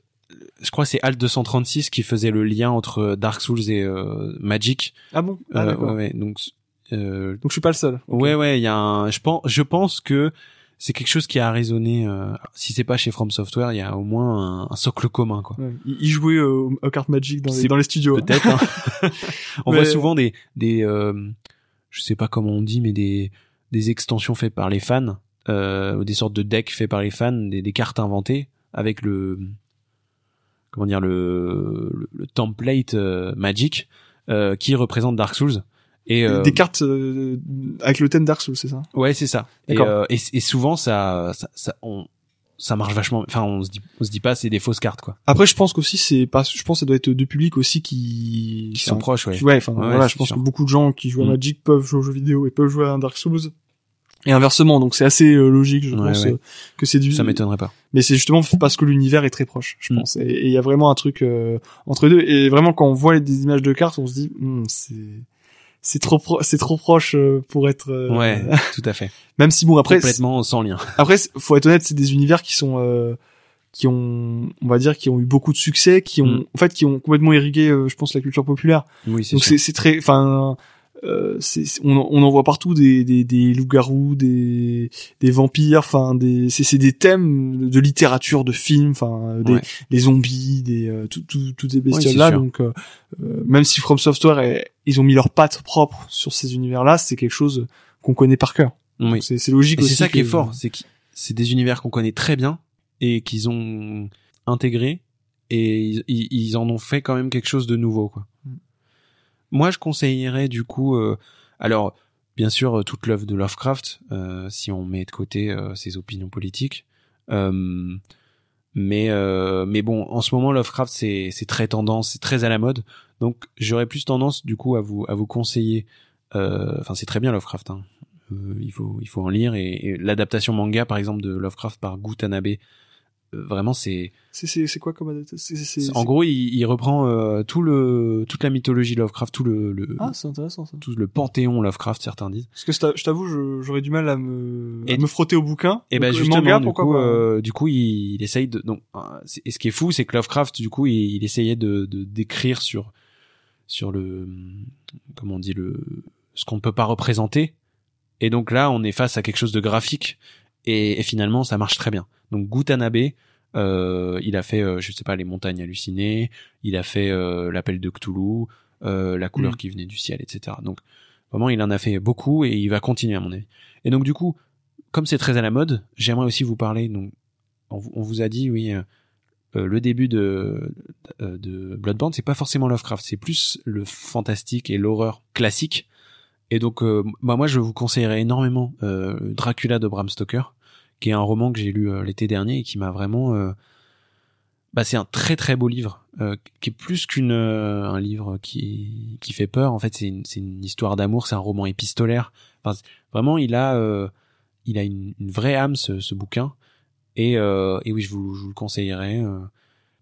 je crois que c'est Alt 236 qui faisait le lien entre Dark Souls et euh, Magic. Ah bon? Ah, Euh, ouais, ouais, donc euh, Donc je suis pas le seul. Ok. ouais, ouais, il y a un. Je pense, je pense que c'est quelque chose qui a résonné. Euh, si c'est pas chez From Software, il y a au moins un, un socle commun, quoi. Ouais. Il, il jouait euh, aux cartes Magic dans les, C'est dans les studios. hein. Peut-être. hein. on Mais- voit souvent des des euh, je sais pas comment on dit, mais des des extensions faites par les fans, euh, ou des sortes de decks faits par les fans, des, des cartes inventées avec le comment dire le le, le template euh, Magic euh, qui représente Dark Souls. Et euh, Des cartes euh, avec le thème Dark Souls, c'est ça? Ouais, c'est ça. Et, D'accord. euh, et, et souvent ça ça, ça on ça marche vachement. Enfin, on se dit on se dit pas c'est des fausses cartes quoi. Après, je pense qu'aussi c'est pas, je pense que ça doit être deux publics aussi qui Qui sont proches, ouais. Ouais, enfin Ouais, voilà, je pense sûr. que beaucoup de gens qui jouent à Mm. Magic peuvent jouer aux jeux vidéo et peuvent jouer à un Dark Souls. Et inversement, donc c'est assez euh, logique, je Ouais, pense, ouais. euh, que c'est du. Ça m'étonnerait pas. Mais c'est justement parce que l'univers est très proche, je Mm. pense. Et il y a vraiment un truc euh, entre les deux. Et vraiment, quand on voit des images de cartes, on se dit, Hmm, c'est c'est trop pro- c'est trop proche euh, pour être. euh, Ouais, tout à fait. Même si bon après, Complètement sans lien. après, faut être honnête, c'est des univers qui sont, euh, qui ont, on va dire, qui ont eu beaucoup de succès, qui ont, Mm. en fait, qui ont complètement irrigué, euh, je pense, la culture populaire. Oui, Donc c'est très, enfin, euh, c'est, on, en- on en voit partout des, des, des loups-garous, des, des vampires, enfin, des, c'est, c'est des thèmes de littérature, de films, enfin, des, Ouais. zombies, des, euh, tout, tout, toutes ces bestioles là. donc, euh, même si From Software, est- ils ont mis leurs pattes propres sur ces univers-là, c'est quelque chose qu'on connaît par cœur. Oui. C'est, c'est logique Et aussi. c'est ça qui est fort, c'est que c'est des univers qu'on connaît très bien et qu'ils ont intégré et ils, ils- ils en ont fait quand même quelque chose de nouveau quoi. Moi, je conseillerais du coup, euh, alors bien sûr euh, toute l'œuvre de Lovecraft, euh, si on met de côté ses opinions politiques. Mais mais bon, en ce moment Lovecraft c'est très tendance, c'est très à la mode. Donc j'aurais plus tendance du coup à vous à vous conseiller. Enfin c'est très bien Lovecraft. Hein. Il faut il faut en lire et, et l'adaptation manga par exemple de Lovecraft par Gu Tanabe vraiment c'est C'est quoi comme adaptation en gros il, il reprend euh, tout le toute la mythologie Lovecraft tout le, le Ah, c'est intéressant ça. tout le panthéon Lovecraft certains disent. Parce que je t'a- je t'avoue, j'aurais du mal à me Et- à me frotter au bouquin. et ben Donc, le justement manga, du pourquoi coup pas euh, du coup il, il essaye de donc euh, et ce qui est fou c'est que Lovecraft du coup il, il essayait de de d'écrire sur sur le comment on dit le ce qu'on ne peut pas représenter. Et donc là on est face à quelque chose de graphique. Et, et finalement ça marche très bien donc Gutanabe euh, il a fait euh, je sais pas les montagnes hallucinées il a fait euh, l'appel de Cthulhu euh, la couleur Mm. qui venait du ciel etc donc vraiment il en a fait beaucoup et il va continuer à mon avis. Et donc du coup comme c'est très à la mode j'aimerais aussi vous parler donc on, vous- on vous a dit oui le début de de Bloodborne c'est pas forcément Lovecraft c'est plus le fantastique et l'horreur classique. Et donc bah, moi je vous conseillerais énormément Dracula de Bram Stoker qui est un roman que j'ai lu euh, l'été dernier et qui m'a vraiment euh, bah c'est un très très beau livre euh, qui est plus qu'une euh, un livre qui qui fait peur. En fait c'est une une histoire d'amour c'est un roman épistolaire. Enfin vraiment il a il a une, vraie âme ce, ce bouquin. Et et oui je vous le conseillerais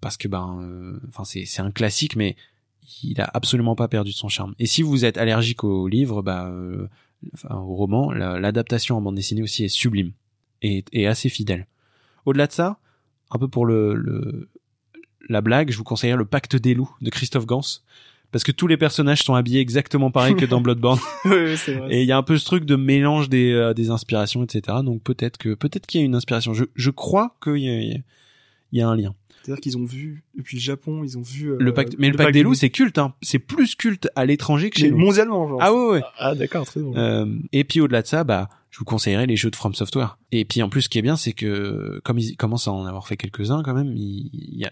parce que ben enfin c'est c'est un classique mais il a absolument pas perdu de son charme. Et si vous êtes allergique au livre bah au roman la- l'adaptation en bande dessinée aussi est sublime et, et assez fidèle. Au-delà de ça un peu pour le, le la blague je vous conseillerais le pacte des loups de Christophe Gans parce que tous les personnages sont habillés exactement pareil que dans Bloodborne. Oui, vrai. et il y a un peu ce truc de mélange des, euh, des inspirations etc donc peut-être que peut-être qu'il y a une inspiration. Je, je crois qu'il y y a un lien C'est-à-dire qu'ils ont vu depuis le Japon, ils ont vu euh, le pacte mais le, pacte des loups c'est culte hein. c'est plus culte à l'étranger que chez mais nous mondialement genre. ah ouais ouais Ah d'accord, très bon. Euh, et puis au-delà de ça, bah, je vous conseillerais les jeux de From Software. Et puis en plus, ce qui est bien, c'est que comme ils commencent à en avoir fait quelques-uns quand même, il, il y a,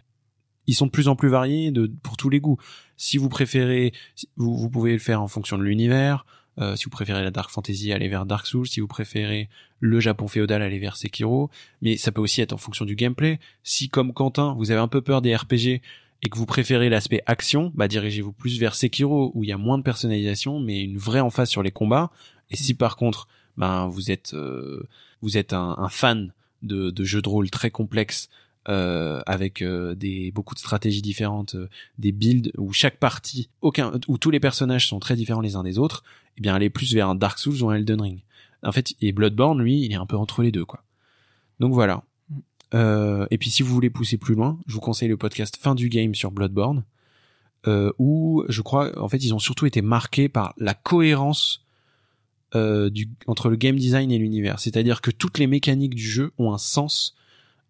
ils sont de plus en plus variés de, pour tous les goûts. Si vous préférez, vous, vous pouvez le faire en fonction de l'univers. Euh, si vous préférez la Dark Fantasy, allez vers Dark Souls. Si vous préférez le Japon féodal, allez vers Sekiro. Mais ça peut aussi être en fonction du gameplay. Si, comme Quentin, vous avez un peu peur des RPG et que vous préférez l'aspect action, bah dirigez-vous plus vers Sekiro où il y a moins de personnalisation, mais une vraie emphase sur les combats. Et si par contre, ben vous êtes euh, vous êtes un, fan de jeux de rôle très complexes euh, avec euh, des beaucoup de stratégies différentes, euh, des builds où chaque partie, aucun, où tous les personnages sont très différents les uns des autres, eh bien allez plus vers un Dark Souls ou un Elden Ring. En fait, et Bloodborne, lui, il est un peu entre les deux, quoi. Donc voilà. Euh, et puis si vous voulez pousser plus loin, je vous conseille le podcast Fin du Game sur Bloodborne, où je crois, en fait, ils ont surtout été marqués par la cohérence euh, du, entre le game design et l'univers. C'est-à-dire que toutes les mécaniques du jeu ont un sens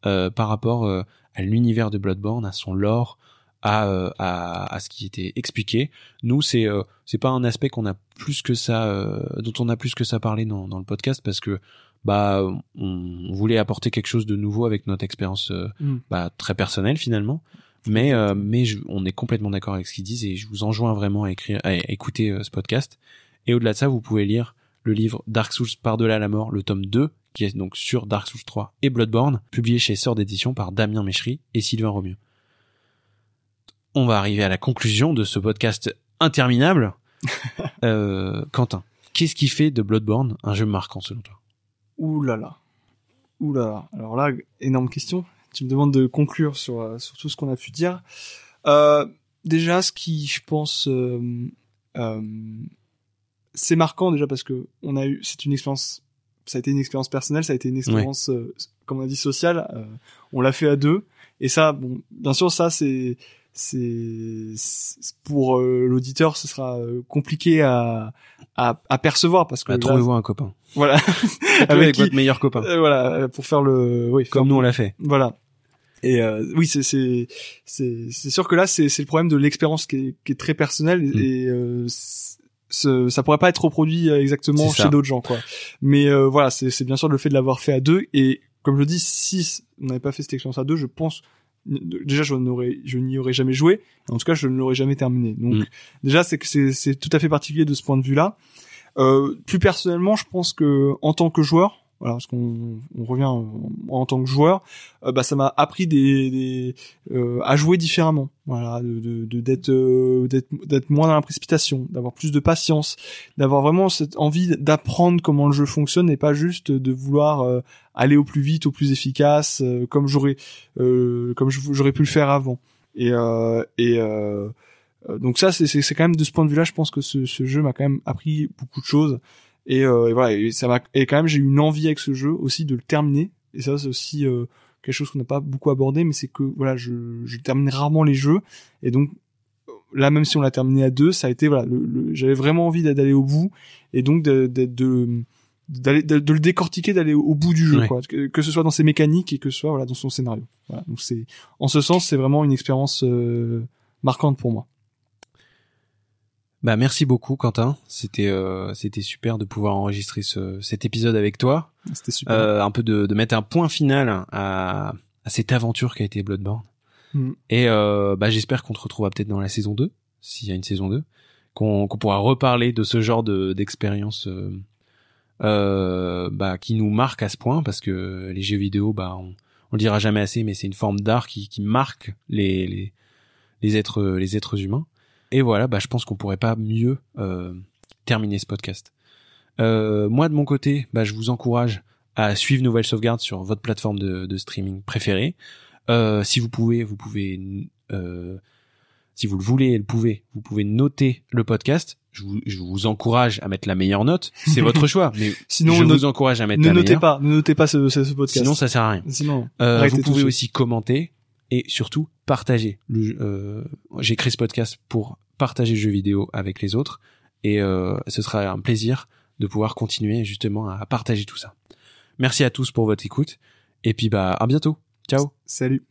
par rapport euh, à l'univers de Bloodborne, à son lore, à, euh, à, à ce qui était expliqué. Nous, c'est euh, c'est pas un aspect qu'on a plus que ça, euh, dont on a plus que ça parlé dans, dans le podcast parce que bah on, on voulait apporter quelque chose de nouveau avec notre expérience euh, Mm. bah, très personnelle finalement. Mais euh, mais je- on est complètement d'accord avec ce qu'ils disent et je vous enjoins vraiment à écrire, à écouter euh, ce podcast. Et au-delà de ça, vous pouvez lire le livre Dark Souls par-delà la mort, le tome 2, qui est donc sur Dark Souls 3 et Bloodborne, publié chez Sœur d'édition par Damien Méchery et Sylvain Romieux. On va arriver à la conclusion de ce podcast interminable. euh, Quentin, qu'est-ce qui fait de Bloodborne un jeu marquant selon toi? Ouh là là. Ouh là là. Alors là, énorme question. Tu me demandes de conclure sur, euh, sur tout ce qu'on a pu dire. Euh, déjà, ce qui, je pense, euh, c'est marquant déjà parce que on a eu, c'est une expérience, ça a été une expérience personnelle, ça a été une expérience, euh, comme on a dit, sociale. euh, on l'a fait à deux. Et ça, bon, bien sûr, ça, c'est, c'est, pour euh, l'auditeur, ce sera euh, compliqué à, à, à percevoir parce que bah, Trouvez-vous un copain. voilà, Avec, avec qui, votre meilleur copain. euh, voilà, pour faire le, oui, Comme faire- nous on l'a fait. voilà. Et euh, oui, c'est c'est c'est c'est sûr que là, c'est c'est le problème de l'expérience qui est qui est très personnelle Mm. et euh, c'est- ce- ça pourrait pas être reproduit euh, exactement chez d'autres gens, quoi. Mais euh, voilà, c'est bien sûr le fait de l'avoir fait à deux. Et comme je dis, si on n'avait pas fait cette expérience à deux, je pense déjà je n'aurais je n'y aurais jamais joué. En tout cas je ne l'aurais jamais terminé. Donc Mm. déjà c'est que c'est tout à fait particulier de ce point de vue là euh, plus personnellement je pense que en tant que joueur voilà, parce qu'on on revient en, tant que joueur, euh, bah ça m'a appris des, des euh, à jouer différemment, voilà, de de- de- d'être euh, d'être d'être moins dans la précipitation, d'avoir plus de patience, d'avoir vraiment cette envie d'apprendre comment le jeu fonctionne et pas juste de vouloir euh, aller au plus vite, au plus efficace, euh, comme j'aurais comme j'aurais pu le faire avant. Et et donc ça c'est quand même de ce point de vue-là, je pense que ce, ce jeu m'a quand même appris beaucoup de choses. Et, euh, et voilà, et ça m'a et quand même j'ai eu une envie avec ce jeu aussi de le terminer. Et ça c'est aussi euh, quelque chose qu'on n'a pas beaucoup abordé, mais c'est que voilà, je, je termine rarement les jeux, et donc là même si on l'a terminé à deux, ça a été voilà, le, le- j'avais vraiment envie d'a- d'aller au bout, et donc de de, de d'aller de, de le décortiquer d'aller au bout du jeu Ouais. quoi. Que, que ce soit dans ses mécaniques et que ce soit voilà dans son scénario. Voilà. Donc c'est en ce sens c'est vraiment une expérience euh, marquante pour moi Bah merci beaucoup Quentin, c'était euh, c'était super de pouvoir enregistrer ce, cet épisode avec toi, c'était super euh, un peu de, de mettre un point final à, à cette aventure qui a été Bloodborne. Mm. Et euh, bah j'espère qu'on te retrouvera peut-être dans la saison 2, s'il y a une saison 2, qu'on qu'on pourra reparler de ce genre de d'expérience euh, euh, bah qui nous marque à ce point parce que les jeux vidéo bah on, on le dira jamais assez mais c'est une forme d'art qui qui marque les les les êtres les êtres humains. Et voilà, bah, je pense qu'on pourrait pas mieux euh, terminer ce podcast. Euh, moi, de mon côté, bah, je vous encourage à suivre Nouvelle Sauvegarde sur votre plateforme de, de streaming préférée. Euh, si vous pouvez, vous pouvez, euh, si vous le voulez et le pouvez, vous pouvez noter le podcast. Je vous, je vous encourage à mettre la meilleure note. C'est votre choix, mais sinon je ne, vous encourage à mettre ne la notez meilleure. pas ne notez pas ce, ce, podcast Sinon, ça sert à rien. sinon Euh, vous pouvez aussi commenter et surtout partager. Euh, J'ai créé ce podcast pour partager le jeu vidéo avec les autres et euh, ce sera un plaisir de pouvoir continuer justement à partager tout ça. Merci à tous pour votre écoute et puis bah à bientôt. Ciao. salut